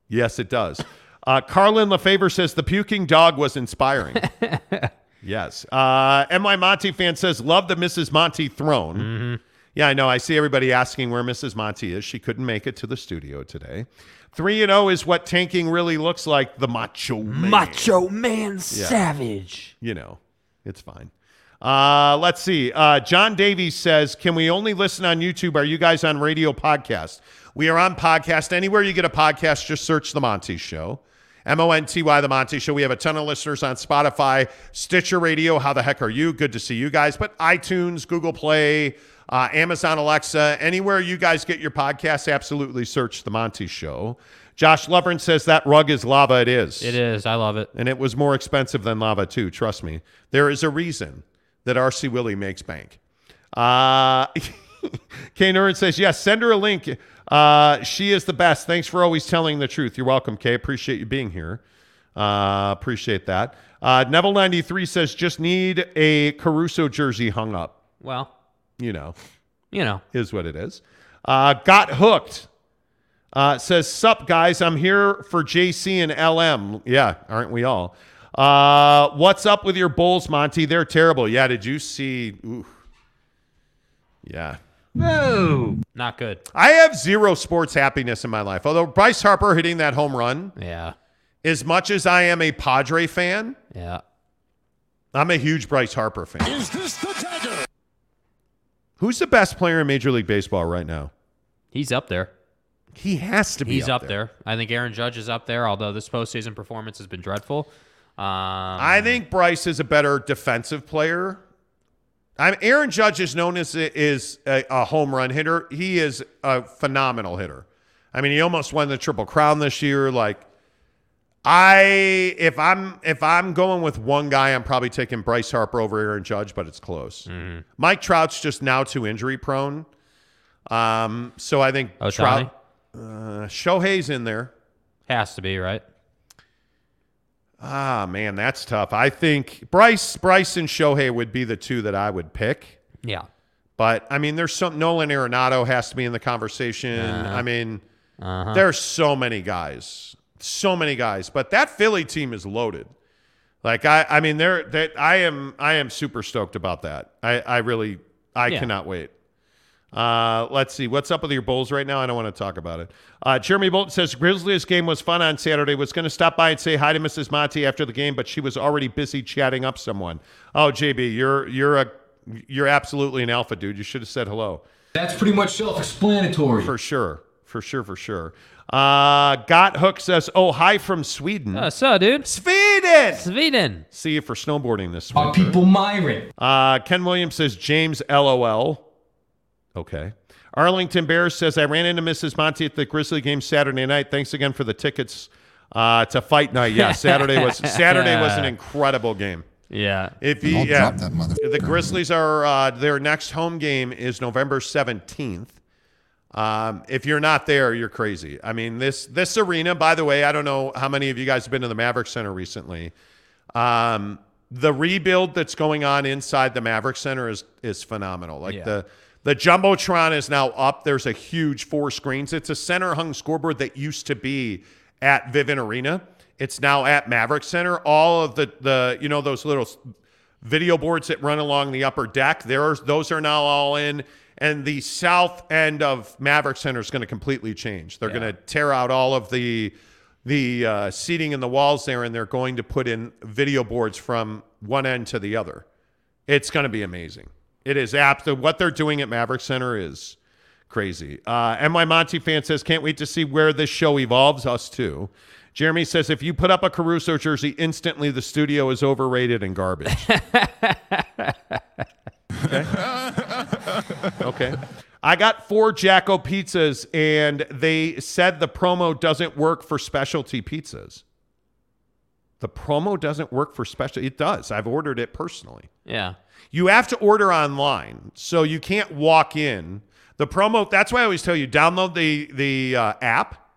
Yes, it does. Uh, Carlin Lefevre says the puking dog was inspiring. [laughs] yes. Uh, NY Monty fan says love the Mrs. Monty throne. Mm-hmm. Yeah, I know. I see everybody asking where Mrs. Monty is. She couldn't make it to the studio today. Three and zero is what tanking really looks like. The macho man. Macho Man Savage. You know, it's fine. Uh, let's see. Uh, John Davies says, "Can we only listen on YouTube? Are you guys on radio podcast? We are on podcast. Anywhere you get a podcast, just search the Monty Show." M O N T Y, The Monty Show. We have a ton of listeners on Spotify, Stitcher Radio. How the heck are you? Good to see you guys. But iTunes, Google Play, uh, Amazon Alexa, anywhere you guys get your podcasts, absolutely search The Monty Show. Josh Lovren says that rug is lava. It is. It is. I love it. And it was more expensive than lava, too. Trust me. There is a reason that RC Willey makes bank. Uh, [laughs] Kay Nurin says, yes, send her a link. Uh, she is the best. Thanks for always telling the truth. You're welcome, Kay. Appreciate you being here. Uh, appreciate that. Uh, Neville93 says, just need a Caruso jersey hung up. Well, You know, you know. is what it is. Uh, got hooked. Uh, says, Sup, guys. I'm here for JC and LM. Yeah, aren't we all? Uh, what's up with your Bulls, Monty? They're terrible. Yeah, did you see? Ooh. Yeah. No. Not good. I have zero sports happiness in my life. Although Bryce Harper hitting that home run, Yeah. as much as I am a Padre fan, Yeah. I'm a huge Bryce Harper fan. Is this the dagger? Who's the best player in Major League Baseball right now? He's up there. He has to be. He's up, up, there. I think Aaron Judge is up there, although this postseason performance has been dreadful. Um, I think Bryce is a better defensive player. I'm Aaron Judge is known as is a, a home run hitter. He is a phenomenal hitter. I mean, he almost won the Triple Crown this year. Like, I if I'm if I'm going with one guy, I'm probably taking Bryce Harper over Aaron Judge, but it's close. Mm-hmm. Mike Trout's just now too injury prone. Um, so I think Ohtani? Trout, uh, Shohei's in there. has to be right. Ah, man, that's tough. I think Bryce, Bryce, and Shohei would be the two that I would pick. Yeah. But I mean, there's some Nolan Arenado has to be in the conversation. Uh-huh. I mean, Uh-huh. there's so many guys, so many guys. But that Philly team is loaded. Like I, I mean, they're that I am, I am super stoked about that. I, I really, I Yeah. cannot wait. Uh, let's see what's up with your Bulls right now. I don't want to talk about it. Uh, Jeremy Bolton says Grizzlies game was fun on Saturday. Was going to stop by and say hi to Mrs. Monty after the game, but she was already busy chatting up someone. Oh, JB, you're you're a you're absolutely an alpha dude. You should have said hello. That's pretty much self-explanatory. For sure, for sure, for sure. Uh, Got Hook says, "Oh, hi from Sweden." Uh, so, dude. Sweden. Sweden. See you for snowboarding this Our winter. people Myron. Uh, Ken Williams says James LOL. Okay. Arlington Bears says I ran into Mrs. Monty at the Grizzly game Saturday night. Thanks again for the tickets uh, to fight night. Yeah, Saturday was [laughs] Saturday was an incredible game. Yeah. If you, I'll yeah, drop that mother- the Grizzlies are uh, their next home game is November seventeenth. Um, if you're not there, you're crazy. I mean this this arena. By the way, I don't know how many of you guys have been to the Maverik Center recently. Um, the rebuild that's going on inside the Maverik Center is is phenomenal. Like Yeah. the the jumbotron is now up. There's a huge four screens. It's a center hung scoreboard that used to be at Vivint Arena. It's now at Maverik Center. All of the the you know those little video boards that run along the upper deck. There's those are now all in. And the south end of Maverik Center is going to completely change. They're going to tear out all of the the uh, seating in the walls there, and they're going to put in video boards from one end to the other. It's going to be amazing. It is apt. What they're doing at Maverik Center is crazy. Uh, and my Monty fan says, can't wait to see where this show evolves. Us too. Jeremy says, if you put up a Caruso jersey, instantly the studio is overrated and garbage. [laughs] okay. okay. I got four Jacko pizzas, and they said the promo doesn't work for specialty pizzas. The promo doesn't work for special. It does. I've ordered it personally. Yeah. You have to order online, so you can't walk in. The promo. That's why I always tell you download the the uh, app,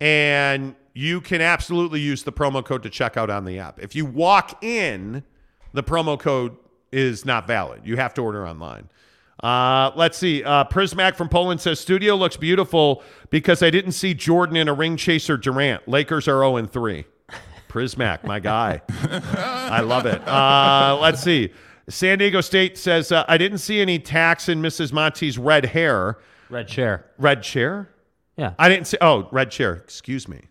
and you can absolutely use the promo code to check out on the app. If you walk in, the promo code is not valid. You have to order online. Uh, let's see. Uh, Prismac from Poland says studio looks beautiful because I didn't see Jordan in a ring chaser Durant. Lakers are 0 3. Prismac, my guy. [laughs] I love it. Uh, let's see. San Diego State says uh, I didn't see any tax in Mrs. Monty's red hair. Red chair. Red chair? Yeah. I didn't see. Oh, red chair. Excuse me.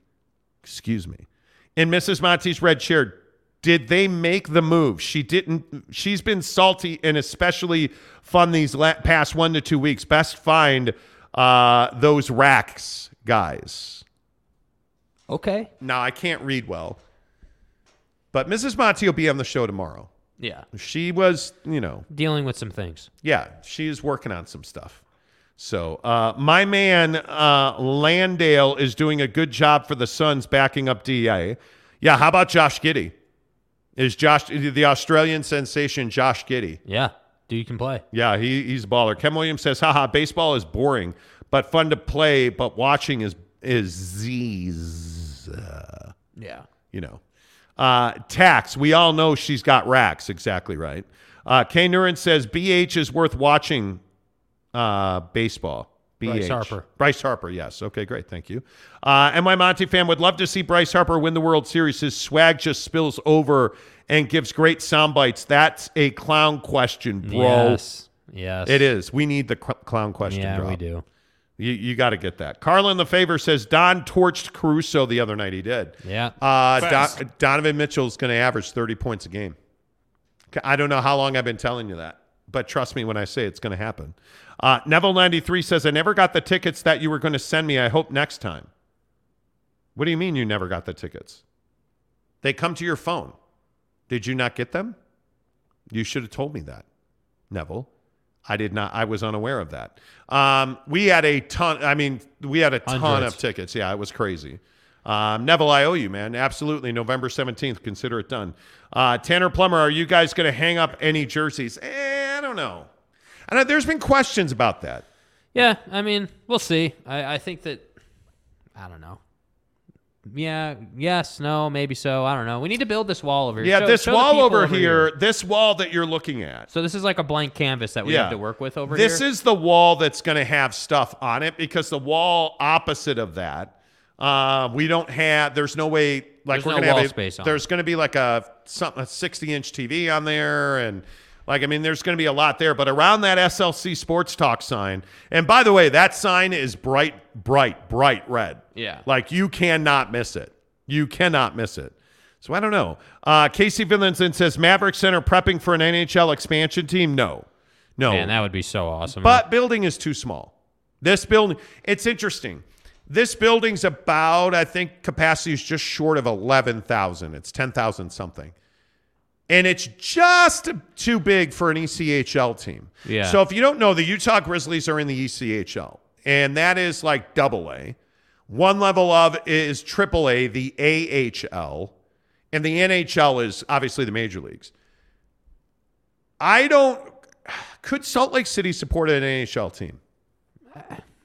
Excuse me. In Mrs. Monty's red chair, did they make the move? She didn't. She's been salty and especially fun these la- past one to two weeks. Best find uh, those racks, guys. Okay. Now I can't read well, but Mrs. Monty will be on the show tomorrow. Yeah. She was, you know, Dealing with some things. yeah, she's working on some stuff. So, uh, my man uh, Landale is doing a good job for the Suns backing up DA. Yeah, how about Josh Giddey? Is Josh the Australian sensation Josh Giddey? Yeah. Dude you can play. Yeah, he, he's a baller. Ken Williams says, haha, baseball is boring, but fun to play, but watching is is Z's. Uh, Yeah. you know. Uh, tax. We all know she's got racks. Exactly right. Uh, Kay Nurin says BH is worth watching uh, baseball. BH. Bryce Harper. Bryce Harper, yes. Okay, great. Thank you. Uh, and my Monty fan would love to see Bryce Harper win the World Series. His swag just spills over and gives great sound bites. That's a clown question, bro. Yes. Yes. It is. We need the cl- clown question. Yeah, we do. You, you got to get that. Carlin the Favor says Don torched Caruso the other night. He did. Yeah. Uh, Fast. Don, Donovan Mitchell's going to average 30 points a game. I don't know how long I've been telling you that, but trust me when I say it's going to happen. Uh, Neville93 says, I never got the tickets that you were going to send me. I hope next time. What do you mean you never got the tickets? They come to your phone. Did you not get them? You should have told me that, Neville. I did not. I was unaware of that. Um, we had a ton. I mean, we had a ton Hundreds. of tickets. Yeah, it was crazy. Um, Neville, I owe you, man. Absolutely. November 17th. Consider it done. Uh, Tanner Plummer, are you guys going to hang up any jerseys? Eh, I don't know. I there's been questions about that. Yeah, I mean, we'll see. I, I think that I don't know. Yeah, yes, no, maybe so. I don't know. We need to build this wall over here. Yeah, Show- this show wall people over, here, this wall that you're looking at. So this is like a blank canvas that we Yeah. have to work with over here? this is the wall that's going to have stuff on it because the wall opposite of that, uh, we don't have. There's no way. Like There's we're no gonna have a, space on There's going to be like a something a 60 inch TV on there, and like I mean, there's going to be a lot there. But around that SLC Sports Talk sign, and by the way, that sign is bright, bright, bright red. Yeah. like you cannot miss it. You cannot miss it. So I don't know. Uh, Casey Vinlandson says Maverik Center prepping for an NHL expansion team. No, no. Man, that would be so awesome. But building is too small. This building, it's interesting. This building's about, I think, capacity is just short of 11,000. It's 10,000 something. And it's just too big for an ECHL team. Yeah. So if you don't know, the Utah Grizzlies are in the ECHL, and that is like double A. One level of is triple A, the AHL, and the NHL is obviously the major leagues. I don't. Could Salt Lake City support an NHL team?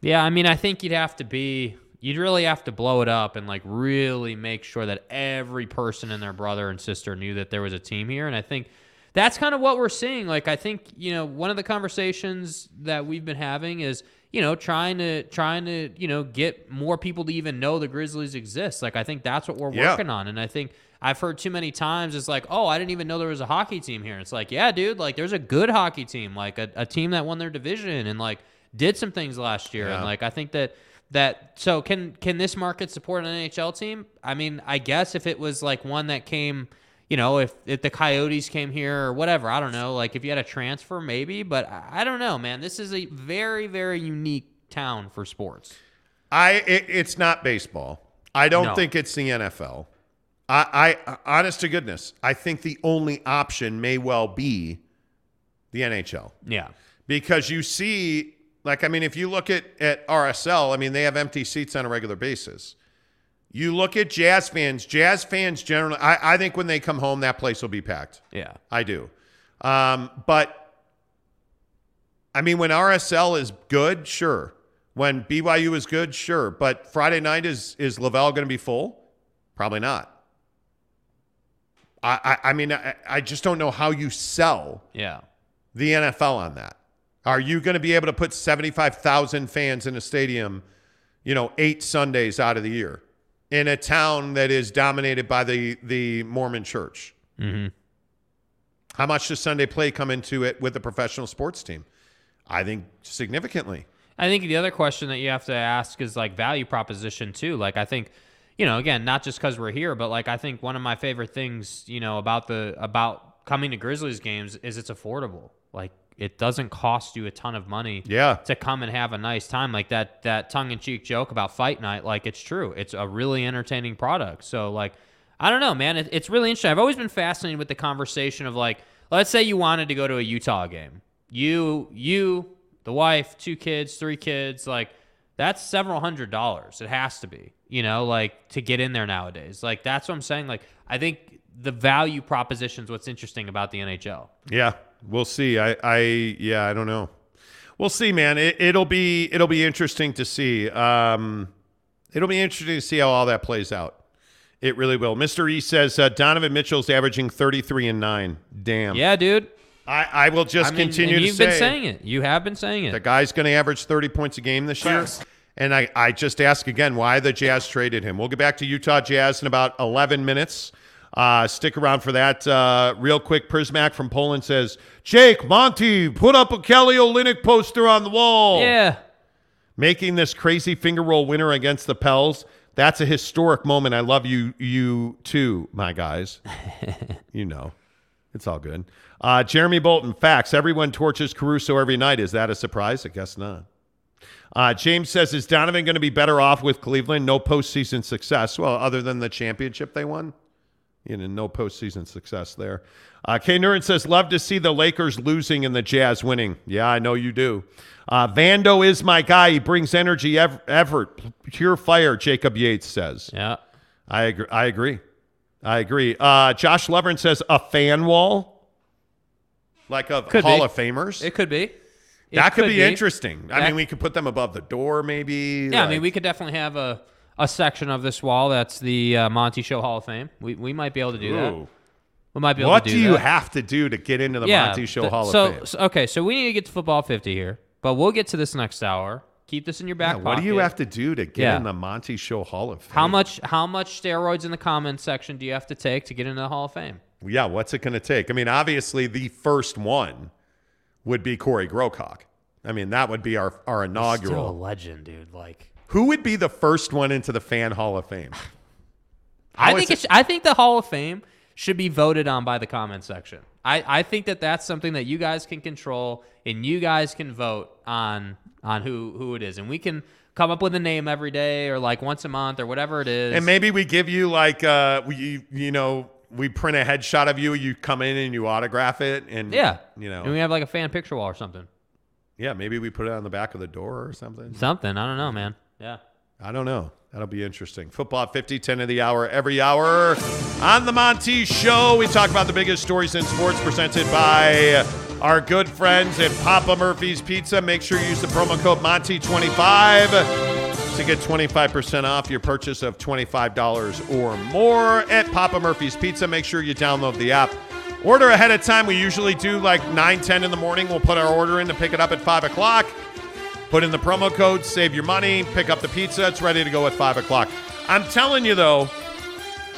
Yeah, I mean, I think you'd have to be, you'd really have to blow it up and like really make sure that every person and their brother and sister knew that there was a team here. And I think that's kind of what we're seeing. Like, I think, you know, one of the conversations that we've been having is, you know, trying to, trying to, you know, get more people to even know the Grizzlies exist. Like, I think that's what we're Yeah. working on. And I think I've heard too many times it's like, oh, I didn't even know there was a hockey team here. It's like, yeah, dude, like there's a good hockey team, like a, a team that won their division and like did some things last year. Yeah. And like I think that that so can can this market support an NHL team? I mean, I guess if it was like one that came, you know, if if the Coyotes came here or whatever, I don't know. Like if you had a transfer, maybe, but I, I don't know, man. This is a very very unique town for sports. I it, it's not baseball. I don't No. think it's the NFL. I, I honest to goodness, I think the only option may well be the NHL Yeah. because you see, like I mean, if you look at at RSL, I mean they have empty seats on a regular basis. You look at Jazz fans. Jazz fans generally, I, I think when they come home, that place will be packed. Yeah. I do. Um, but I mean, when RSL is good, sure. When BYU is good, sure. But Friday night is is LaVell going to be full? Probably not. I I, I mean, I, I just don't know how you sell Yeah. the NFL on that. Are you going to be able to put 75,000 fans in a stadium, you know, eight Sundays out of the year in a town that is dominated by the, the Mormon church? Mm-hmm. How much does Sunday play come into it with a professional sports team? I think significantly. I think the other question that you have to ask is like value proposition too. Like I think, you know, again, not just because we're here, but like I think one of my favorite things, you know, about the about coming to Grizzlies games is it's affordable. Like it doesn't cost you a ton of money Yeah. to come and have a nice time. Like that that tongue in cheek joke about fight night, like it's true. It's a really entertaining product. So like I don't know, man. It, it's really interesting. I've always been fascinated with the conversation of like, let's say you wanted to go to a Utah game. You you the wife, two kids, three kids, like that's several hundred dollars. It has to be, you know, like to get in there nowadays. Like that's what I'm saying. Like I think the value proposition is what's interesting about the NHL. Yeah, we'll see. I, I, yeah, I don't know. We'll see, man. It, it'll be, it'll be interesting to see. Um, it'll be interesting to see how all that plays out. It really will. Mr. E says uh, Donovan Mitchell's averaging 33 and nine. Damn. Yeah, dude. I, I will just I mean, continue to you've say been saying it. You have been saying it. the guy's going to average 30 points a game this year. And I, I just ask again why the Jazz traded him. We'll get back to Utah Jazz in about 11 minutes. Uh, stick around for that. Uh, real quick, Prismac from Poland says, Jake, Monty, put up a Kelly Olynyk poster on the wall. Yeah. Making this crazy finger roll winner against the Pels. That's a historic moment. I love you, you too, my guys. [laughs] you know, it's all good. Uh, Jeremy Bolton, facts. Everyone torches Caruso every night. Is that a surprise? I guess not. Uh, James says, is Donovan going to be better off with Cleveland? No postseason success. Well, other than the championship they won. You know, no postseason success there. Uh, K. Nurin says, love to see the Lakers losing and the Jazz winning. Yeah, I know you do. Uh, Vando is my guy. He brings energy, ev- effort, pure fire, Jacob Yates says. Yeah. I agree. I agree. I agree. Uh, Josh Levern says, a fan wall? Like of Could Hall be. of Famers? It could be. It that could, be, interesting. I That- mean, we could put them above the door, maybe. Yeah, I mean, we could definitely have a, a section of this wall that's the uh, Monty Show Hall of Fame. We, we might be able to do that. We might be able What to do do you that. have to do to get into the yeah, Monty Show th- Hall so, of Fame? so- okay, so we need to get to football 50 here, but we'll get to this next hour. Keep this in your back Yeah, what do you have to do to get Yeah. in the Monty Show Hall of Fame? How much how much steroids in the comments section do you have to take to get into the Hall of Fame? Yeah, what's it going to take? I mean, obviously, the first one would be Corey Grocock. I mean, that would be our, our Still a inaugural. legend, dude. Like Who would be the first one into the Fan Hall of Fame? I How think is it's, I think the Hall of Fame should be voted on by the comment section. I, I think that that's something that you guys can control and you guys can vote on on who who it is and we can come up with a name every day or like once a month or whatever it is. And maybe we give you like, uh, we, you know, we print a headshot of you. You come in and you autograph it, and yeah, you know, and we have like a fan picture wall or something. yeah, maybe we put it on the back of the door or something. Something I don't know, man. Yeah. I don't know. That'll be interesting. Football 50, 10 of the hour, every hour. On the Monty Show, we talk about the biggest stories in sports presented by our good friends at Papa Murphy's Pizza. Make sure you use the promo code Monty25 to get 25% off your purchase of $25 or more at Papa Murphy's Pizza. Make sure you download the app. Order ahead of time. We usually do like 9, 10 in the morning. We'll put our order in to pick it up at 5 o'clock. Put in the promo code, save your money, pick up the pizza. It's ready to go at 5 o'clock. I'm telling you, though,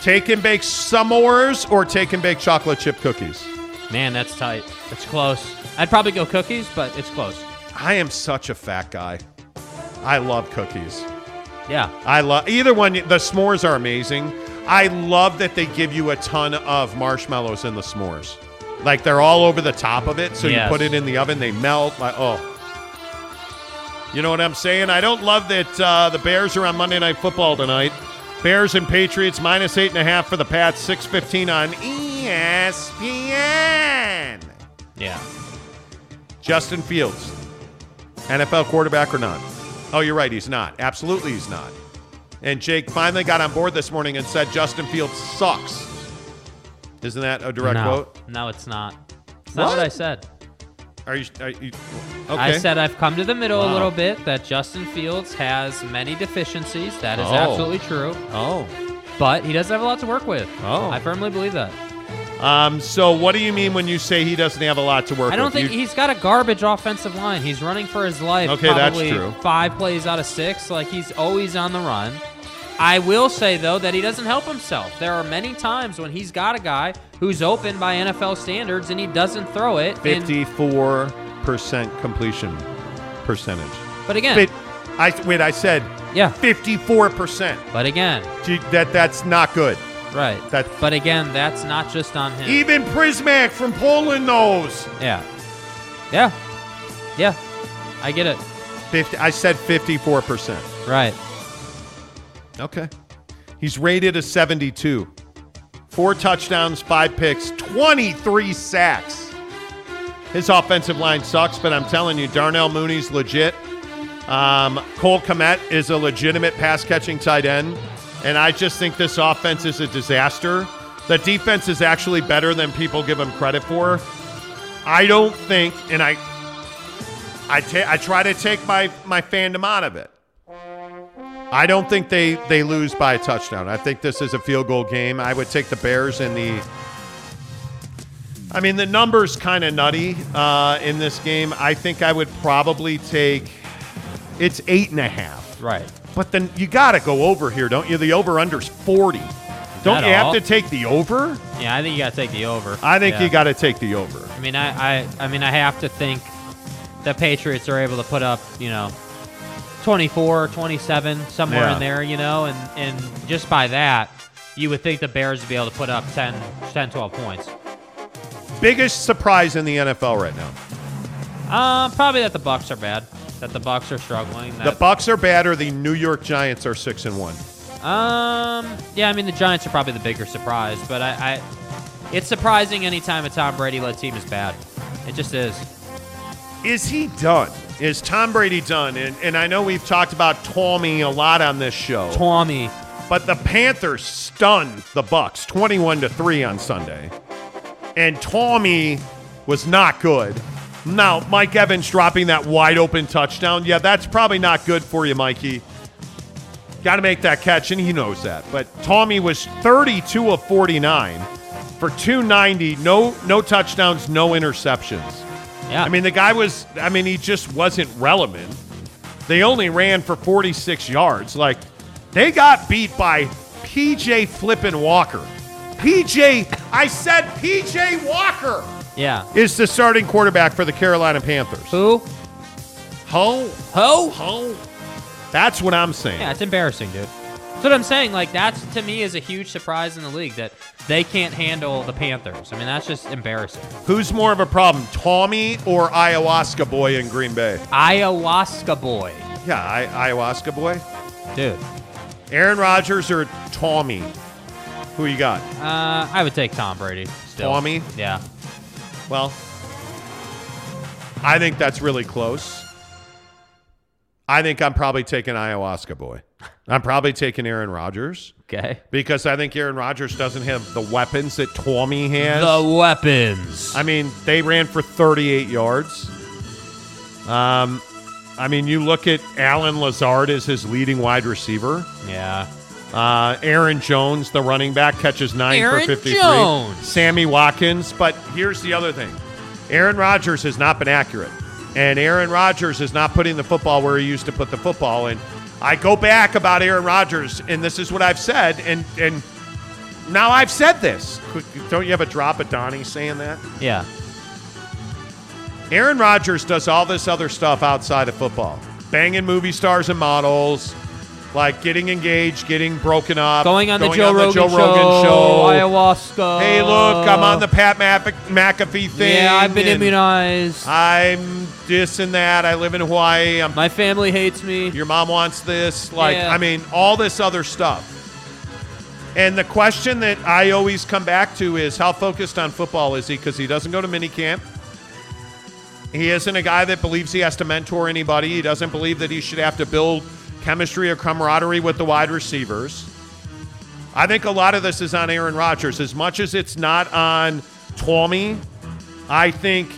take and bake s'mores or take and bake chocolate chip cookies. Man, that's tight. It's close. I'd probably go cookies, but it's close. I am such a fat guy. I love cookies. Yeah. I love either one. The s'mores are amazing. I love that they give you a ton of marshmallows in the s'mores. Like they're all over the top of it. So Yes. you put it in the oven, they melt. Like, oh. You know what I'm saying? I don't love that uh, the Bears are on Monday Night Football tonight. Bears and Patriots minus eight and a half for the Pats, six fifteen on ESPN. Yeah. Justin Fields, NFL quarterback or not? Oh, you're right. He's not. Absolutely, he's not. And Jake finally got on board this morning and said Justin Fields sucks. Isn't that a direct no, quote? No, it's not. It's not what What? I said. Are you? Are you okay. I said I've come to the middle a little bit that Justin Fields has many deficiencies. That is Oh. absolutely true. Oh. But he does have a lot to work with. Oh. I firmly believe that. Um, so what do you mean when you say he doesn't have a lot to work I don't with? think You- he's got a garbage offensive line. He's running for his life. Okay, that's true. Five plays out of six. Like he's always on the run. I will say though that he doesn't help himself. There are many times when he's got a guy who's open by NFL standards and he doesn't throw it. 54% completion percentage. But again- Fit- I wait, I said yeah, 54%. But again, Gee, that that's not good. right. That But again, that's not just on him. even Prismac from Poland knows. Yeah. Yeah. Yeah. I get it. 50 I said 54%. Right. Okay. He's rated a 72. Four touchdowns, five picks, 23 sacks. His offensive line sucks, but I'm telling you, Darnell Mooney's legit. Um, Cole Kmet is a legitimate pass catching tight end. And I just think this offense is a disaster. The defense is actually better than people give them credit for. I don't think, and I, I, ta- I try to take my, my fandom out of it. I don't think they they lose by a touchdown. I think this is a field goal game. I would take the Bears in the. I mean, the numbers kind of nutty uh, in this game. I think I would probably take. It's eight and a half. Right. But then you got to go over here, don't you? The over under's forty. Don't you all? have to take the over? Yeah, I think you got to take the over. I think Yeah. you got to take the over. I mean, I, I, I mean, I have to think the Patriots are able to put up, you know, 24, or 27, somewhere Yeah. in there, you know, and, and just by that, you would think the Bears would be able to put up 10, 10 12 points. Biggest surprise in the NFL right now. Uh, probably that the Bucks are bad, that the Bucks are struggling. The Bucks are bad, or the New York Giants are six and one. um, yeah, I mean, the Giants are probably the bigger surprise, but I, I it's surprising anytime a Tom Brady led team is bad. It just is. Is he done? Is Tom Brady done? And, and I know we've talked about Tommy a lot on this show. Tommy. But the Panthers stunned the Bucks 21 to 3 on Sunday. And Tommy was not good. Now, Mike Evans dropping that wide open touchdown. Yeah, that's probably not good for you, Mikey. Got to make that catch, and he knows that. But Tommy was 32 of 49 for 290, no no touchdowns, no interceptions. Yeah. I mean, the guy was, I mean, he just wasn't relevant. They only ran for 46 yards. Like, they got beat by PJ Flippin' Walker. PJ, I said PJ Walker Yeah. is the starting quarterback for the Carolina Panthers. Who? Ho? Ho? Ho? That's what I'm saying. Yeah, it's embarrassing, dude. What I'm saying. Like that's to me is a huge surprise in the league that they can't handle the Panthers. I mean, that's just embarrassing. Who's more of a problem, Tommy or Ayahuasca Boy in Green Bay? Ayahuasca boy, Yeah, I, Ayahuasca Boy. dude. Aaron Rodgers or Tommy? Who you got? Uh, I would take Tom Brady. Still. Tommy? Yeah. Well, I think that's really close. I think I'm probably taking Ayahuasca Boy. I'm probably taking Aaron Rodgers Okay. because I think Aaron Rodgers doesn't have the weapons that Tommy has. The weapons. I mean, they ran for 38 yards. Um, I mean, you look at Allen Lazard as his leading wide receiver. Yeah. Uh, Aaron Jones, the running back, catches nine Aaron for 53. Jones. Sammy Watkins. But here's the other thing Aaron Rodgers has not been accurate. And Aaron Rodgers is not putting the football where he used to put the football. And I go back about Aaron Rodgers, and this is what I've said. And, and now I've said this. Don't you have a drop of Donnie saying that? Yeah. Aaron Rodgers does all this other stuff outside of football, banging movie stars and models, like getting engaged, getting broken up, Going on the Joe, on the Rogan, Joe show, Rogan show. Ayahuasca. Hey, look, I'm on the Pat McAfee thing. Yeah, I've been immunized. I'm this and that. I live in Hawaii. I'm, My family hates me. your mom wants this. Like, Yeah. I mean, all this other stuff. And the question that I always come back to is how focused on football is he? Because he doesn't go to minicamp. He isn't a guy that believes he has to mentor anybody. He doesn't believe that he should have to build chemistry or camaraderie with the wide receivers. I think a lot of this is on Aaron Rodgers. As much as it's not on Tommy, I think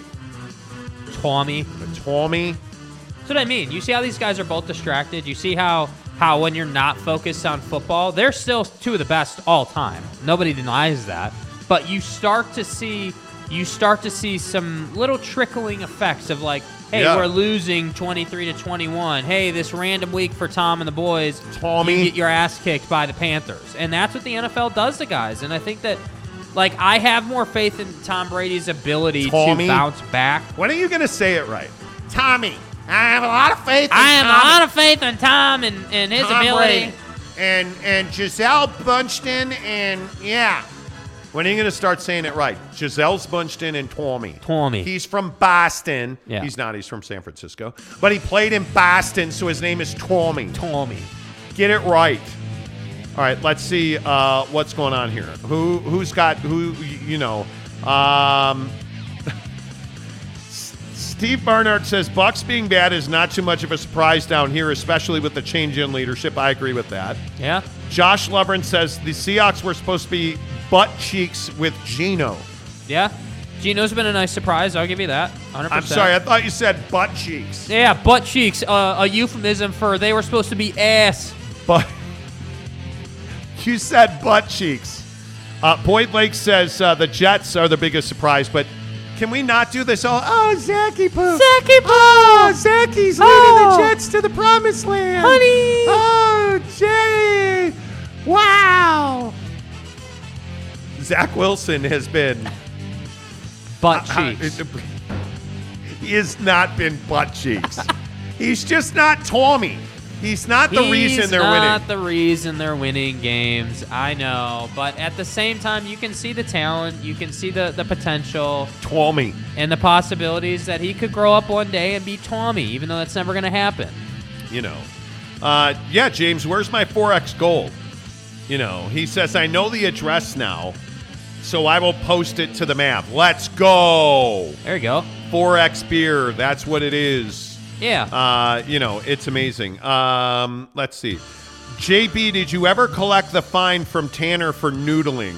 Tommy. Tommy. That's what I mean. You see how these guys are both distracted. You see how how when you're not focused on football, they're still two of the best all time. Nobody denies that. but you start to see you start to see some little trickling effects of like, hey, Yeah. we're losing 23 to 21. Hey, this random week for Tom and the boys, Tommy. you get your ass kicked by the Panthers. And that's what the NFL does to guys. And I think that like I have more faith in Tom Brady's ability Tommy. to bounce back. When are you going to say it right? Tommy. I have a lot of faith in I have Tommy. a lot of faith in Tom and, and his Tom ability. Brady. And and Gisele Bündchen and yeah. When are you going to start saying it right? Gisele's Bündchen and Tommy. Tommy. He's from Boston. Yeah. He's not. He's from San Francisco. But he played in Boston, so his name is Tommy. Tommy. Get it right. All right. Let's see uh, what's going on here. Who who's got who? You know. Um, Steve Barnard says Bucks being bad is not too much of a surprise down here, especially with the change in leadership. I agree with that. Yeah. Josh Lovren says the Seahawks were supposed to be butt cheeks with Gino. Yeah. Gino's been a nice surprise. I'll give you that. 100%. I'm sorry, I thought you said butt cheeks. Yeah, butt cheeks, uh, a euphemism for they were supposed to be ass. But [laughs] you said butt cheeks. Uh, Boyd Lake says uh, the Jets are the biggest surprise, but can we not do this? Oh, oh Zachy Poo. Zachy Poo. Oh, Zachy's leading Oh. the Jets to the promised land. Honey. Oh, Jay. Wow. Zach Wilson has been Butt Uh, cheeks. he has not been butt cheeks. [laughs] He's just not Tommy. He's not the reason they're winning. He's not the reason they're winning games. I know, but at the same time, you can see the talent, you can see the the potential, Tommy. and the possibilities that he could grow up one day and be Tommy, even though that's never going to happen. You know. Uh, yeah, James, where's my 4X gold? You know, he says, I know the address now, so I will post it to the map. Let's go. There you go. 4X beer. That's what it is. Yeah. Uh, you know, it's amazing. Um, let's see. JB, did you ever collect the fine from Tanner for noodling?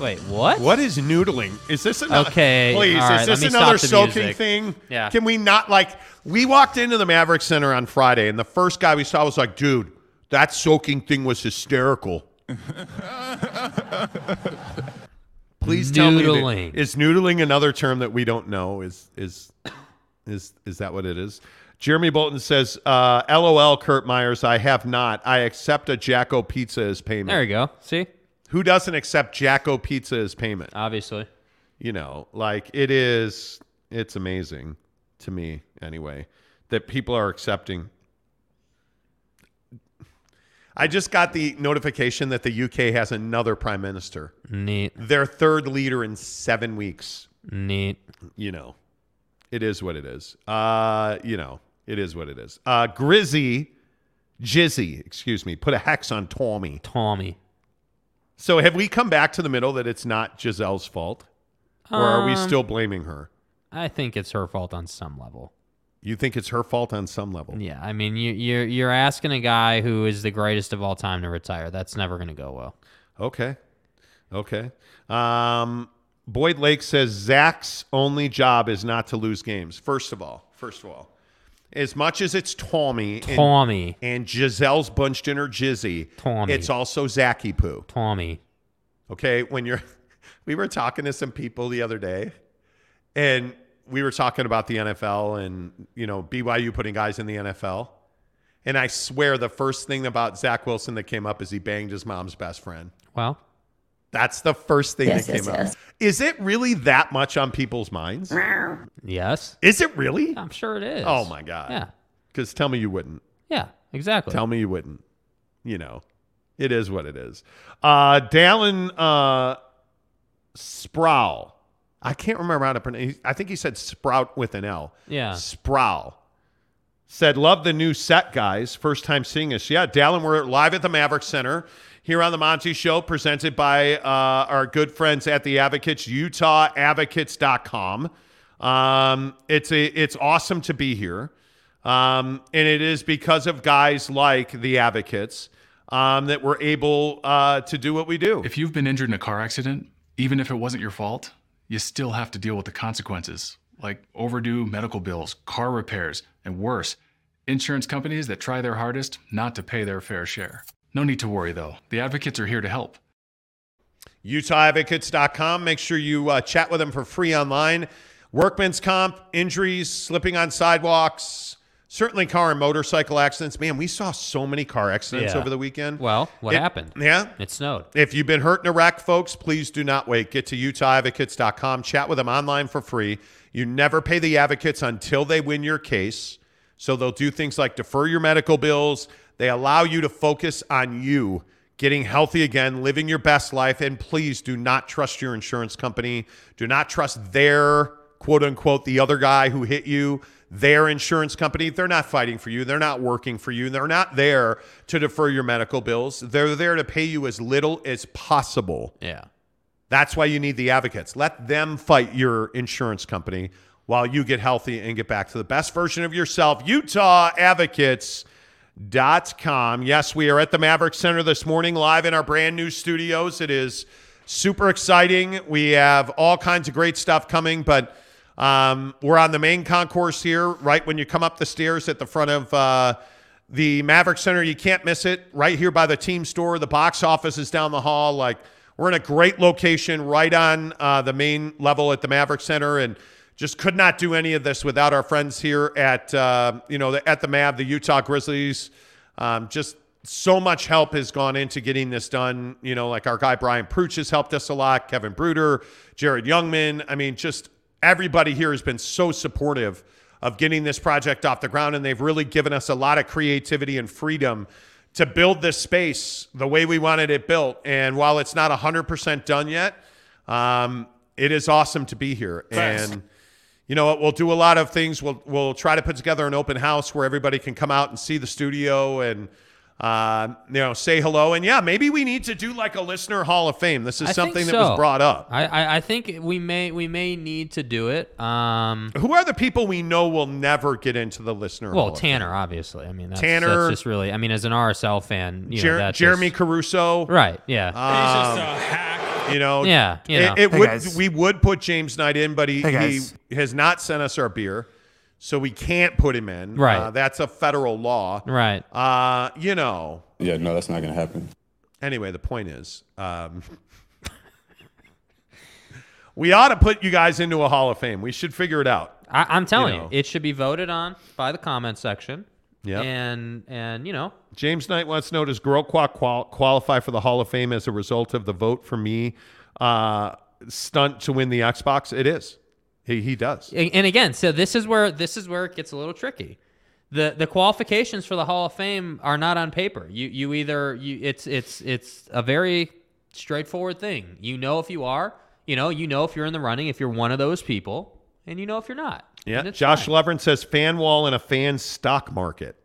Wait, what? What is noodling? Is this another? Okay, [laughs] please. all right, is let this me another the soaking music. thing? Yeah. Can we not like? We walked into the Maverik Center on Friday, and the first guy we saw was like, "Dude, that soaking thing was hysterical." [laughs] Please tell me, Noodling. is noodling another term that we don't know? Is is is is that what it is? Jeremy Bolton says, uh, "LOL, Kurt Myers. I have not. I accept a Jacko Pizza as payment. There you go. See? Who doesn't accept Jacko Pizza as payment? Obviously. you know, like it is, it's amazing to me anyway that people are accepting. I just got the notification that the UK has another prime minister, Neat. their third leader in seven weeks. Neat. You know, it is what it is. Uh, you know, it is what it is. Uh, Grizzy, Jizzy, excuse me, put a hex on Tommy. Tommy. So have we come back to the middle that it's not Gisele's fault? Or are we Um, still blaming her? I think it's her fault on some level. You think it's her fault on some level? Yeah, I mean, you, you're you're asking a guy who is the greatest of all time to retire. That's never going to go well. Okay. Okay. Um, Boyd Lake says Zach's only job is not to lose games. First of all, first of all, as much as it's Tommy, and- Tommy. and, Gisele's Bündchen in her jizzy, Tommy. it's also Zachy Poo. Tommy. Okay, when you're, [laughs] we were talking to some people the other day, and we were talking about the NFL and you know BYU putting guys in the NFL, and I swear the first thing about Zach Wilson that came up is he banged his mom's best friend. Well, That's the first thing Yes, that came yes, up. Is it really that much on people's minds? yes. Is it really? I'm sure it is. Oh my god. Yeah. Because tell me you wouldn't. Yeah, exactly. Tell me you wouldn't. You know, it is what it is. Uh, Dallin uh, Sproul. I can't remember how to pronounce. I think he said Sprout with an L. Yeah. Sproul said, "Love the new set, guys. First time seeing us. Yeah, Dallin, we're live at the Maverik Center here on the Monty Show, presented by uh, our good friends at the Advocates, UtahAdvocates.com. Um, it's a it's awesome to be here, um, and it is because of guys like the Advocates um, that we're able uh, to do what we do. If you've been injured in a car accident, even if it wasn't your fault, you still have to deal with the consequences, like overdue medical bills, car repairs, and worse, insurance companies that try their hardest not to pay their fair share. No need to worry though. The advocates are here to help. UtahAdvocates.com. Make sure you uh, chat with them for free online. Workman's comp, injuries, slipping on sidewalks, certainly car and motorcycle accidents. Man, we saw so many car accidents Yeah. over the weekend. Well, what It- happened? Yeah. It snowed. If you've been hurt in a wreck, folks, please do not wait. Get to UtahAdvocates.com. Chat with them online for free. You never pay the advocates until they win your case. So they'll do things like defer your medical bills. They allow you to focus on you getting healthy again, living your best life. And please do not trust your insurance company. Do not trust their quote unquote the other guy who hit you, their insurance company. They're not fighting for you. They're not working for you. They're not there to defer your medical bills. They're there to pay you as little as possible. Yeah. That's why you need the advocates. Let them fight your insurance company while you get healthy and get back to the best version of yourself. UtahAdvocates.com. Yes, we are at the Maverik Center this morning, live in our brand new studios. It is super exciting. We have all kinds of great stuff coming, but um, we're on the main concourse here, right when you come up the stairs at the front of uh, the Maverik Center. You can't miss it. Right here by the team store. The box office is down the hall. Like we're in a great location, right on uh, the main level at the Maverik Center, and just could not do any of this without our friends here at uh, you know the, at the Mav, the Utah Grizzlies. Um, just so much help has gone into getting this done. You know, like our guy Brian Pruch has helped us a lot. Kevin Bruder, Jared Youngman. I mean, just everybody here has been so supportive of getting this project off the ground, and they've really given us a lot of creativity and freedom to build this space the way we wanted it built. And while it's not 100% done yet, um, it is awesome to be here. Thanks. And you know what? We'll do a lot of things. We'll we'll try to put together an open house where everybody can come out and see the studio and uh, you know say hello. And yeah, maybe we need to do like a listener hall of fame. This is I think something that was brought up. I, I, I think we may we may need to do it. Um, Who are the people we know will never get into the listener well, hall? of Tanner, obviously. I mean, that's, Tanner- that's just really. I mean, as an RSL fan, you know, Jer- that's Jeremy just- Caruso, Right. Yeah. Um, You know, [laughs] Yeah, you it, know. it Hey, would. guys. We would put James Knight in, but he, Hey, he has not sent us our beer, so we can't put him in. Right. Uh, that's a federal law. Right. Uh, you know. Yeah, no, that's not going to happen. Anyway, the point is, um, [laughs] we ought to put you guys into a Hall of Fame. We should figure it out. I, I'm telling you, know. it should be voted on by the comment section. Yep. And and you know, James Knight wants to know Does Girl qual- qualify for the Hall of Fame as a result of the vote for me uh, stunt to win the Xbox? It is. He, he does. And and again, so this is where this is where it gets a little tricky. The the qualifications for the Hall of Fame are not on paper. You you either you it's it's it's a very straightforward thing. You know if you are, you know, you know if you're in the running, if you're one of those people, and you know if you're not. Yeah. Josh fine. Says fan wall in a fan stock market.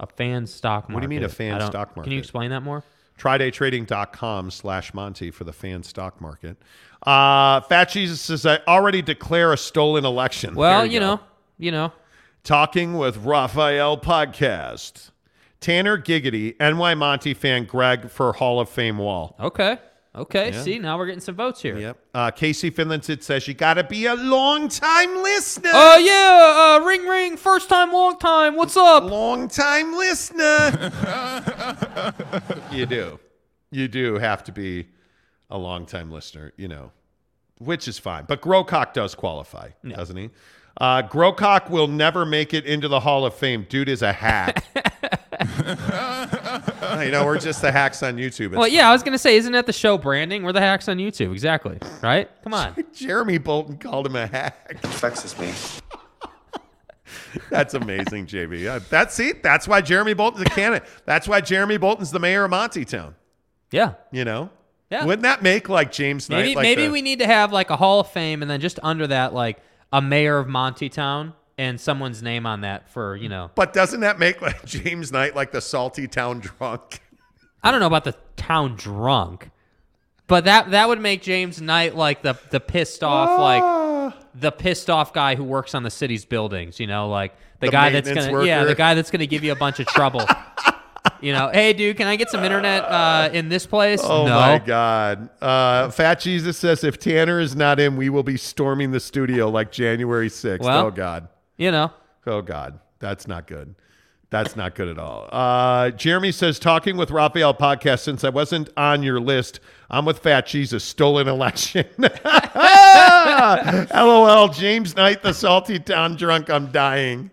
A fan stock market. What do you mean a fan stock market? Can you explain that more? TryDayTrading.com slash Monty for the fan stock market. Uh, Fat Jesus says, I already declare a stolen election. Well, There you know, you know. Talking with Raphael podcast. Tanner Giggity, NY Monty fan Greg for Hall of Fame wall. Okay. Okay. Yeah. See, now we're getting some votes here. Yep. Uh, Casey Finlandson says, you got to be a long time listener. Oh yeah, uh, ring ring, first time, long time. What's up? Long time listener. [laughs] you do. You do have to be a long time listener, you know, which is fine. But Grocock does qualify, doesn't he? Uh, Grocock will never make it into the Hall of Fame. Dude is a hack. [laughs] you know, we're just the hacks on YouTube. It's Well, yeah, I was gonna say, isn't that the show branding? We're the hacks on YouTube, exactly. Right? Come on. [laughs] Jeremy Bolton called him a hack. Vexes me. [laughs] That's amazing, JB. Uh, that's see, that's why Jeremy Bolton's a candidate. That's why Jeremy Bolton's the mayor of Monty Town. Yeah. You know? Yeah. Wouldn't that make like James Knight? Maybe like maybe the- we need to have like a Hall of Fame, and then just under that, like a mayor of Monty Town and someone's name on that for you know. But doesn't that make like [laughs] James Knight like the salty town drunk? I don't know about the town drunk, but that that would make James Knight like the the pissed off Ah. like the pissed off guy who works on the city's buildings. You know, like the, The guy that's gonna yeah the guy that's gonna give you a bunch of trouble. [laughs] you know, hey dude, can I get some internet uh, in this place? Oh no. my God! Uh, Fat Jesus says if Tanner is not in, we will be storming the studio like January sixth. Well, oh God! You know. Oh God! That's not good. That's not good at all. Uh, Jeremy says, talking with Raphael podcast, since I wasn't on your list, I'm with Fat Jesus, stolen election. [laughs] [laughs] LOL, James Knight, the salty town drunk, I'm dying.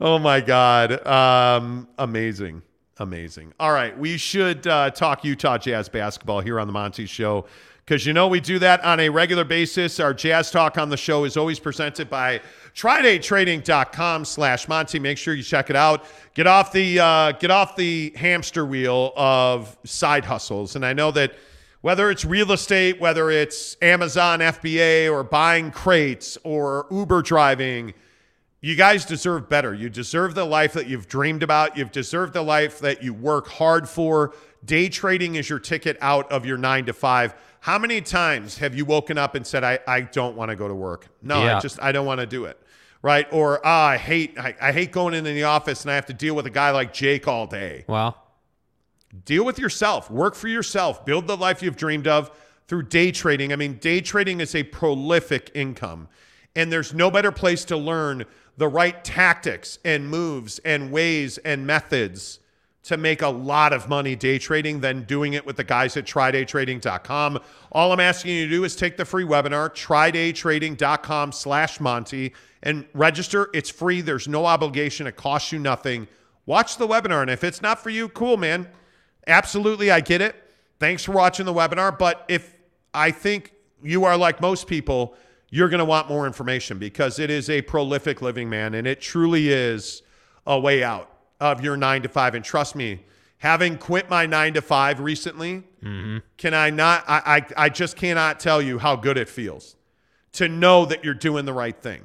Oh my God. Um, amazing. Amazing. All right. We should uh, talk Utah Jazz basketball here on the Monty Show because you know we do that on a regular basis. Our Jazz Talk on the show is always presented by TryDayTrading.com slash Monty. Make sure you check it out. Get off the uh, get off the hamster wheel of side hustles. And I know that whether it's real estate, whether it's Amazon FBA or buying crates or Uber driving, you guys deserve better. You deserve the life that you've dreamed about. You've deserved the life that you work hard for. Day trading is your ticket out of your nine to five. How many times have you woken up and said, I, I don't want to go to work? No, Yeah. I just I don't want to do it. Right? Or ah, I hate I, I hate going into the office and I have to deal with a guy like Jake all day. Well, Deal with yourself. Work for yourself. Build the life you've dreamed of through day trading. I mean, day trading is a prolific income, and there's no better place to learn the right tactics and moves and ways and methods to make a lot of money day trading than doing it with the guys at trydaytrading.com. All I'm asking you to do is take the free webinar, trydaytrading.com slash Monty, and register. It's free. There's no obligation. It costs you nothing. Watch the webinar, and if it's not for you, cool, man. Absolutely, I get it. Thanks for watching the webinar. But if I think you are like most people, you're going to want more information because it is a prolific living, man, and it truly is a way out of your nine to five. And trust me, having quit my nine to five recently, can I not? I, I I just cannot tell you how good it feels to know that you're doing the right thing.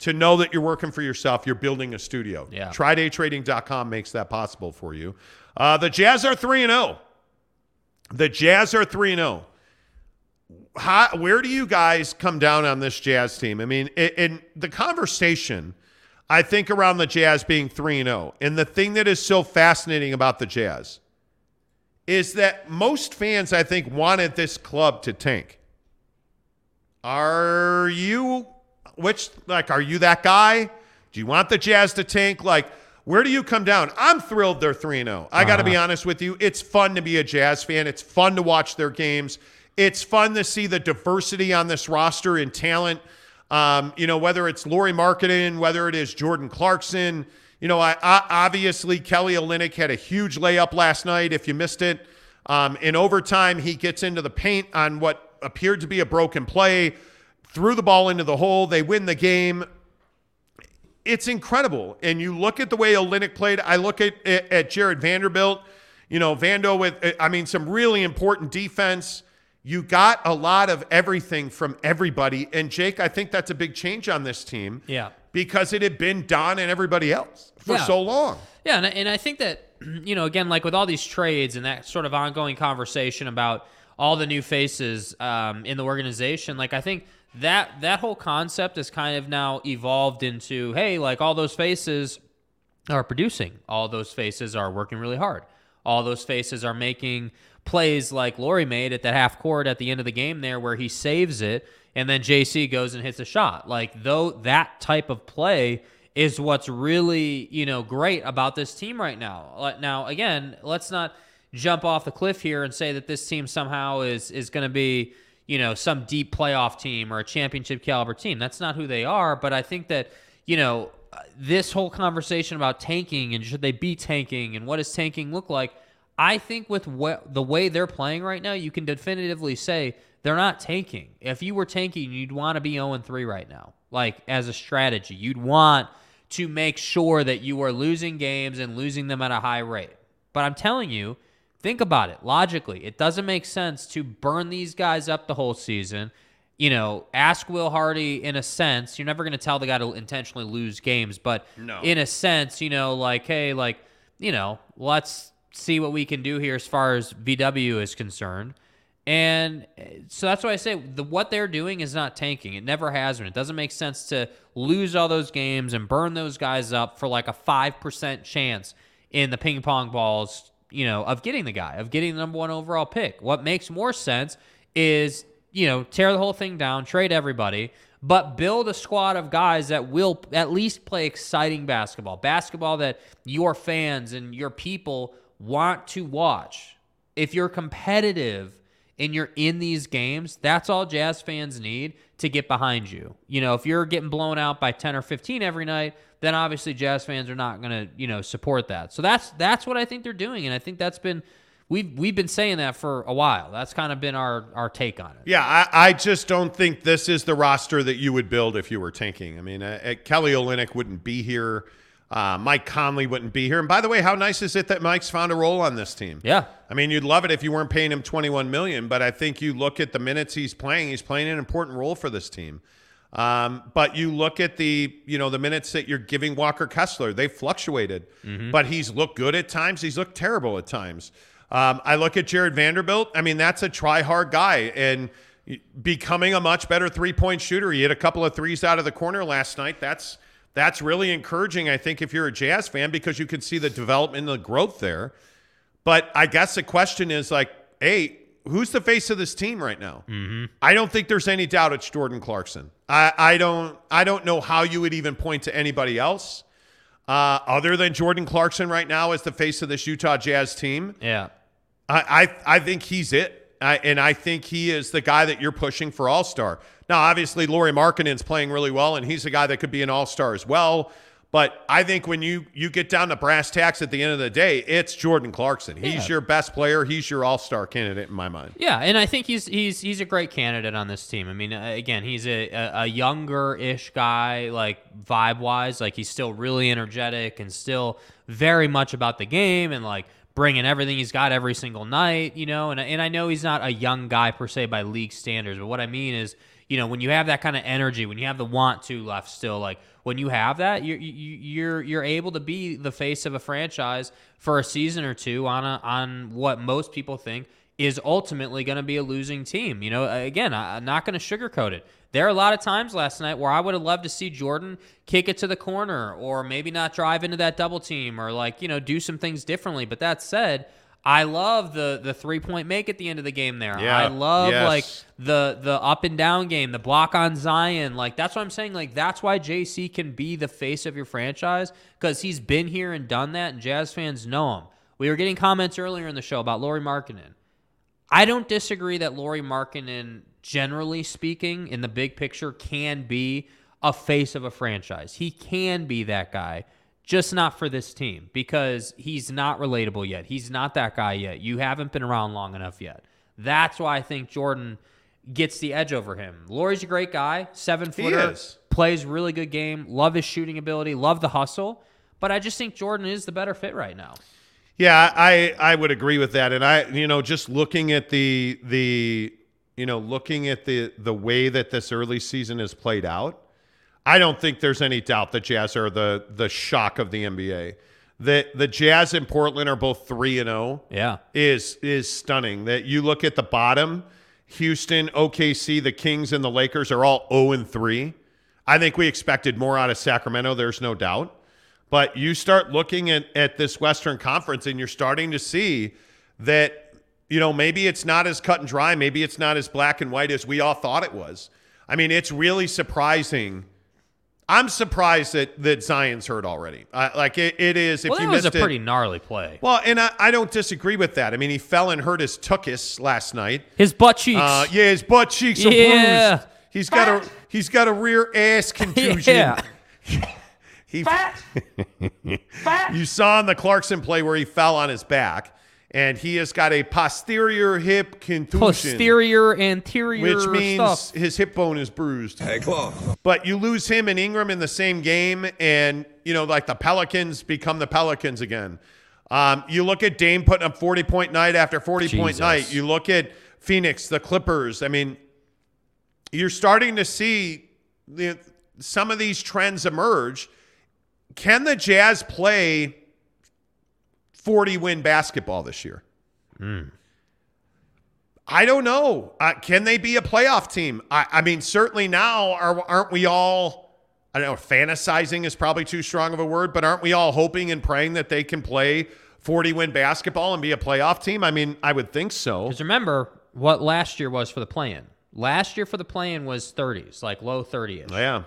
To know that you're working for yourself, you're building a studio. Yeah. TryDayTrading.com makes that possible for you. Uh, the Jazz are 3 and 0. The Jazz are 3 and 0. How, where do you guys come down on this Jazz team? I mean, in the conversation, I think around the Jazz being 3 and 0. And the thing that is so fascinating about the Jazz is that most fans, I think, wanted this club to tank. Are you which like are you that guy? Do you want the Jazz to tank? Like, where do you come down? I'm thrilled they're 3 0. I got to be Uh-huh. honest with you. It's fun to be a Jazz fan. It's fun to watch their games. It's fun to see the diversity on this roster and talent. Um, you know, whether it's Lauri Markkanen, whether it is Jordan Clarkson. You know, I, I, obviously Kelly Olynyk had a huge layup last night. If you missed it, um, in overtime, he gets into the paint on what appeared to be a broken play, threw the ball into the hole. They win the game. It's incredible. And you look at the way Olynyk played. I look at, at, at Jarred Vanderbilt, you know, Vando with, I mean, some really important defense. You got a lot of everything from everybody. And Jake, I think that's a big change on this team. Yeah. Because it had been Don and everybody else for Yeah. so long. Yeah, and, and I think that you know, again, like with all these trades and that sort of ongoing conversation about all the new faces um, in the organization, like I think that that whole concept has kind of now evolved into, hey, like all those faces are producing, all those faces are working really hard, all those faces are making plays like Lauri made at that half court at the end of the game there, where he saves it and then JC goes and hits a shot. Like though that type of play is what's really you know great about this team right now. Now again, let's not jump off the cliff here and say that this team somehow is is going to be you know some deep playoff team or a championship caliber team. That's not who they are. But I think that you know uh, this whole conversation about tanking and should they be tanking and what does tanking look like. I think with what, the way they're playing right now, you can definitively say they're not tanking. If you were tanking, you'd want to be 0 3 right now. Like as a strategy, you'd want to make sure that you are losing games and losing them at a high rate. But I'm telling you, think about it logically. It doesn't make sense to burn these guys up the whole season. You know, ask Will Hardy in a sense. You're never going to tell the guy to intentionally lose games, but No. in a sense, you know, like, hey, like, you know, let's see what we can do here as far as VW is concerned. And uh, so that's why I say the what they're doing is not tanking. It never has been. It doesn't make sense to lose all those games and burn those guys up for like a 5% chance in the ping pong balls, you know, of getting the guy, of getting the number 1 overall pick. What makes more sense is you know, tear the whole thing down, trade everybody, but build a squad of guys that will at least play exciting basketball, basketball that your fans and your people want to watch. If you're competitive and you're in these games, that's all Jazz fans need to get behind you. You know, if you're getting blown out by 10 or 15 every night, then obviously Jazz fans are not going to, you know, support that. So that's that's what I think they're doing and I think that's been we've we've been saying that for a while. That's kind of been our our take on it. Yeah, I, I just don't think this is the roster that you would build if you were tanking. I mean, uh, Kelly Olynyk wouldn't be here. Uh, Mike Conley wouldn't be here. And by the way, how nice is it that Mike's found a role on this team? Yeah. I mean, you'd love it if you weren't paying him 21 million, but I think you look at the minutes he's playing, he's playing an important role for this team. Um, but you look at the, you know, the minutes that you're giving Walker Kessler, they fluctuated. Mhm. But he's looked good at times, he's looked terrible at times. Um, I look at Jarred Vanderbilt. I mean, that's a try hard guy and becoming a much better three point shooter. He hit a couple of threes out of the corner last night. That's that's really encouraging, I think, if you're a Jazz fan, because you can see the development and the growth there. But I guess the question is like, hey, who's the face of this team right now? Mm-hmm. I don't think there's any doubt it's Jordan Clarkson. I, I don't I don't know how you would even point to anybody else uh, other than Jordan Clarkson right now as the face of this Utah Jazz team. Yeah. I I, I think he's it. I, and I think he is the guy that you're pushing for All Star. Now, obviously, Lauri Markkanen's playing really well, and he's a guy that could be an All Star as well. But I think when you you get down to brass tacks at the end of the day, it's Jordan Clarkson. He's Yeah. your best player. He's your All Star candidate in my mind. Yeah, and I think he's he's he's a great candidate on this team. I mean, uh, again, he's a a, a younger-ish guy, like vibe-wise, like he's still really energetic and still very much about the game and like bringing everything he's got every single night, you know. And and I know he's not a young guy per se by league standards, but what I mean is, you know, when you have that kind of energy, when you have the want to left still, like when you have that, you're you- you're you're able to be the face of a franchise for a season or two on a on what most people think is ultimately going to be a losing team. You know, again, I'm not going to sugarcoat it. There are a lot of times last night where I would have loved to see Jordan kick it to the corner or maybe not drive into that double team or like, you know, do some things differently. But that said, I love the the three point make at the end of the game there. Yeah, I love yes. like the the up and down game, the block on Zion. Like that's what I'm saying. Like that's why JC can be the face of your franchise because he's been here and done that, and Jazz fans know him. We were getting comments earlier in the show about Lauri Markkanen. I don't disagree that Lauri Markkanen, generally speaking, in the big picture, can be a face of a franchise. He can be that guy, just not for this team because he's not relatable yet. He's not that guy yet. You haven't been around long enough yet. That's why I think Jordan gets the edge over him. Lauri's a great guy, seven footer, plays really good game, love his shooting ability, love the hustle. But I just think Jordan is the better fit right now. Yeah, I I would agree with that. And I you know just looking at the the you know looking at the the way that this early season has played out, I don't think there's any doubt that Jazz are the the shock of the NBA. The the Jazz and Portland are both 3 and 0. Yeah. Is is stunning. That you look at the bottom, Houston, OKC, the Kings and the Lakers are all 0 and 3. I think we expected more out of Sacramento, there's no doubt. But you start looking at, at this Western Conference and you're starting to see that, you know, maybe it's not as cut and dry. Maybe it's not as black and white as we all thought it was. I mean, it's really surprising. I'm surprised that, that Zion's hurt already. Uh, like it, it is. If well, you that was a missed it- pretty gnarly play. well, and I, I don't disagree with that. I mean, he fell and hurt his tuchus last night. His butt cheeks. Uh, yeah, his butt cheeks are Yeah. bruised. He's got a he's got a rear ass [laughs] contusion. Yeah. [laughs] he [laughs] You saw in the Clarkson play where he fell on his back, and he has got a posterior hip contusion. Posterior, anterior Which means stuff. his hip bone is bruised. Hey, But you lose him and Ingram in the same game, and you know, like the Pelicans become the Pelicans again. Um, you look at Dame putting up 40 point night after 40 point night. You look at Phoenix, the Clippers. I mean, you're starting to see the, some of these trends emerge. Can the Jazz play 40 win basketball this year? I don't know. Uh, can they be a playoff team? I, I mean, certainly now, are, aren't we all? I don't know. Fantasizing is probably too strong of a word, but aren't we all hoping and praying that they can play 40 win basketball and be a playoff team? I mean, I would think so. Because remember what last year was for the play-in. Last year for the play-in was 30s, like low 30s. Yeah.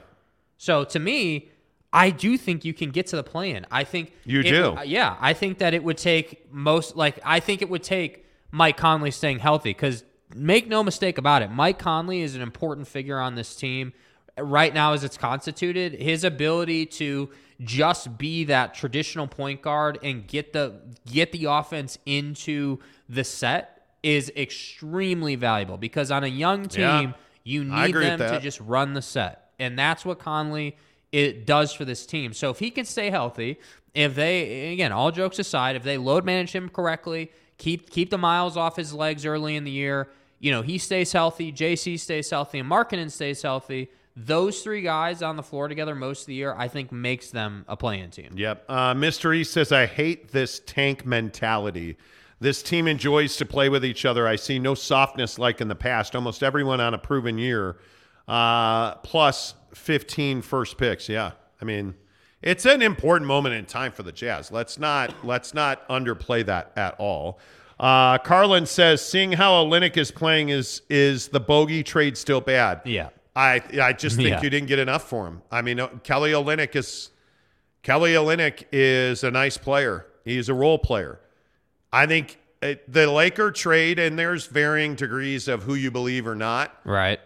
So to me, I do think you can get to the play-in. I think You it- do? Uh, yeah, I think that it would take most like I think it would take Mike Conley staying healthy cuz make no mistake about it, Mike Conley is an important figure on this team right now as it's constituted. His ability to just be that traditional point guard and get the get the offense into the set is extremely valuable because on a young team Yeah. you need them to just run the set. And that's what Conley it does for this team. So if he can stay healthy, if they again, all jokes aside, if they load manage him correctly, keep keep the miles off his legs early in the year, you know, he stays healthy, JC stays healthy, and Markkanen stays healthy. Those three guys on the floor together most of the year, I think makes them a playing team. Yep. Uh, Mr. East says, I hate this tank mentality. This team enjoys to play with each other. I see no softness like in the past. Almost everyone on a proven year, uh, plus 15 first picks. Yeah. I mean, it's an important moment in time for the Jazz. Let's not let's not underplay that at all. Uh, Carlin says, seeing how Olynyk is playing, is is the bogey trade still bad? Yeah. I I just think Yeah. you didn't get enough for him. I mean, uh, Kelly Olynyk is Kelly Olynyk is a nice player. He's a role player. I think uh, the Laker trade, and there's varying degrees of who you believe or not. Right.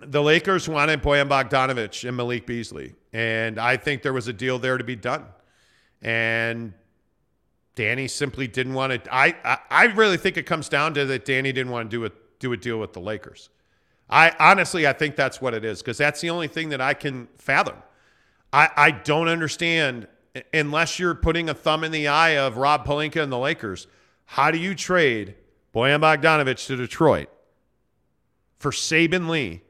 The Lakers wanted Bojan Bogdanovic and Malik Beasley, and I think there was a deal there to be done. And Danny simply didn't want to. I, I I really think it comes down to that Danny didn't want to do a do a deal with the Lakers. I honestly I think that's what it is because that's the only thing that I can fathom. I I don't understand unless you're putting a thumb in the eye of Rob Pelinka and the Lakers. How do you trade Bojan Bogdanovic to Detroit for Saben Lee?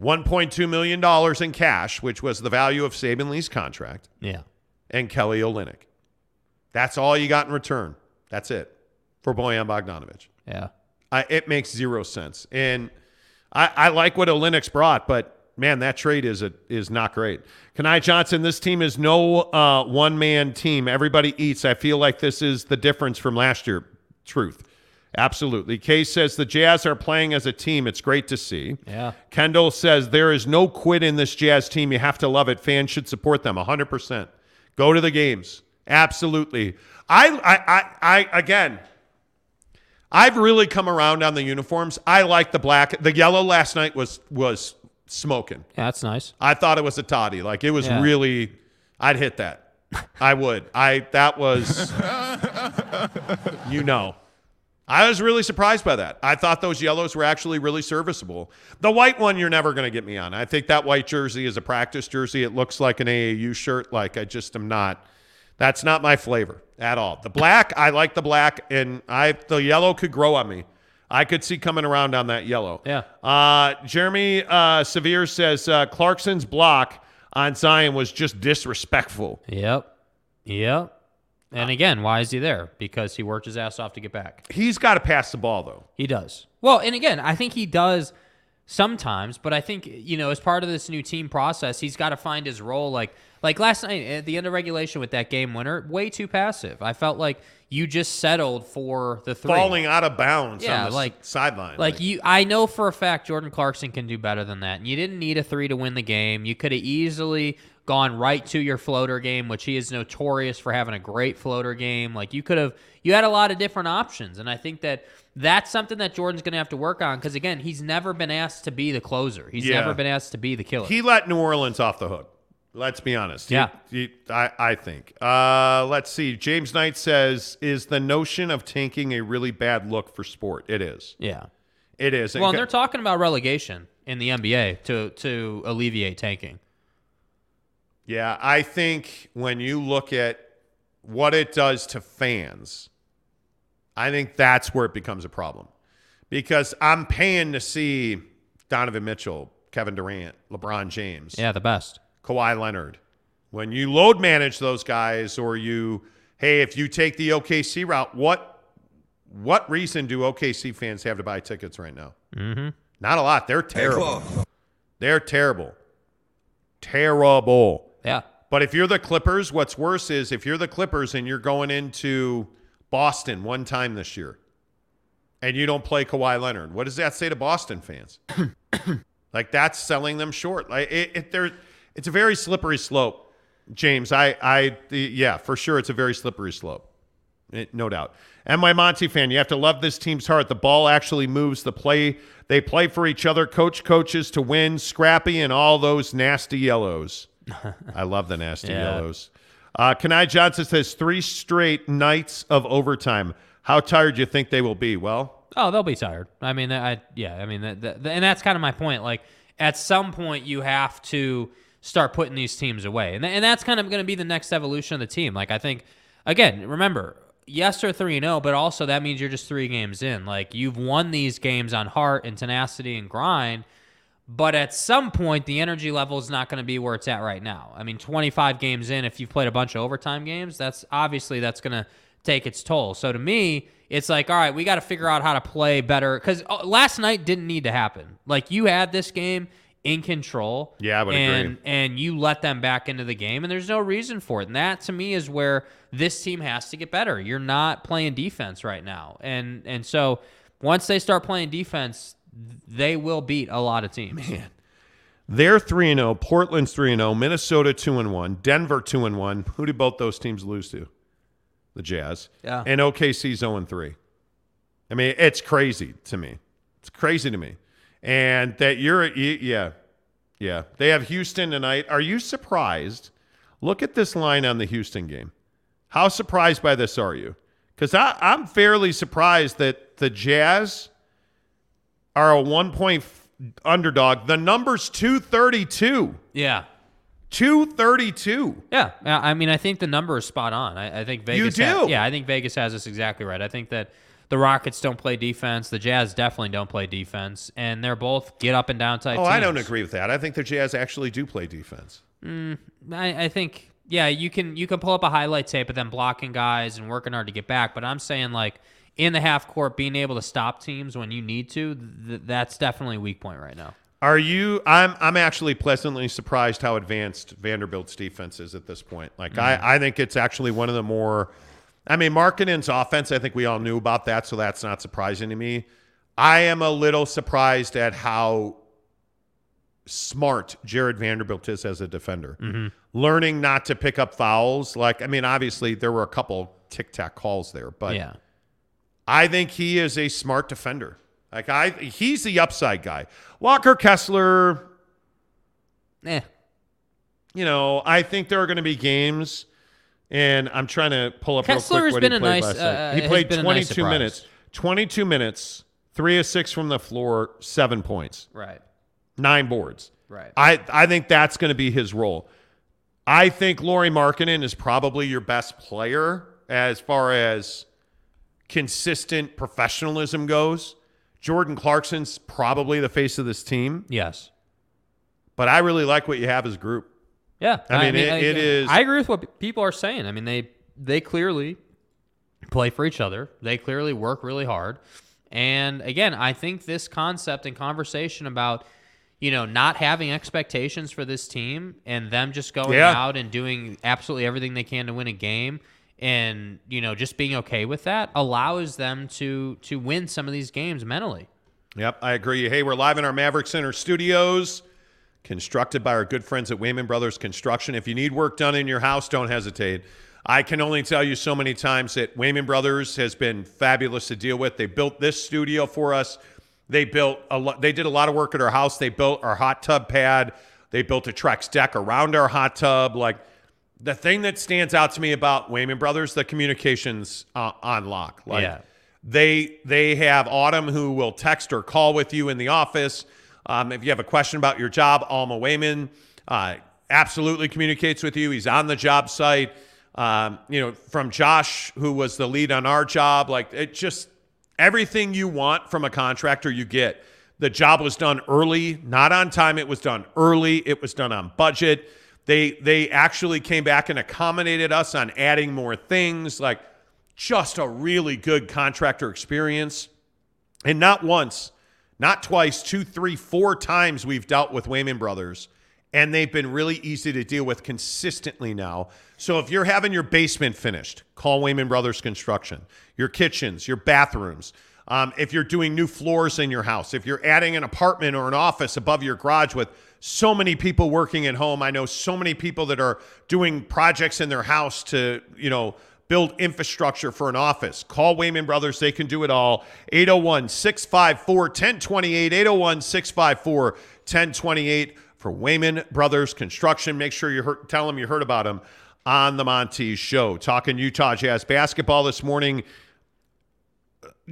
$1.2 million in cash, which was the value of Saben Lee's contract, Yeah. and Kelly Olynyk. That's all you got in return. That's it for Bojan Bogdanovic. Yeah. I, it makes zero sense. And I, I like what Olynyk's brought, but man, that trade is a, is not great. Kanai Johnson, this team is no uh, one man team. Everybody eats. I feel like this is the difference from last year. Truth. Absolutely. Kay says the Jazz are playing as a team. It's great to see. Yeah. Kendall says there is no quit in this Jazz team. You have to love it. Fans should support them 100%. Go to the games. Absolutely. I, I, I, I again, I've really come around on the uniforms. I like the black. The yellow last night was was smoking. Yeah, that's nice. I thought it was a toddy. Like it was Yeah. really. I'd hit that. I would. I that was. [laughs] you know. I was really surprised by that. I thought those yellows were actually really serviceable. The white one, you're never going to get me on. I think that white jersey is a practice jersey. It looks like an AAU shirt. Like I just am not. That's not my flavor at all. The black, I like the black, and I the yellow could grow on me. I could see coming around on that yellow. Yeah. Uh, Jeremy uh, Severe says uh, Clarkson's block on Zion was just disrespectful. Yep. Yep. And again, why is he there? Because he worked his ass off to get back. He's got to pass the ball though. He does. Well, and again, I think he does sometimes, but I think, you know, as part of this new team process, he's got to find his role. Like like last night at the end of regulation with that game winner, way too passive. I felt like you just settled for the three. Falling out of bounds Yeah, on the s- like- sideline. Like you, I know for a fact Jordan Clarkson can do better than that. And you didn't need a three to win the game. You could have easily gone right to your floater game, which he is notorious for having a great floater game. Like you could have, you had a lot of different options, and I think that that's something that Jordan's going to have to work on because again, he's never been asked to be the closer. He's Yeah. never been asked to be the killer. He let New Orleans off the hook. Let's be honest. He- Yeah. he- I, I think. Uh, let's see. James Knight says, "Is the notion of tanking a really bad look for sport? It is. yeah. It is. Well, and they're talking about relegation in the NBA to to alleviate tanking. Yeah, I think when you look at what it does to fans, I think that's where it becomes a problem. Because I'm paying to see Donovan Mitchell, Kevin Durant, LeBron James, Yeah, the best. Kawhi Leonard. When you load manage those guys or you hey, if you take the OKC route, what what reason do OKC fans have to buy tickets right now? Mm-hmm. Not a lot. They're terrible. They're terrible. Terrible. Yeah. But if you're the Clippers, what's worse is if you're the Clippers and you're going into Boston one time this year, and you don't play Kawhi Leonard. What does that say to Boston fans? [coughs] like that's selling them short. Like it, it there, it's a very slippery slope, James. I, I, yeah, for sure, it's a very slippery slope, It- no doubt. And my Monty fan, you have to love this team's heart. The ball actually moves. The play, they play for each other. Coach coaches to win. Scrappy and all those nasty yellows. I love the nasty Yeah. yellows. Uh, Kanai Johnson says three straight nights of overtime. How tired do you think they will be? Well, Oh, they'll be tired. I mean, I yeah. I mean, that, that, and that's kind of my point. Like, at some point, you have to start putting these teams away, and and that's kind of going to be the next evolution of the team. Like, I think again, remember, yes, three and zero, but also that means you're just three games in. Like, you've won these games on heart and tenacity and grind. But at some point, the energy level is not going to be where it's at right now. I mean, 25 games in, if you've played a bunch of overtime games, that's obviously that's going to take its toll. So to me, it's like, all right, we got to figure out how to play better because uh, last night didn't need to happen. Like you had this game in control, Yeah, I would and, agree. and you let them back into the game, and there's no reason for it. And that to me is where this team has to get better. You're not playing defense right now, and and so once they start playing defense, they will beat a lot of teams. Man. They're 3 and 0, Portland's 3 and 0, Minnesota 2 and 1, Denver 2 and 1. Who did both those teams lose to? The Jazz. Yeah. And OKC's 0 and 3. I mean, it's crazy to me. It's crazy to me. And that you're yeah. Yeah. They have Houston tonight. Are you surprised? Look at this line on the Houston game. How surprised by this are you? Cuz I'm fairly surprised that the Jazz are a 1 point f- underdog. The number's 232. Yeah. 232. Yeah, yeah, I mean, I think the number is spot on. I, I think Vegas. You ha- do? yeah, I think Vegas has this exactly right. I think that the Rockets don't play defense. The Jazz definitely don't play defense, and they're both get up and down type. Oh, I don't agree with that. I think the Jazz actually do play defense. Mm, I, I think yeah, you can you can pull up a highlight tape of them blocking guys and working hard to get back. But I'm saying like in the half court, being able to stop teams when you need to, th- that's definitely a weak point right now. Are you? I'm. I'm actually pleasantly surprised how advanced Vanderbilt's defense is at this point. Like, Mhm. I, I think it's actually one of the more. I mean, Markkanen's offense. I think we all knew about that, so that's not surprising to me. I am a little surprised at how smart Jarred Vanderbilt is as a defender. Mhm. Learning not to pick up fouls. Like, I mean, obviously there were a couple tic tac calls there, but Yeah. I think he is a smart defender. Like I, he's the upside guy. Walker Kessler, eh. You know, I think there are going to be games, and I'm trying to pull up Kessler real has quick what been he a nice- uh. He played been a nice 22 minutes. 22 minutes, three of six from the floor, seven points, Right. nine boards. Right. I I think that's going to be his role. I think Lauri Markkanen is probably your best player as far as consistent professionalism goes. Jordan Clarkson's probably the face of this team. Yes. But I really like what you have as a group. Yeah, I mean, it, I, it is. I agree with what people are saying. I mean, they they clearly play for each other. They clearly work really hard. And again, I think this concept and conversation about you know not having expectations for this team and them just going Yeah. out and doing absolutely everything they can to win a game and you know just being okay with that allows them to to win some of these games mentally. Yep, I agree. Hey, we're live in our Maverik Center studios, constructed by our good friends at Wayman Brothers Construction. If you need work done in your house, don't hesitate. I can only tell you so many times that Wayman Brothers has been fabulous to deal with. They built this studio for us. They built a lot. They did a lot of work at our house. They built our hot tub pad. They built a Trex deck around our hot tub. Like the thing that stands out to me about Wayman Brothers, the communications uh, on lock. Like Yeah. they they have Autumn who will text or call with you in the office. Um, if you have a question about your job, Alma Wayman uh, absolutely communicates with you. He's on the job site. Um, you know, from Josh, who was the lead on our job, like it just everything you want from a contractor, you get. The job was done early, not on time. It was done early. It was done on budget. They they actually came back and accommodated us on adding more things. Like just a really good contractor experience. And not once, not twice, two, three, four times we've dealt with Wayman Brothers, and they've been really easy to deal with consistently now. So if you're having your basement finished, call Wayman Brothers Construction. Your kitchens, your bathrooms, Um, if you're doing new floors in your house, if you're adding an apartment or an office above your garage with so many people working at home, I know so many people that are doing projects in their house to, you know, build infrastructure for an office. Call Wayman Brothers. They can do it all. 801 654 1028. 801 654 1028 for Wayman Brothers Construction. Make sure you heard, tell them you heard about them on the Monty Show. Talking Utah Jazz basketball this morning.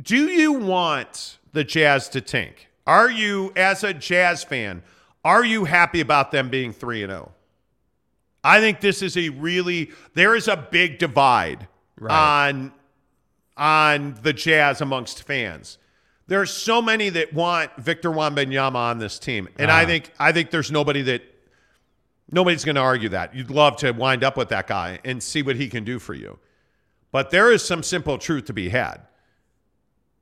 Do you want the Jazz to tank? Are you, as a Jazz fan, are you happy about them being 3 and 0? I think this is a really there is a big divide right. on on the Jazz amongst fans. There are so many that want Victor Wembanyama on this team, and uh-huh. I think I think there's nobody that nobody's going to argue that. You'd love to wind up with that guy and see what he can do for you, but there is some simple truth to be had.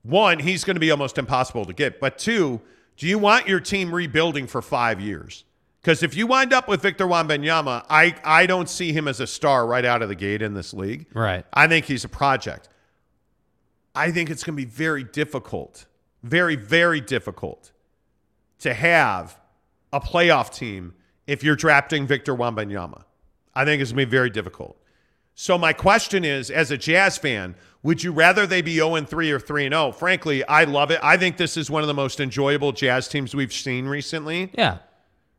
One, he's going to be almost impossible to get, but two, do you want your team rebuilding for five years? Because if you wind up with Victor Wembanyama, I, I don't see him as a star right out of the gate in this league. Right. I think he's a project. I think it's going to be very difficult, very, very difficult to have a playoff team if you're drafting Victor Wembanyama. I think it's going to be very difficult. So my question is, as a Jazz fan, would you rather they be 0 3 or 3 0? Frankly, I love it. I think this is one of the most enjoyable Jazz teams we've seen recently. Yeah.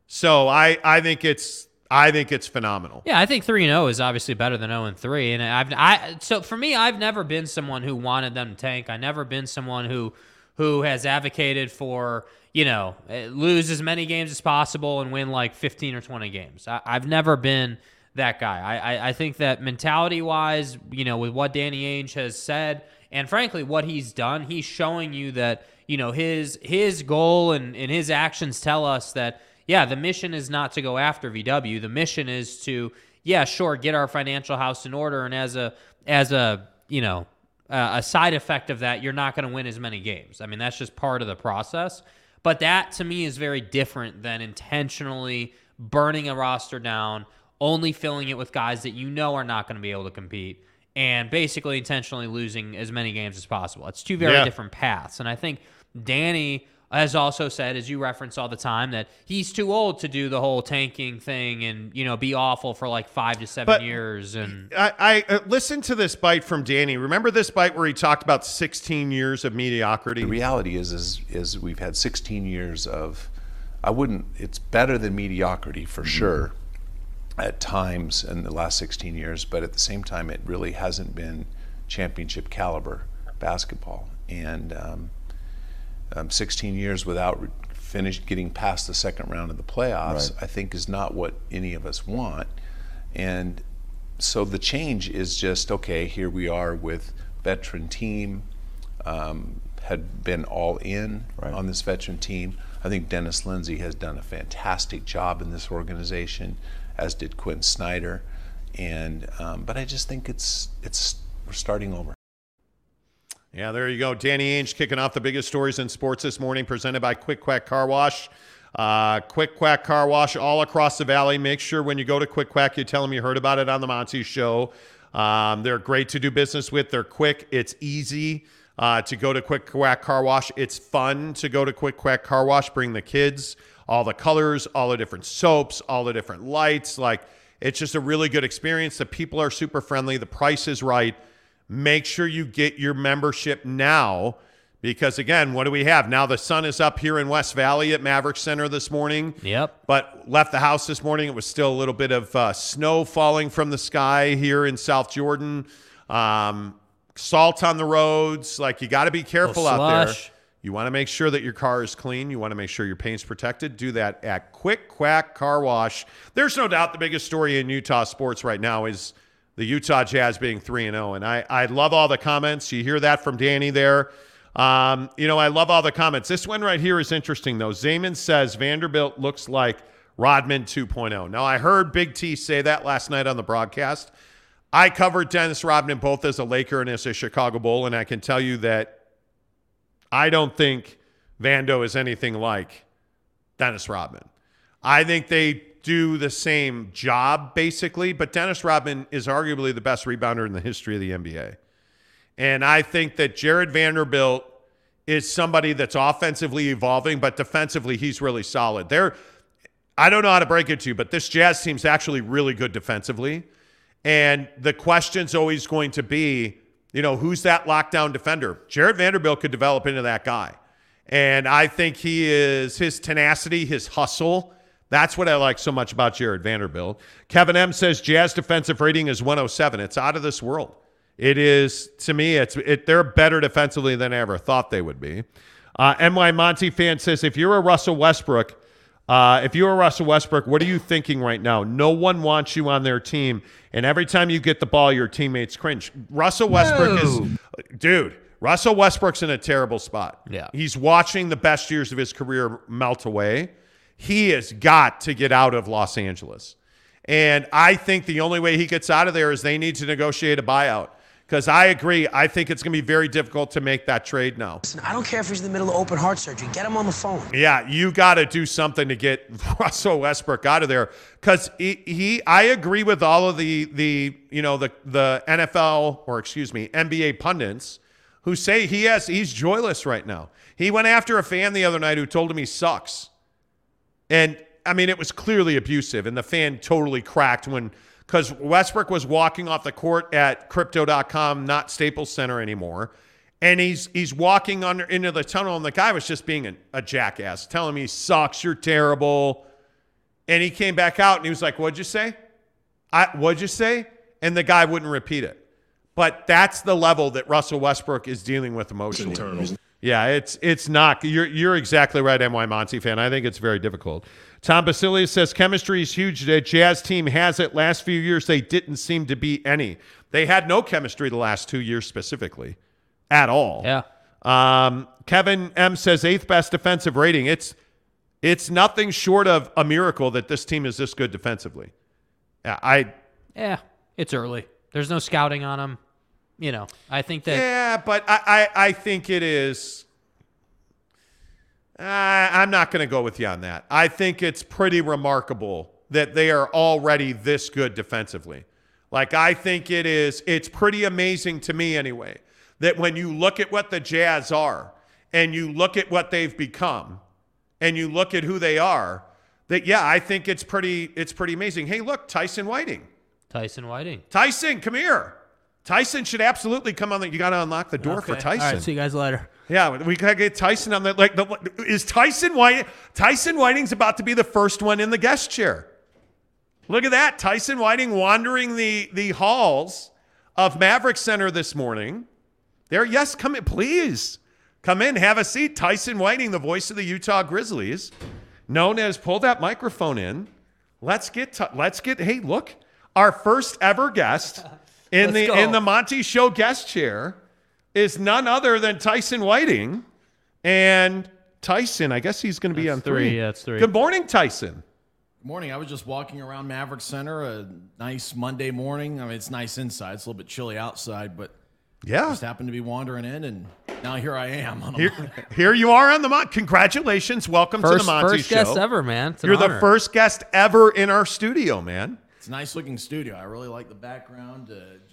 So I I think it's I think it's phenomenal. Yeah, I think three and zero oh is obviously better than zero and three. And I've I so for me, I've never been someone who wanted them to tank. I never been someone who who has advocated for you know eh, lose as many games as possible and win like fifteen or twenty games. I, have never been that guy. I, I I think that mentality wise, you know, with what Danny Ainge has said, and frankly what he's done, he's showing you that you know his his goal and and his actions tell us that yeah, the mission is not to go after VW. The mission is to, yeah, sure, get our financial house in order. And as a, as a, you know, uh, a side effect of that, you're not going to win as many games. I mean, that's just part of the process. But that to me is very different than intentionally burning a roster down, only filling it with guys that you know are not going to be able to compete, and basically intentionally losing as many games as possible. It's two very yeah. different paths. And I think Danny has also said, as you reference all the time, that he's too old to do the whole tanking thing and you know be awful for like five to seven but years. And I, I uh, listened to this bite from Danny. Remember this bite where he talked about 16 years of mediocrity. The reality is, is, is we've had 16 years of. I wouldn't. It's better than mediocrity for mm-hmm. sure. At times in the last 16 years, but at the same time, it really hasn't been championship caliber basketball. And um, um, 16 years without re- finished getting past the second round of the playoffs, right. I think is not what any of us want. And so the change is just okay. Here we are with veteran team. Um, had been all in right. on this veteran team. I think Dennis Lindsey has done a fantastic job in this organization, as did Quin Snyder. And um, but I just think it's it's we're starting over. Yeah, there you go. Danny Ainge kicking off the biggest stories in sports this morning, presented by Quick Quack Car Wash. Uh, Quick Quack Car Wash all across the valley. Make sure when you go to Quick Quack, you tell them you heard about it on the Monty Show. Um, they're great to do business with. They're quick. It's easy uh, to go to Quick Quack Car Wash. It's fun to go to Quick Quack Car Wash. Bring the kids, all the colors, all the different soaps, all the different lights. Like it's just a really good experience. The people are super friendly. The price is right. Make sure you get your membership now because again, what do we have? Now the sun is up here in West Valley at Maverik Center this morning. Yep. But left the house this morning. It was still a little bit of uh, snow falling from the sky here in South Jordan. Um, salt on the roads. Like you got to be careful out there. You want to make sure that your car is clean. You want to make sure your paint's protected. Do that at Quick Quack Car Wash. There's no doubt the biggest story in Utah sports right now is the Utah Jazz being 3 and 0. And I, I love all the comments. You hear that from Danny there. Um, you know, I love all the comments. This one right here is interesting, though. Zaman says Vanderbilt looks like Rodman 2.0. Now, I heard Big T say that last night on the broadcast. I covered Dennis Rodman both as a Laker and as a Chicago Bull, and I can tell you that I don't think Vando is anything like Dennis Rodman. I think they do the same job, basically. But Dennis Rodman is arguably the best rebounder in the history of the NBA. And I think that Jarred Vanderbilt is somebody that's offensively evolving, but defensively he's really solid. They're I don't know how to break it to you, but this Jazz team's actually really good defensively. And the question's always going to be, you know, who's that lockdown defender? Jarred Vanderbilt could develop into that guy. And I think he is his tenacity, his hustle. That's what I like so much about Jarred Vanderbilt. Kevin M says Jazz defensive rating is 107. It's out of this world. It is to me. It's it, they're better defensively than I ever thought they would be. Uh, My Monty fan says if you're a Russell Westbrook, uh, if you're Russell Westbrook, what are you thinking right now? No one wants you on their team, and every time you get the ball, your teammates cringe. Russell Westbrook is, dude. Russell Westbrook's in a terrible spot. Yeah. He's watching the best years of his career melt away. He has got to get out of Los Angeles. And I think the only way he gets out of there is they need to negotiate a buyout. Because I agree, I think it's going to be very difficult to make that trade now. Listen, I don't care if he's in the middle of open heart surgery. Get him on the phone. Yeah, you got to do something to get [laughs] Russell Westbrook out of there because he, he, I agree with all of the the you know the the NFL or excuse me NBA pundits who say he has he's joyless right now. He went after a fan the other night who told him he sucks, and I mean it was clearly abusive, and the fan totally cracked when because Westbrook was walking off the court at crypto.com, not Staples Center anymore. And he's he's walking under into the tunnel, and the guy was just being a, a jackass, telling me he sucks, you're terrible. And he came back out and he was like, What'd you say? I what'd you say? And the guy wouldn't repeat it. But that's the level that Russell Westbrook is dealing with emotionally. Yeah, it's it's not. You're you're exactly right, NY Monty fan. I think it's very difficult. Tom Basilius says chemistry is huge. The Jazz team has it. Last few years they didn't seem to be any. They had no chemistry the last two years specifically, at all. Yeah. Um, Kevin M says eighth best defensive rating. It's it's nothing short of a miracle that this team is this good defensively. Yeah, I Yeah, it's early. There's no scouting on them. You know, I think that. Yeah, but I, I, I think it is. Uh, I'm not going to go with you on that. I think it's pretty remarkable that they are already this good defensively. Like, I think it is, it's pretty amazing to me anyway, that when you look at what the Jazz are and you look at what they've become and you look at who they are, that, yeah, I think it's pretty, it's pretty amazing. Hey, look, Tyson Whiting. Tyson Whiting. Tyson, come here. Tyson should absolutely come on. The, you got to unlock the door for Okay. Tyson. All right, see you guys later. Yeah, we gotta get Tyson on the like. The, is Tyson White? Tyson Whiting's about to be the first one in the guest chair. Look at that, Tyson Whiting wandering the the halls of Maverik Center this morning. There, yes, come in, please. Come in, have a seat. Tyson Whiting, the voice of the Utah Grizzlies, known as pull that microphone in. Let's get Ty- let's get. Hey, look, our first ever guest in Let's the go. in the Monty Show guest chair is none other than Tyson Whiting. And Tyson, I guess he's going to be on three. three, yeah, it's three. Good morning, Tyson. Good morning. I was just walking around Maverik Center, a nice Monday morning. I mean, it's nice inside. It's a little bit chilly outside, but Yeah. just happened to be wandering in, and now here I am. On Here, [laughs] here you are on the Monty. Congratulations. Welcome to the Monty first Show. guest ever, man. It's an You're the first guest ever in our studio, man. It's a nice looking studio. I really like the background. Uh, just,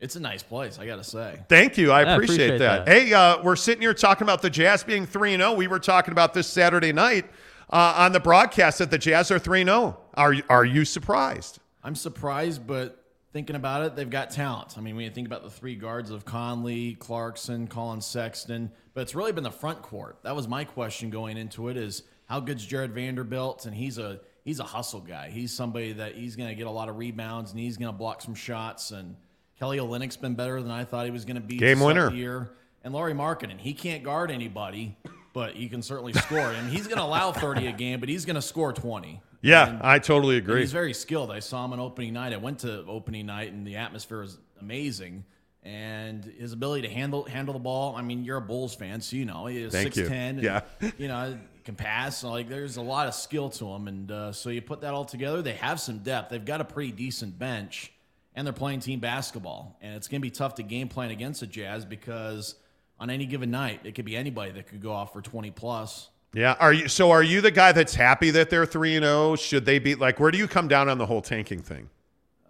it's a nice place. I got to say. Thank you. I Yeah, appreciate, appreciate that. that. Hey, uh, we're sitting here talking about the Jazz being 3 0. We were talking about this Saturday night uh, on the broadcast that the Jazz are 3 0. Are, are you surprised? I'm surprised, but thinking about it, they've got talent. I mean, when you think about the three guards of Conley, Clarkson, Collin Sexton, but it's really been the front court. That was my question going into it: is how good's Jarred Vanderbilt? And he's a he's a hustle guy. He's somebody that he's going to get a lot of rebounds and he's going to block some shots. And Kelly Olynyk's been better than I thought he was going to be. Game this winner. year. And Lauri Markkanen, he can't guard anybody, but he can certainly score. and he's going to allow 30 a game, but he's going to score 20. Yeah, And- I totally agree. He's very skilled. I saw him on opening night. I went to opening night, and the atmosphere was amazing. And his ability to handle handle the ball. I mean, you're a Bulls fan, so you know he is six ten. Yeah. you know can pass. Like there's a lot of skill to him, and uh, so you put that all together. They have some depth. They've got a pretty decent bench, and they're playing team basketball. And it's going to be tough to game plan against the Jazz because on any given night, it could be anybody that could go off for 20 plus. Yeah. Are you so are you the guy that's happy that they're 3 and 0? Should they be like where do you come down on the whole tanking thing?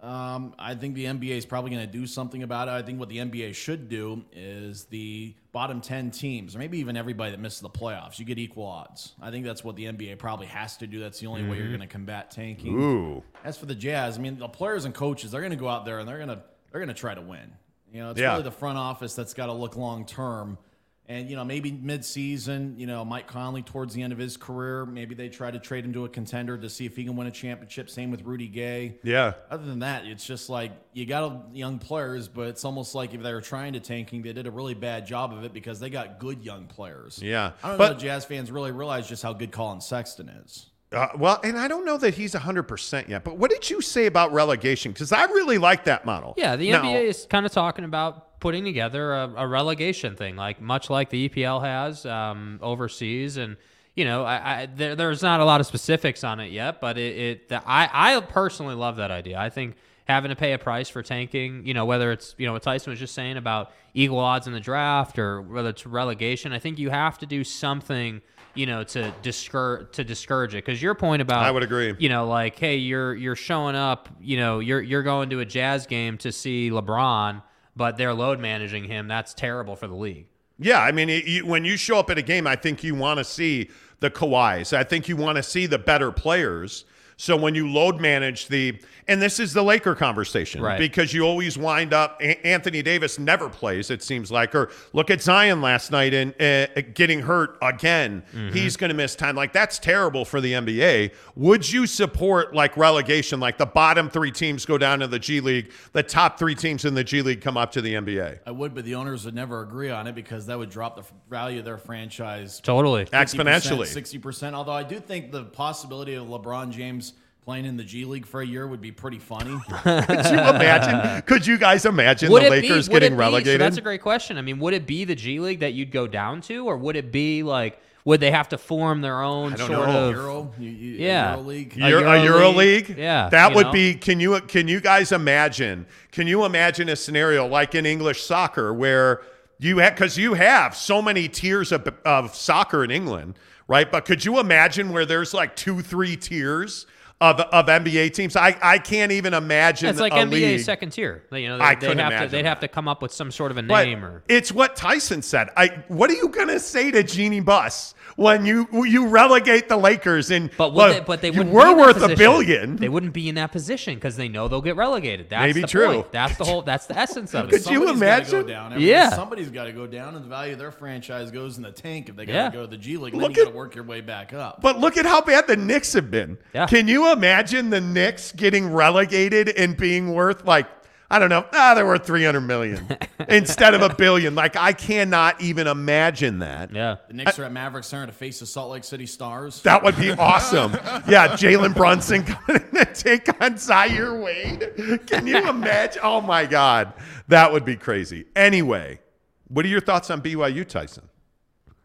Um, I think the NBA is probably going to do something about it. I think what the NBA should do is the bottom 10 teams, or maybe even everybody that misses the playoffs, you get equal odds. I think that's what the NBA probably has to do. That's the only way you're Mhm. going to combat tanking. Ooh. As for the Jazz, I mean, the players and coaches, they're going to go out there and they're going to they're going to try to win. You know, it's Yeah. really the front office that's got to look long term. And you know, maybe mid-season, you know, Mike Conley towards the end of his career, maybe they try to trade him to a contender to see if he can win a championship. Same with Rudy Gay. Yeah. Other than that, it's just like you got young players, but it's almost like if they were trying to tanking, they did a really bad job of it because they got good young players. Yeah. I don't But- know if Jazz fans really realize just how good Collin Sexton is. Uh, well, and I don't know that he's 100% yet, but what did you say about relegation? Because I really like that model. Yeah, the Now- NBA is kind of talking about putting together a, a relegation thing, like much like the EPL has um, overseas, and you know, I, I there, there's not a lot of specifics on it yet, but it, it the, I I personally love that idea. I think having to pay a price for tanking, you know, whether it's you know what Tyson was just saying about equal odds in the draft or whether it's relegation, I think you have to do something. You know, to discourage to discourage it, because your point about I would agree. you know, like, hey, you're you're showing up, you know, you're you're going to a Jazz game to see LeBron, but they're load managing him. That's terrible for the league. Yeah, I mean, it, you, when you show up at a game, I think you want to see the Kawhis. I think you want to see the better players. So when you load manage the, and this is the Laker conversation, Right. because you always wind up. A- Anthony Davis never plays, it seems like. Or look at Zion last night and uh, getting hurt again. Mm-hmm. He's going to miss time. Like that's terrible for the NBA. Would you support like relegation, like the bottom three teams go down to the G League, the top three teams in the G League come up to the NBA? I would, but the owners would never agree on it because that would drop the f- value of their franchise Totally. Exponentially. sixty percent. Although I do think the possibility of LeBron James playing in the G League for a year would be pretty funny. [laughs] Could you imagine? Could you guys imagine Would the it be- Lakers getting it be- so relegated? that's a great question. I mean, would it be the G League that you'd go down to, or would it be like, would they have to form their own sort know. of Euro, you, you, yeah, Euro League. Euro, a Euro League? Yeah, That would know? be can you can you guys imagine? Can you imagine a scenario like in English soccer where you have because you have so many tiers of, of soccer in England, right? But could you imagine where there's like two, three tiers of, of NBA teams? I, I can't even imagine It's like a NBA league. second tier. You know, they, I would couldn't have to they'd have to come up with some sort of a But name or it's what Tyson said. I what are you gonna say to Jeanie Buss when you you relegate the Lakers and But would look, they, but they you were be in that worth a billion. They wouldn't be in that position because they know they'll get relegated. That's Maybe the true. Point. That's the whole. That's the essence of it. Could you Somebody's Go imagine? down. Every- Yeah. somebody's got to go down, and the value of their franchise goes in the tank if they got to Yeah. go to the G League. And Look then you got at- to work your way back up. But look at how bad the Knicks have been. Yeah. Can you imagine the Knicks getting relegated and being worth like I don't know, ah, they're worth three hundred million [laughs] instead of a billion. Like I cannot even imagine that. Yeah. The Knicks are at Maverik Center to face the Salt Lake City Stars. That would be [laughs] awesome. Yeah, Jalen Brunson coming in to take on Zaire Wade. Can you imagine? Oh my God. That would be crazy. Anyway, what are your thoughts on BYU, Tyson?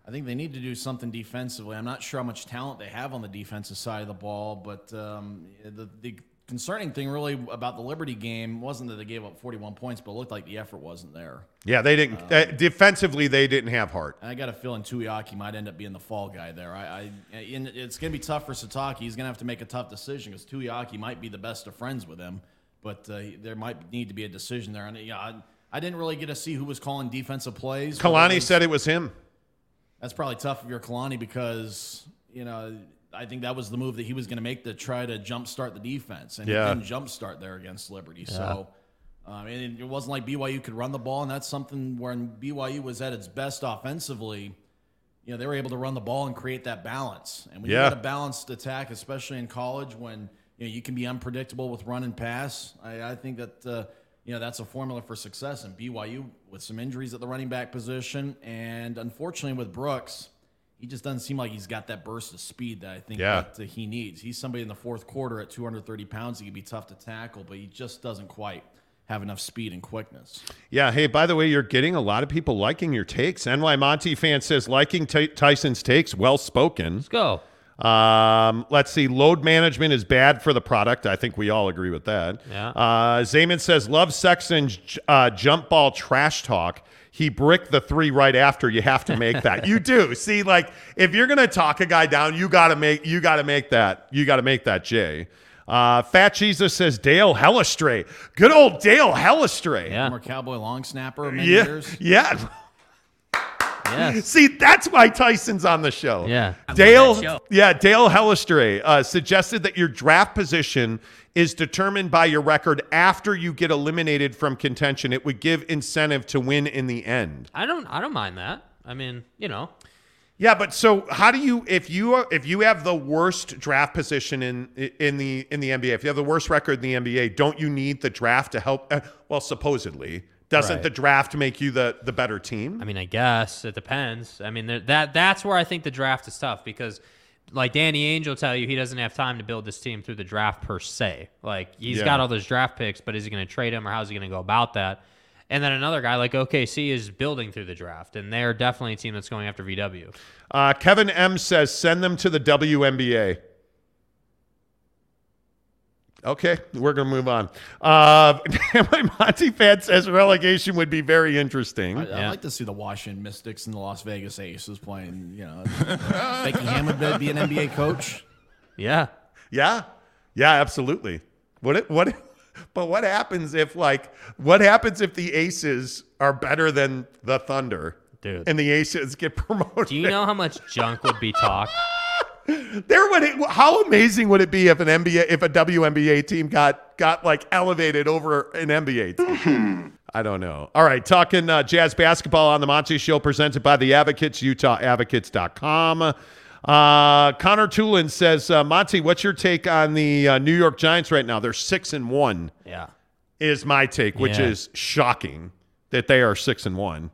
I think they need to do something defensively. I'm not sure how much talent they have on the defensive side of the ball, but um, the, the concerning thing really about the Liberty game wasn't that they gave up 41 points, but it looked like the effort wasn't there. Yeah, they didn't uh, defensively they didn't have heart. I got a feeling Tuiaki might end up being the fall guy there. I, I it's going to be tough for Sitake. He's going to have to make a tough decision because Tuiaki might be the best of friends with him, but uh, there might need to be a decision there. And yeah, I, I didn't really get to see who was calling defensive plays. Kalani said it was him. That's probably tough if you're Kalani because you know I think that was the move that he was going to make to try to jumpstart the defense, and Yeah. he didn't jumpstart there against Liberty. So, um, and it wasn't like BYU could run the ball, and that's something when BYU was at its best offensively. You know, they were able to run the ball and create that balance. And when Yeah. you got a balanced attack, especially in college, when you know you can be unpredictable with run and pass, I, I think that uh, you know that's a formula for success. And BYU with some injuries at the running back position, and unfortunately with Brooks, he just doesn't seem like he's got that burst of speed that I think Yeah. that uh, he needs. He's somebody in the fourth quarter at 230 pounds. He can be tough to tackle, but he just doesn't quite have enough speed and quickness. Yeah. Hey, by the way, you're getting a lot of people liking your takes. NY Monty fan says liking Ty- Tyson's takes. Well spoken. Let's go. Um, let's see. Load management is bad for the product. I think we all agree with that. Yeah. Uh, Zayman says love Sexton's uh, jump ball trash talk. He bricked the three right after. You have to make that. you do. [laughs] See, like if you're gonna talk a guy down, you gotta make you gotta make that. You gotta make that Jay. Uh, Fat Jesus says Dale Hellestrae. Good old Dale Hellestrae. Yeah. Former Cowboy long snapper many Yeah. years. [laughs] Yeah. Yes. [laughs] See, that's why Tyson's on the show. Yeah. Dale, show. yeah, Dale Hellestrae uh, suggested that your draft position is determined by your record after you get eliminated from contention. It would give incentive to win in the end. I don't. I don't mind that. I mean, you know, Yeah, but so how do you if you are, if you have the worst draft position in in the in the NBA, if you have the worst record in the NBA, don't you need the draft to help? Uh, well, supposedly, doesn't Right. the draft make you the the better team? I mean, I guess it depends. I mean, there- that that's where I think the draft is tough because, like Danny Angel tell you, he doesn't have time to build this team through the draft per se. Like he's Yeah. got all those draft picks, but is he going to trade him or how's he going to go about that? And then another guy like OKC is building through the draft, and they're definitely a team that's going after VW. Uh, Kevin M says send them to the WNBA. Okay, we're gonna move on. Uh, [laughs] my Monty fan says relegation would be very interesting. I, I'd like to see the Washington Mystics and the Las Vegas Aces playing. You know, [laughs] Becky Hammon would be an NBA coach. Yeah, yeah, yeah, absolutely. What it, what? But what happens if like what happens if the Aces are better than the Thunder, Dude. and the Aces get [laughs] promoted? Do you know how much junk would be talked? There would it, how amazing would it be if an NBA if a WNBA team got got like elevated over an NBA team? I don't know. All right, talking uh, jazz basketball on the Monty Show, presented by the Advocates, UtahAdvocates.com. Uh, Connor Tulin says, uh, Monty, what's your take on the uh, New York Giants right now? They're six and one. Yeah. is my take, which Yeah. is shocking that they are six and one.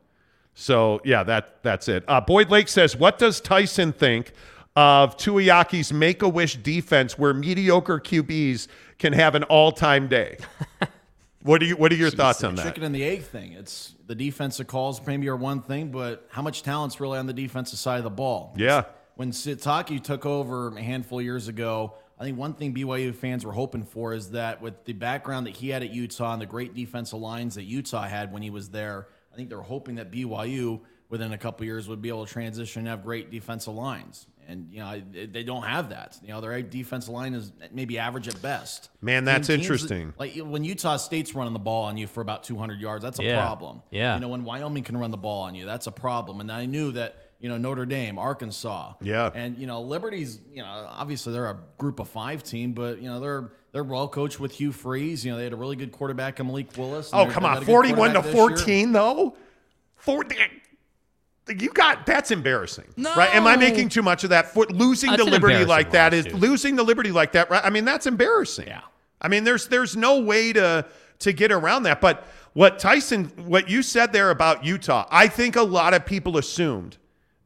So yeah, that that's it. Uh, Boyd Lake says, "What does Tyson think of Tuiaki's Make a Wish defense, where mediocre QBs can have an all-time day?" [laughs] what are you What are your thoughts on that? Chicken and the egg thing. It's the defensive calls maybe are one thing, but how much talent's really on the defensive side of the ball? Yeah. When Sitake took over a handful of years ago, I think one thing BYU fans were hoping for is that with the background that he had at Utah and the great defensive lines that Utah had when he was there, I think they were hoping that BYU within a couple years would be able to transition and have great defensive lines. And you know they they don't have that. You know their defensive line is maybe average at best. Man, that's Teams interesting. Like when Utah State's running the ball on you for about 200 yards, that's a Yeah. problem. Yeah. You know when Wyoming can run the ball on you, that's a problem. And I knew that you know Notre Dame, Arkansas, Yeah. and you know Liberty's. You know obviously they're a Group of Five team, but you know they're they're well coached with Hugh Freeze. You know they had a really good quarterback in Malik Willis. Oh come on, got a good forty-one to quarterback this year. fourteen though. Forty. You got that's embarrassing, right? Am I making too much of that? For losing That's the liberty like that is losing the liberty like that, right? I mean, that's embarrassing. Yeah. I mean, there's there's no way to to get around that. But what Tyson, what you said there about Utah, I think a lot of people assumed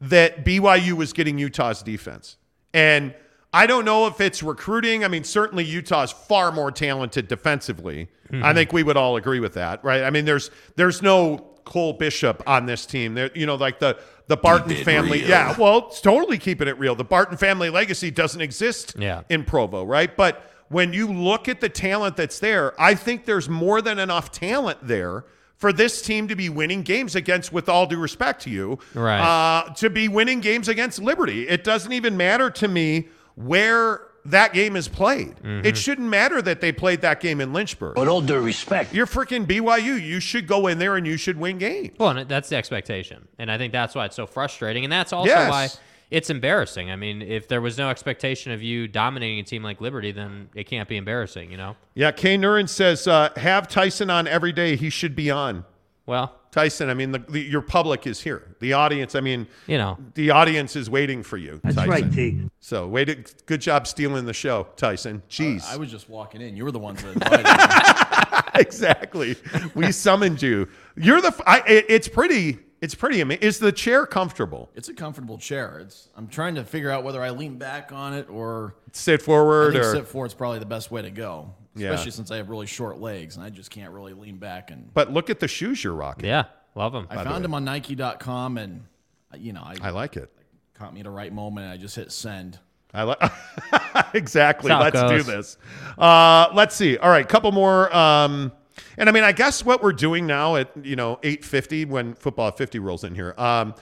that BYU was getting Utah's defense, and I don't know if it's recruiting. I mean, certainly Utah's far more talented defensively. I think we would all agree with that, right? I mean, there's there's no Cole Bishop on this team. There, you know, like the the Barton family. real. Yeah, well, it's totally keeping it real. The Barton family legacy doesn't exist Yeah. in Provo, right? But when you look at the talent that's there, I think there's more than enough talent there for this team to be winning games against, with all due respect to you, Right. uh, to be winning games against Liberty. It doesn't even matter to me where that game is played. Mm-hmm. It shouldn't matter that they played that game in Lynchburg. With all due respect, You're freaking BYU. You should go in there and you should win games. Well, and that's the expectation, and I think that's why it's so frustrating, and that's also Yes. why it's embarrassing. I mean, if there was no expectation of you dominating a team like Liberty, then it can't be embarrassing, you know. Yeah, Kay Nurin says, uh, have Tyson on every day. He should be on. Well, Tyson, I mean, the, the, your public is here. The audience, I mean, you know, the audience is waiting for you. That's Tyson. right, T. So, way to, good job stealing the show, Tyson. Jeez. I was just walking in. You were the ones that [laughs] invited me. exactly. We summoned you. You're the. f- I, it, it's pretty. It's pretty amazing. Is the chair comfortable? It's a comfortable chair. It's I'm trying to figure out whether I lean back on it or Sit I forward think or sit forward's probably the best way to go. Yeah. Especially since I have really short legs and I just can't really lean back and But look at the shoes you're rocking. yeah, love them. I found them on Nike.com and uh, you know I, I like it. caught me at the right moment and I just hit send. I like [laughs] exactly. That's Let's how it do this. Uh, let's see. All right, couple more. Um, and I mean, I guess what we're doing now at you know eight fifty when football fifty rolls in here. Um,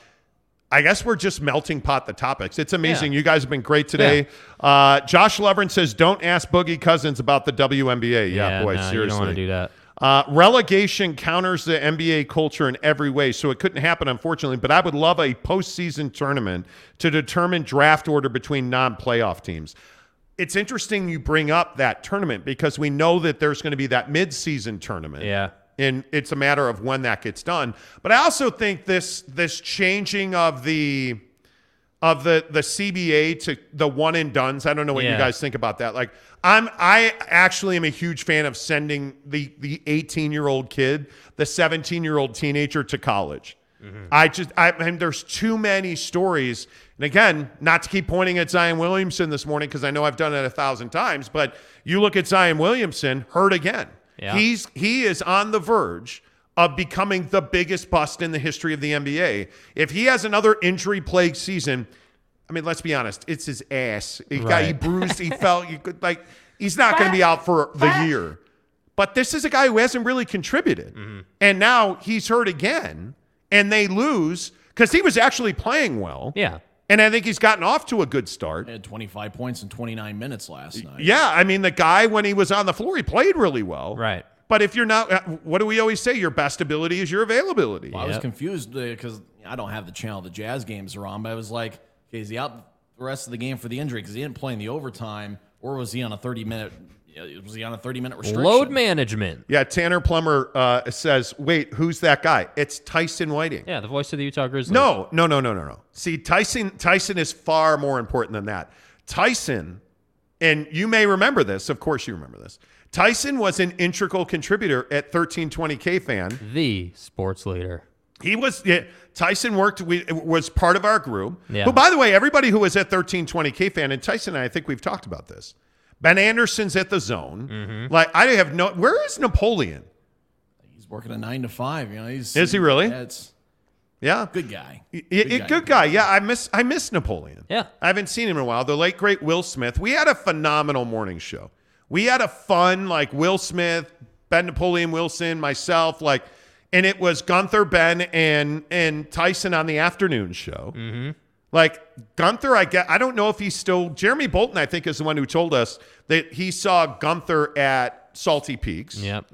I guess we're just melting pot the topics. It's amazing. You guys have been great today. Uh, Josh Levern says, "Don't ask Boogie Cousins about the WNBA." Yeah, Yeah, boy, no, you don't wanna do that. Uh, relegation counters the NBA culture in every way, so it couldn't happen, unfortunately. But I would love a postseason tournament to determine draft order between non-playoff teams. It's interesting you bring up that tournament because we know that there's going to be that mid-season tournament Yeah. And it's a matter of when that gets done. But I also think this this changing of the of the the CBA to the one and dones. I don't know what you guys think about that. Like I'm I actually am a huge fan of sending the the 18 year old kid, the 17 year old teenager to college. Mm-hmm. I just I and there's too many stories. And again, not to keep pointing at Zion Williamson this morning because I know I've done it a thousand times, but you look at Zion Williamson, hurt again. Yeah. He's he is on the verge of becoming the biggest bust in the history of the NBA. If he has another injury plagued season, I mean, let's be honest, it's his ass. He got he bruised, he [laughs] felt you could like he's not going to be out for the year. But this is a guy who hasn't really contributed. Mm-hmm. And now he's hurt again and they lose cuz he was actually playing well. Yeah. And I think he's gotten off to a good start. He had 25 points in 29 minutes last night. Yeah, I mean the guy when he was on the floor, he played really well. Right. But if you're not, uh, what do we always say? Your best ability is your availability. Well, I was confused because I don't have the channel the Jazz games are on, but I was like, okay, is he out the rest of the game for the injury because he didn't play in the overtime, or was he on a 30 minute? Was he on a 30 minute restriction? Load management. Yeah, Tanner Plummer uh, says, "Wait, who's that guy? It's Tyson Whiting." Yeah, the voice of the Utah Grizzlies. No, no, no, no, no, no. See, Tyson Tyson is far more important than that. Tyson, and you may remember this. Of course, you remember this. Tyson was an integral contributor at 1320K fan. The sports leader. He was yeah, Tyson worked we was part of our group. Yeah. Who by the way, everybody who was at 1320K fan and Tyson and I, I think we've talked about this. Ben Anderson's at the zone. Mm-hmm. Like I have no where is Napoleon? He's working a nine to five. You know, he's Is he really? Yeah, it's Yeah. good guy. Y- y- good, guy. Yeah, I miss I miss Napoleon. Yeah. I haven't seen him in a while. The late great Will Smith. We had a phenomenal morning show. We had a fun like Will Smith, Ben Napoleon Wilson, myself, like, and it was Gunther, Ben, and and Tyson on the afternoon show. Mm-hmm. Like Gunther, I get. I don't know if he's still. Jeremy Bolton, I think, is the one who told us that he saw Gunther at Salty Peaks. Yep.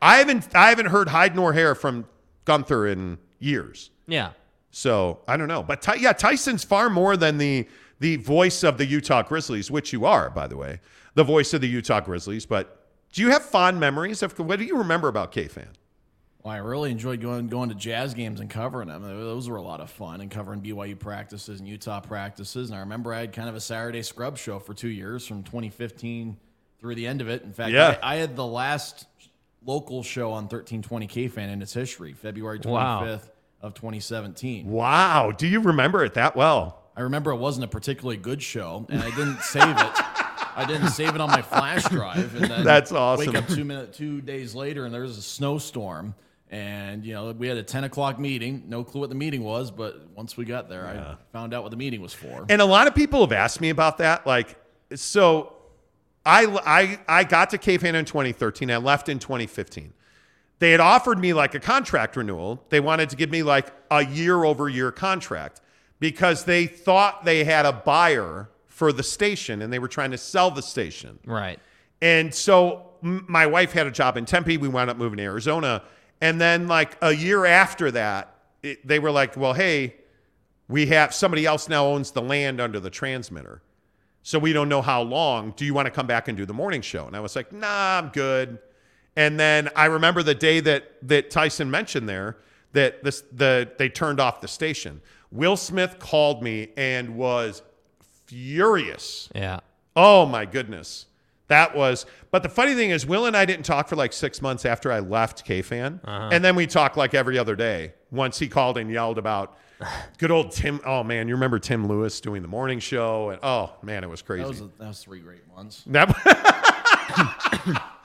I haven't. I haven't heard hide nor hair from Gunther in years. Yeah. So I don't know, but Ty- yeah, Tyson's far more than the the voice of the Utah Grizzlies, which you are, by the way, the voice of the Utah Grizzlies. But do you have fond memories of what do you remember about K fan? Well, I really enjoyed going going to Jazz games and covering them. Those were a lot of fun and covering BYU practices and Utah practices. And I remember I had kind of a Saturday scrub show for two years from 2015 through the end of it. In fact, Yeah. I, I had the last local show on 1320K fan in its history, February 25th Wow. of 2017. Wow, do you remember it that well? I remember it wasn't a particularly good show, and I didn't save it. I didn't save it on my flash drive, and then [laughs] That's awesome. Wake up two minute, two days later, and there was a snowstorm, and you know we had a ten o'clock meeting. No clue what the meeting was, but once we got there, I found out what the meeting was for. And a lot of people have asked me about that. Like, so I I I got to Cave fan in 2013. I left in 2015. They had offered me like a contract renewal. They wanted to give me like a year over year contract because they thought they had a buyer for the station and they were trying to sell the station. Right. And so m- my wife had a job in Tempe. We wound up moving to Arizona. And then, like a year after that, it, they were like, well, hey, we have somebody else now owns the land under the transmitter. So we don't know how long. Do you want to come back and do the morning show? And I was like, nah, I'm good. And then I remember the day that that Tyson mentioned there that this the they turned off the station. Will Smith called me and was furious. Yeah. Oh my goodness. That was, but the funny thing is, Will and I didn't talk for like six months after I left KFan. Uh-huh. And then we talked like every other day once he called and yelled about [sighs] good old Tim. Oh man, you remember Tim Lewis doing the morning show? And oh man, it was crazy. That was, a, that was three great months. That,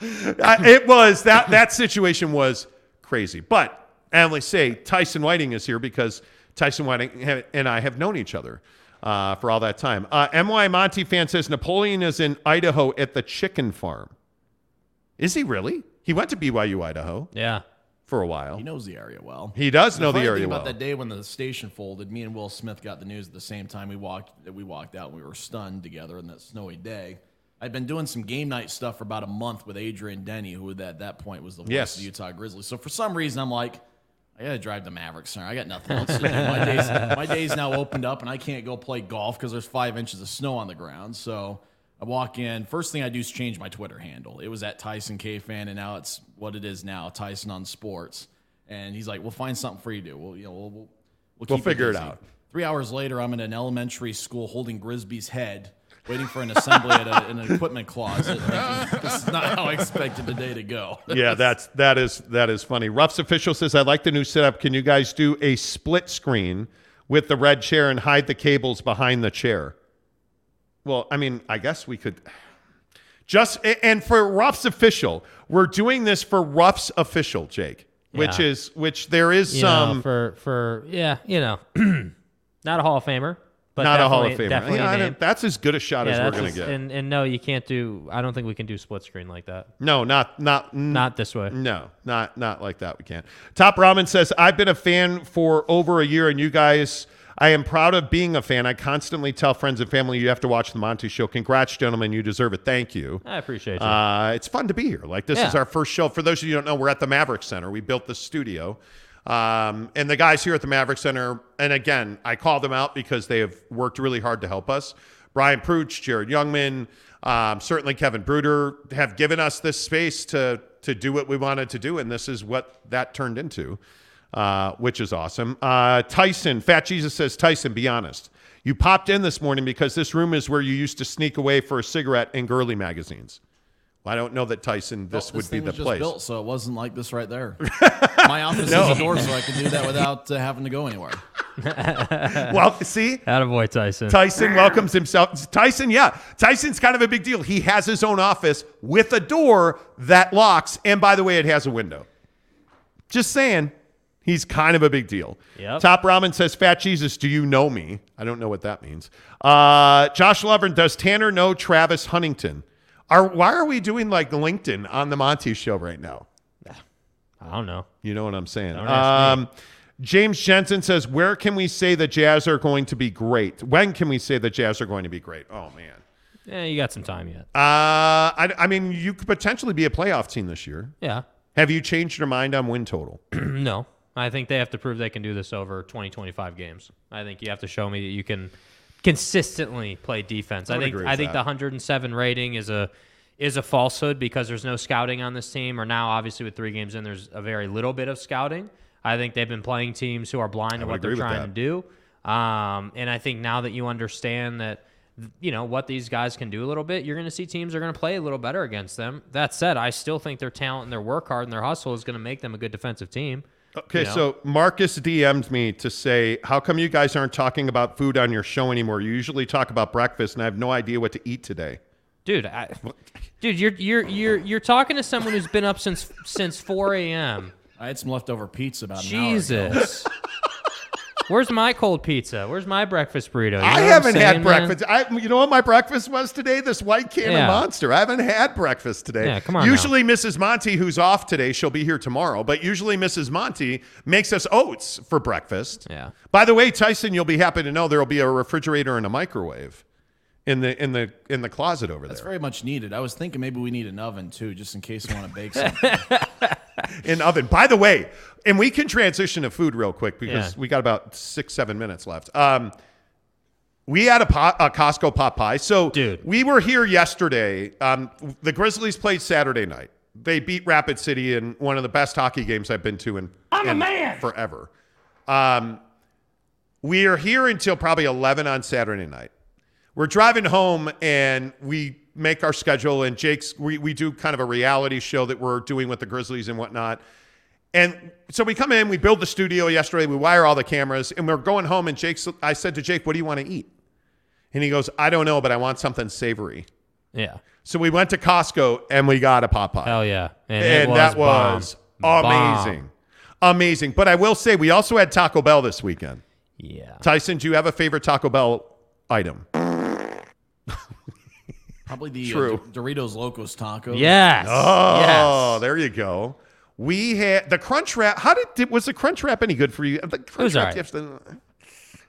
[laughs] it was that that situation was crazy. But I only say Tyson Whiting is here because Tyson Whiting and I have known each other uh, for all that time. Uh, My Monty fan says Napoleon is in Idaho at the chicken farm. Is he really? He went to BYU Idaho. Yeah. for a while. He knows the area well. He does know the area well. funny area thing well. About that day when the station folded, me and Will Smith got the news at the same time. We walked. We walked out. and We were stunned together on that snowy day. I'd been doing some game night stuff for about a month with Adrian Denny, who at that point was the voice Yes. of the Utah Grizzlies. So for some reason, I'm like, I gotta drive to Mavericks Center. I got nothing else to do. My days, my days now opened up, and I can't go play golf because there's five inches of snow on the ground. So I walk in. First thing I do is change my Twitter handle. It was at Tyson K fan, and now it's what it is now, Tyson on Sports. And he's like, "We'll find something for you to do. We'll, you know, we'll, we'll, We'll you figure it busy." out. Three hours later, I'm in an elementary school holding Grizbee's head, waiting for an assembly at a, an equipment closet. thinking, [laughs] this is not how I expected the day to go. yeah, that's that is that is funny. Ruff's official says I like the new setup. Can you guys do a split screen with the red chair and hide the cables behind the chair? Well, I mean, I guess we could just and for Ruff's official, we're doing this for Ruff's official, Jake, which is which there is You know, some for for yeah, you know, [clears throat] not a Hall of Famer, but not a Hall of Famer. Yeah, a I don't- that's as good a shot Yeah, as we're gonna get. And and no, you can't do. I don't think we can do split screen like that. No, not not Not this way. No, not not like that. We can't. Top Ramen says I've been a fan for over a year, and you guys, I am proud of being a fan. I constantly tell friends and family you have to watch the Monty Show. Congrats, gentlemen, you deserve it. Thank you. I appreciate you. Uh, it's fun to be here. Like this is our first show. For those of you who don't know, we're at the Maverik Center. We built the studio. Um, and the guys here at the Maverik Center, and again, I call them out because they have worked really hard to help us. Brian Pruch, Jared Youngman, um, certainly Kevin Bruder have given us this space to to do what we wanted to do, and this is what that turned into, uh, which is awesome. Uh, Tyson, Fat Jesus says, Tyson, be honest. You popped in this morning because this room is where you used to sneak away for a cigarette in girly magazines. Well, I don't know that Tyson, this Well, would be the was just place. Built, so it wasn't like this right there. [laughs] My office No. is a door, so I can do that without uh, having to go anywhere. [laughs] well, see, Attaboy, Tyson. Tyson welcomes himself. Tyson, yeah. Tyson's kind of a big deal. He has his own office with a door that locks. And by the way, it has a window. Just saying, he's kind of a big deal. Yep. Top Ramen says, Fat Jesus, do you know me? I don't know what that means. Uh, Josh Lovren, does Tanner know Travis Huntington? Are, why are we doing like LinkedIn on the Monty show right now? I don't know. You know what I'm saying. Don't ask me. Um, James Jensen says, "Where can we say the Jazz are going to be great? When can we say the Jazz are going to be great?" Oh man. Yeah, you got some time yet. Uh, I, I mean, you could potentially be a playoff team this year. Yeah. Have you changed your mind on win total? [clears throat] no. I think they have to prove they can do this over 20, 25 games. I think you have to show me that you can consistently play defense. I I, think I think that. the 107 rating is a is a falsehood because there's no scouting on this team. Or now, obviously, with three games in, there's a very little bit of scouting. I think they've been playing teams who are blind to what they're trying to do. Um, and I think now that you understand that, you know, what these guys can do a little bit, you're going to see teams are going to play a little better against them. That said, I still think their talent and their work hard and their hustle is going to make them a good defensive team. Okay, You know? so Marcus DM'd me to say, "How come you guys aren't talking about food on your show anymore? You usually talk about breakfast, and I have no idea what to eat today." dude. I, dude, you're you're you're you're talking to someone who's been up since since 4 a.m. I had some leftover pizza about an hour ago. Jesus. [laughs] Where's my cold pizza? Where's my breakfast burrito? You know I haven't had saying, man? breakfast. I, you know what my breakfast was today? This white can Yeah. monster. I haven't had breakfast today. Yeah, come on Usually, Mrs. Monty, who's off today, she'll be here tomorrow. But usually, Mrs. Monty makes us oats for breakfast. Yeah. By the way, Tyson, you'll be happy to know there will be a refrigerator and a microwave in the in the in the closet over That's there. That's very much needed. I was thinking maybe we need an oven too, just in case I want to bake [laughs] something. in oven. By the way, and we can transition to food real quick because Yeah. we got about six, seven minutes left. Um, we had a, pot, a Costco pot pie. So, Dude. we were here yesterday. Um, the Grizzlies played Saturday night. They beat Rapid City in one of the best hockey games I've been to in, I'm in forever. Um, we are here until probably 11 on Saturday night. We're driving home and we make our schedule and Jake's we, we do kind of a reality show that we're doing with the Grizzlies and whatnot. And so we come in, we build the studio yesterday, we wire all the cameras, and we're going home. And Jake's I said to Jake, What do you want to eat? And he goes, I don't know, but I want something savory. Yeah. So we went to Costco and we got a pot pie. Hell yeah. And, And, was that was Bomb. amazing. Amazing. But I will say we also had Taco Bell this weekend. Yeah. Tyson, do you have a favorite Taco Bell item? Probably the True. Uh, Doritos Locos Tacos. Yes. Oh, yes. there you go. We had the crunch wrap. How did, did was the crunch wrap any good for you? The crunch was wrap all right. yesterday-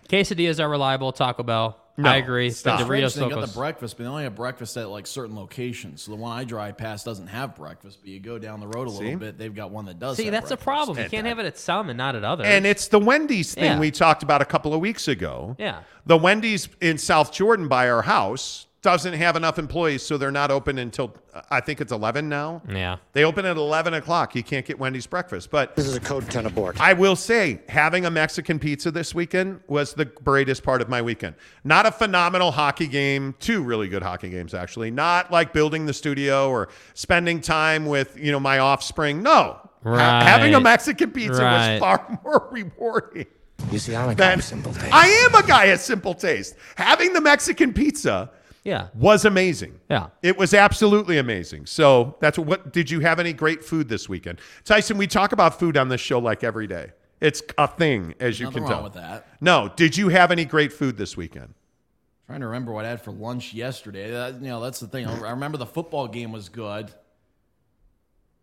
Quesadillas are reliable. Taco Bell. No, I agree. stop. The Doritos thing, got the breakfast, but they only have breakfast at like certain locations. So the one I drive past doesn't have breakfast, but you go down the road a See? little bit, they've got one that does. See, have that's a problem. You can't have it at some and not at others. And it's the Wendy's thing Yeah. we talked about a couple of weeks ago. Yeah. The Wendy's in South Jordan by our house doesn't have enough employees, so they're not open until uh, I think it's 11 now. Yeah. They open at 11 o'clock. You can't get Wendy's breakfast. But This is a code 10 abort. I will say, having a Mexican pizza this weekend was the greatest part of my weekend. Not a phenomenal hockey game, two really good hockey games, actually. Not like building the studio or spending time with, you know, my offspring. No. Ha- having a Mexican pizza Right. was far [laughs] more rewarding. You see, I'm a guy than- of simple taste. I am a guy of simple taste. Having the Mexican pizza Yeah. was amazing. Yeah. It was absolutely amazing. So that's what, what did you have any great food this weekend? Tyson, we talk about food on this show like every day. It's a thing, as you Nothing can wrong tell. with that. No, did you have any great food this weekend? Trying to remember what I had for lunch yesterday. That, you know, that's the thing. I remember the football game was good.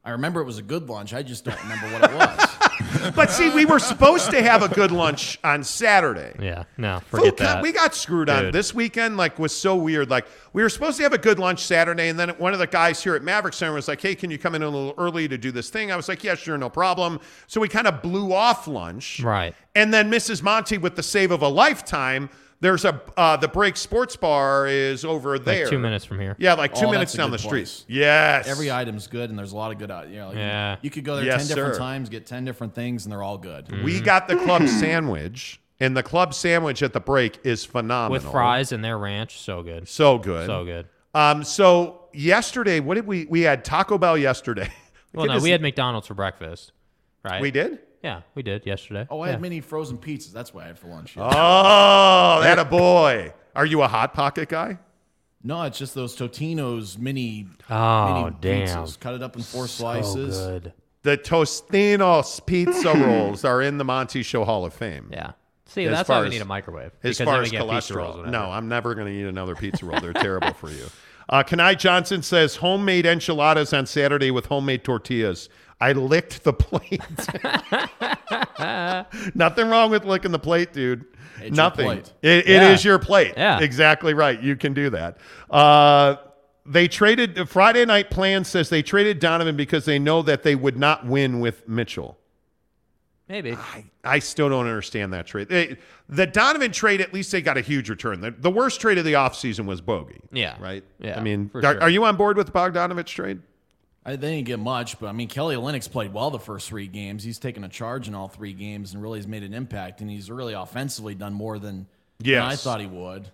I remember it was a good lunch. I just don't remember what it was. [laughs] But see, we were supposed to have a good lunch on Saturday. Yeah. No, forget co- that. We got screwed on Dude. this weekend. Like, was so weird. Like, we were supposed to have a good lunch Saturday, and then one of the guys here at Maverik Center was like, "Hey, can you come in a little early to do this thing?" I was like, "Yeah, sure, no problem." So we kind of blew off lunch, Right. And then Mrs. Monty with the save of a lifetime. There's a uh, the Break Sports Bar is over there, Like two minutes from here. Yeah, like two Oh, minutes that's a down good the street. place. Yes, Every item's good, and there's a lot of good. uh, You know, you- Yeah. You could go there Yes, ten different sir. times, get ten different things, and they're all good. We got the club [clears throat] sandwich, and the club sandwich at the break is phenomenal With fries and their ranch, so good. So good. So good. Um, so yesterday, what did we we had Taco Bell yesterday. [laughs] Well, no, Goodness- we had McDonald's for breakfast, right? We did? Yeah, we did yesterday. Oh, I yeah. had mini frozen pizzas. That's what I had for lunch. yeah. Oh, that a boy. Are you a hot pocket guy? No, it's just those Totino's mini. Oh, mini damn. Pizzas. Cut it up in four So slices. good. The Tostinos pizza [clears throat] rolls are in the Monty Show Hall of Fame. Yeah. See, As that's why we as- need a microwave. As far as get pizza rolls cholesterol, no, I'm never going to eat another pizza roll. They're terrible for you. Uh, Kanai Johnson says homemade enchiladas on Saturday with homemade tortillas. I licked the plate. [laughs] Nothing wrong with licking the plate, dude. It's Nothing. plate. It, it Yeah. is your plate. Yeah. Exactly right. You can do that. Uh, they traded Friday night plan says they traded Donovan because they know that they would not win with Mitchell. Maybe. I still don't understand that trade. They- the Donovan trade, at least they got a huge return. The, the worst trade of the offseason was Bogey. Yeah. Right? Yeah, I mean, are, sure. are you on board with the Bogdanovic trade? I, they didn't get much, but I mean, Kelly Olynyk played well the first three games. He's taken a charge in all three games and really has made an impact. And he's really offensively done more than, than I thought he would.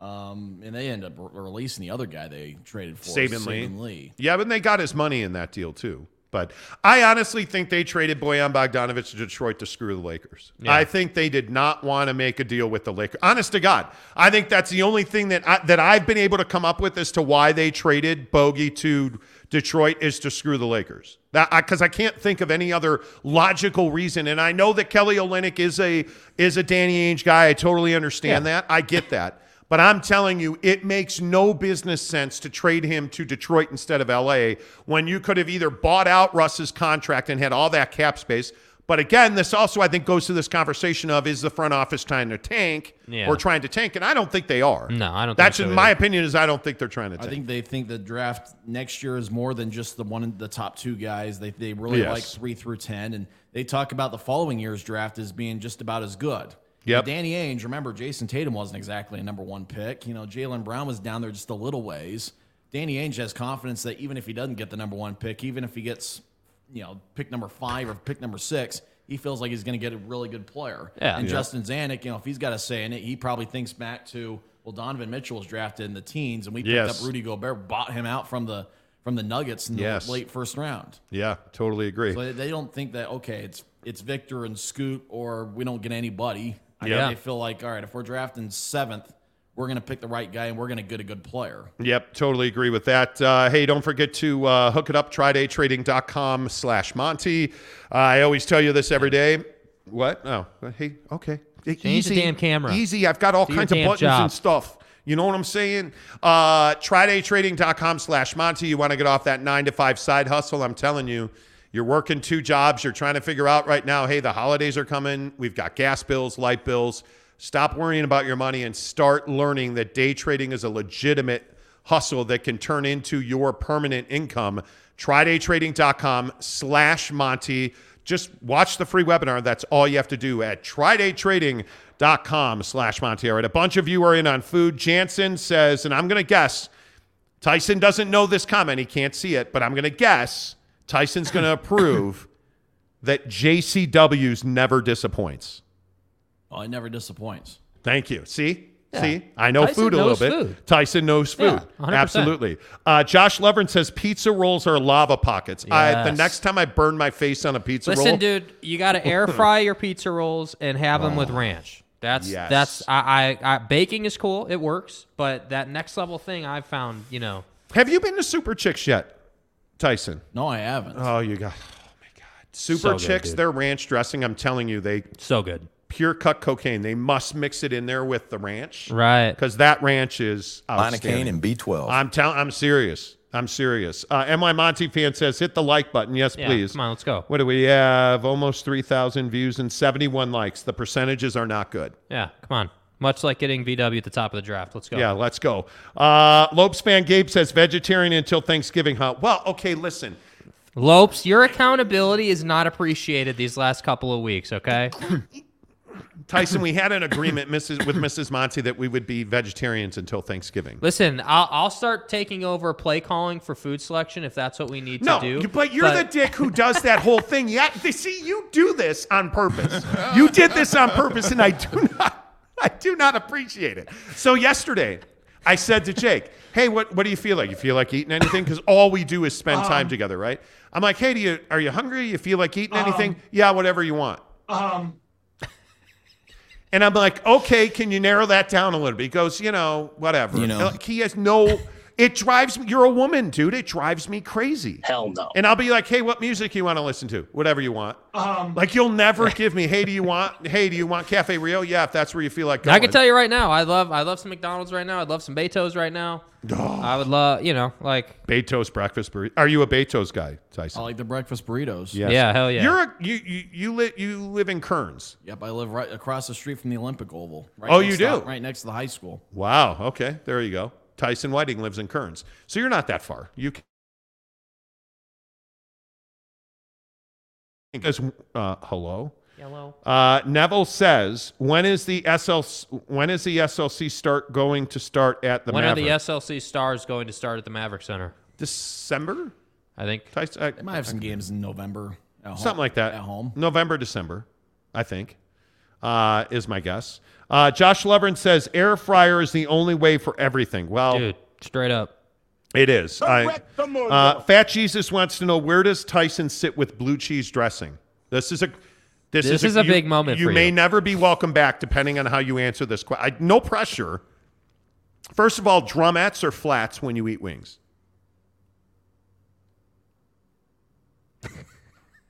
Um, and they end up re- releasing the other guy they traded for, Saben Lee. Lee. Yeah, but they got his money in that deal too. But I honestly think they traded Bojan Bogdanovic to Detroit to screw the Lakers. Yeah. I think they did not want to make a deal with the Lakers. Honest to God, I think that's the only thing that I, that I've been able to come up with as to why they traded Bogey to Detroit is to screw the Lakers. That because I, can't think of any other logical reason. And I know that Kelly Olynyk is a is a Danny Ainge guy. I totally understand Yeah. that. I get that. But I'm telling you, it makes no business sense to trade him to Detroit instead of LA when you could have either bought out Russ's contract and had all that cap space. But again, this also, I think, goes to this conversation of is the front office trying to tank Yeah. or trying to tank? And I don't think they are. No, I don't think That's so in my opinion. Is I don't think they're trying to I think they think the draft next year is more than just the one the top two guys. They they really Yes. like three through ten, and they talk about the following year's draft as being just about as good. Yeah, Danny Ainge, remember Jayson Tatum wasn't exactly a number one pick. You know, Jaylen Brown was down there just a little ways. Danny Ainge has confidence that even if he doesn't get the number one pick, even if he gets, you know, pick number five or pick number six, he feels like he's going to get a really good player. Yeah. And Yeah. Justin Zanik, you know, if he's got a say in it, he probably thinks back to well, Donovan Mitchell was drafted in the teens, and we picked Yes. up Rudy Gobert, bought him out from the from the Nuggets in the Yes. late first round. yeah, totally agree. So they- they don't think that okay, it's it's Victor and Scoot, or we don't get anybody. I Yeah. they feel like all right, if we're drafting seventh, we're going to pick the right guy, and we're going to get a good player. Yep, totally agree with that. Uh, hey, don't forget to uh, hook it up, trydaytrading.com slash Monty. Uh, I always tell you this every day. What? Oh, hey, okay. Change the Easy. damn camera. Easy. I've got all Do kinds of buttons job. and stuff. You know what I'm saying? Uh, trydaytrading.com slash Monty. You want to get off that nine to five side hustle? I'm telling you, You're working two jobs. You're trying to figure out right now, hey, the holidays are coming. We've got gas bills, light bills. Stop worrying about your money and start learning that day trading is a legitimate hustle that can turn into your permanent income. TryDayTrading.com slash Monty. Just watch the free webinar. That's all you have to do at TryDayTrading.com slash Monty. All right, a bunch of you are in on food. Jansen says, and I'm going to guess, Tyson doesn't know this comment. He can't see it, but I'm going to guess Tyson's going to approve [laughs] that JCW's never disappoints. Oh, it never disappoints. Thank you. See? Yeah. See? I know Tyson food a little bit. food. Tyson knows food. Yeah, 100%. Absolutely. Uh, Josh Levern says pizza rolls are lava pockets. I, the next time I burn my face on a pizza Listen, roll. Listen, dude, you got to air [laughs] fry your pizza rolls and have them with ranch. That's Yes. that's I, I, I baking is cool. It works, but that next level thing I've found, you know, Have you been to Super Chicks yet, Tyson? No, I haven't. Oh, you got. Oh my God. Super So Chicks, dude. their ranch dressing. I'm telling you, they so good. Pure cut cocaine. They must mix it in there with the ranch, Right. Because that ranch is outstanding. Lidocaine and B12. I'm telling. I'm serious. I'm serious. Uh, My Monty fan says, "Hit the like button." Yes, Yeah, please. come on, let's go. What do we have? Almost three thousand views and seventy-one likes. The percentages are not good. yeah, come on. Much like getting VW at the top of the draft. Let's go. Yeah, let's go. Uh, Lopes fan Gabe says vegetarian until Thanksgiving. Huh? Well, okay. Listen, Lopes, your accountability is not appreciated these last couple of weeks, okay? [clears throat] Tyson, we had an agreement, Mrs. with Mrs. Monty, that we would be vegetarians until Thanksgiving. Listen, I'll, I'll start taking over play calling for food selection if that's what we need No, to do. you- but you're the dick who does that whole thing. Yeah, they- see, you do this on purpose. You did this on purpose, and I do not, I do not appreciate it. So yesterday, I said to Jake, "Hey, what what do you feel like? You feel like eating anything? Because all we do is spend time Um, together, right?" I'm like, "Hey, do you are you hungry? You feel like eating Um, anything? yeah, whatever you want." Um, And I'm like, okay, can you narrow that down a little bit? He goes, you know, whatever. You know. Like, he has no. It drives me. You're a woman, dude. It drives me crazy. Hell no. And I'll be like, hey, what music you want to listen to? Whatever you want. Um, Like you'll never [laughs] give me, hey, do you want, hey, do you want Cafe Rio? Yeah, if that's where you feel like going. I can tell you right now, I love I love some McDonald's right now. I'd love some Beto's right now. I would love, you know, like Beto's breakfast burrito. Are you a Beto's guy, Tyson? I like the breakfast burritos. Yes. Yeah, hell yeah. You're a, you you you live you live in Kearns. Yep, I live right across the street from the Olympic Oval. Right Oh, you to- do? right next to the high school. Wow. Okay, there you go. Tyson Whiting lives in Kearns, so you're not that far. You can. Because uh, hello. Hello. Uh, Neville says, "When is the SLC? When is the SLC start going to start at the when Maverik? are the SLC Stars going to start at the Maverik Center? December? I think. Tyson, I- They might have some games in November. At home, something like that. At home. November, December, I think, uh, is my guess. Uh, Josh Levern says air fryer is the only way for everything. Well, Dude, straight up. It is. I, uh, Fat Jesus wants to know where does Tyson sit with blue cheese dressing? This is a this, This is, is a you- big moment You for may you. never be welcome back, depending on how you answer this question. No pressure. First of all, drumettes or flats when you eat wings.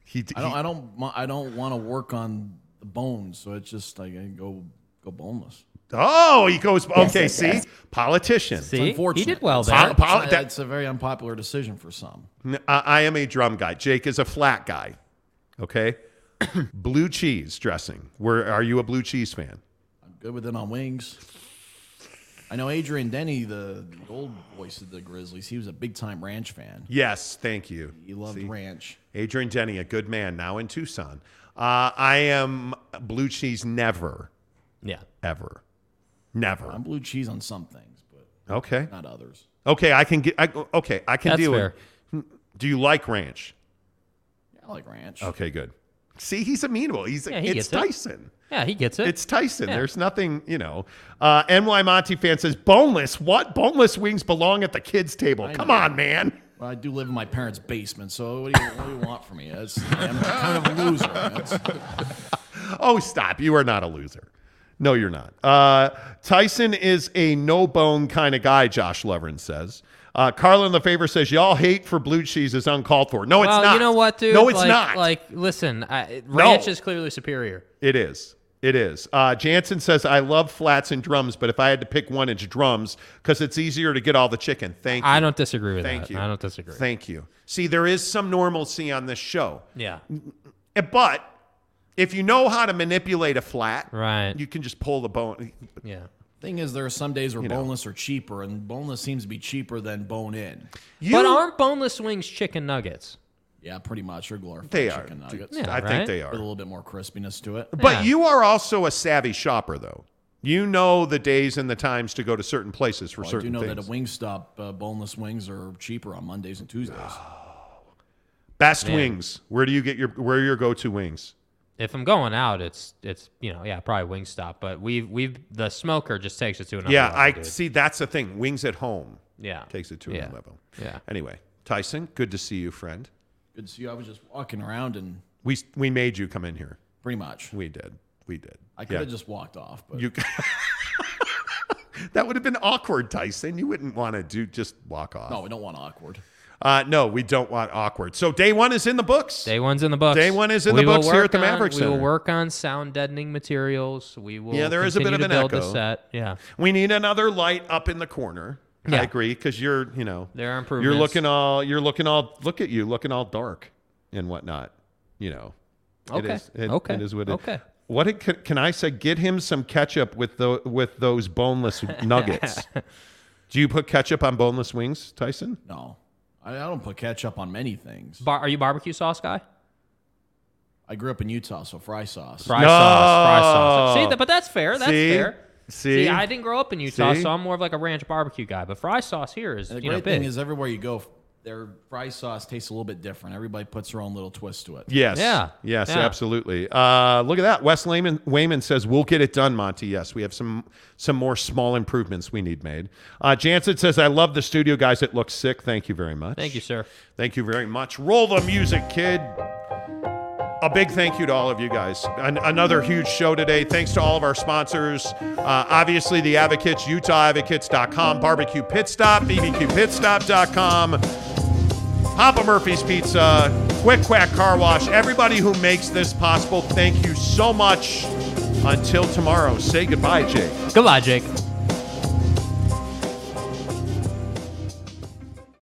he, [laughs] I don't. I don't. mo- I don't want to work on the bones, so it's just like I go go boneless. Oh, he goes. Yes, Okay, yes, see, yes. politician. It's unfortunate. Pol- It's, pol- it's, that- it's a very unpopular decision for some. Uh, I am a drum guy. Jake is a flat guy. Okay, [coughs] blue cheese dressing. Where are you a blue cheese fan? I'm good with it on wings. I know Adrian Denny, the, the old voice of the Grizzlies. He was a big time ranch fan. Yes, thank you. He loved ranch. Adrian Denny, a good man, now in Tucson. Uh, I am blue cheese never. Yeah. Ever. Never. I'm blue cheese on some things, but Okay. not others. Okay, I can get. I, okay, I can That's deal fair. with. Do you like ranch? I like ranch. Okay, good. See, he's amenable. He's Yeah, he it's gets it. Tyson. Yeah, he gets it. It's Tyson. Yeah. There's nothing, you know. Uh, NY Monty fan says boneless. What boneless wings belong at the kids' table? I Come know. on, man. Well, I do live in my parents' basement, so what do you, what do you want from me? It's, I'm kind of a loser. It's- [laughs] Oh, stop. You are not a loser. No, you're not. Uh, Tyson is a no bone kind of guy, Josh Levern says. Uh, Carlin LeFavor says, Y'all hate for blue cheese is uncalled for. No, it's well, not. you know what, dude? No, it's like, not. Like, listen, I, No. ranch is clearly superior. It is. It is. Uh, Jansen says, I love flats and drums, but if I had to pick one, it's drums because it's easier to get all the chicken. Thank you. I don't disagree with that. Thank that. you. I don't disagree. Thank you. See, there is some normalcy on this show. Yeah. Eh, But if you know how to manipulate a flat, right, you can just pull the bone. Yeah. Thing is, there are some days where You know. boneless are cheaper, and boneless seems to be cheaper than bone in. but aren't boneless wings chicken nuggets? Yeah, pretty much. They're glorified They are. chicken nuggets. Yeah, I think they are. With a little bit more crispiness to it. But you are also a savvy shopper, though. You know the days and the times to go to certain places for Well, I certain do know things. that at Wingstop, uh, boneless wings are cheaper on Mondays and Tuesdays. [gasps] Best Man. wings. Where do you get your where are your go to wings? If I'm going out, it's it's you know yeah probably Wingstop, but we've we've the smoker just takes it to another level. yeah, level, I dude. see. That's the thing. Wings at home. Yeah. takes it to Yeah. another level. Yeah. Anyway, Tyson, good to see you, friend. Good to see you. I was just walking around and We we made you come in here. pretty much. We did. We did. I could Yeah. have just walked off, but You. [laughs] that would have been awkward, Tyson. You wouldn't want to do just walk off. no, we don't want awkward. Uh, no, we don't want awkward. So day one is in the books. Day one's in the books. Day one is in We the books here at the on- Maverik We will work on sound deadening materials. We will. yeah, there is a bit of an echo. Set. Yeah. We need another light up in the corner. I agree because you're, you know, There are You're looking all, you're looking all, look at you, looking all dark and whatnot. You know, it Okay. is. It, Okay. It is what it. Okay. What it, can, can I say? Get him some ketchup with the with those boneless [laughs] nuggets. Do you put ketchup on boneless wings, Tyson? No, I, I don't put ketchup on many things. Bar- are you barbecue sauce guy? I grew up in Utah, so fry sauce. Fry sauce. Fry sauce. See, th- but that's fair. That's See? fair. See? I didn't grow up in Utah, See? so I'm more of like a ranch barbecue guy. But fry sauce here is And the you know great big. thing is, everywhere you go, their fry sauce tastes a little bit different. Everybody puts their own little twist to it. Yes. Yeah. Yes, Yeah. absolutely. Uh, look at that. Wes Layman, Wayman says, We'll get it done, Monty. Yes, we have some some more small improvements we need made. Uh, Jansen says, I love the studio, guys. It looks sick. Thank you very much. Thank you, sir. Thank you very much. Roll the music, kid. A big thank you to all of you guys. An- another huge show today. Thanks to all of our sponsors. Uh, obviously, the Advocates, UtahAdvocates.com, Barbecue Pit Stop, BBQPitstop.com, Papa Murphy's Pizza, Quick Quack Car Wash, everybody who makes this possible, thank you so much. Until tomorrow, say goodbye, Jake. Goodbye, Jake.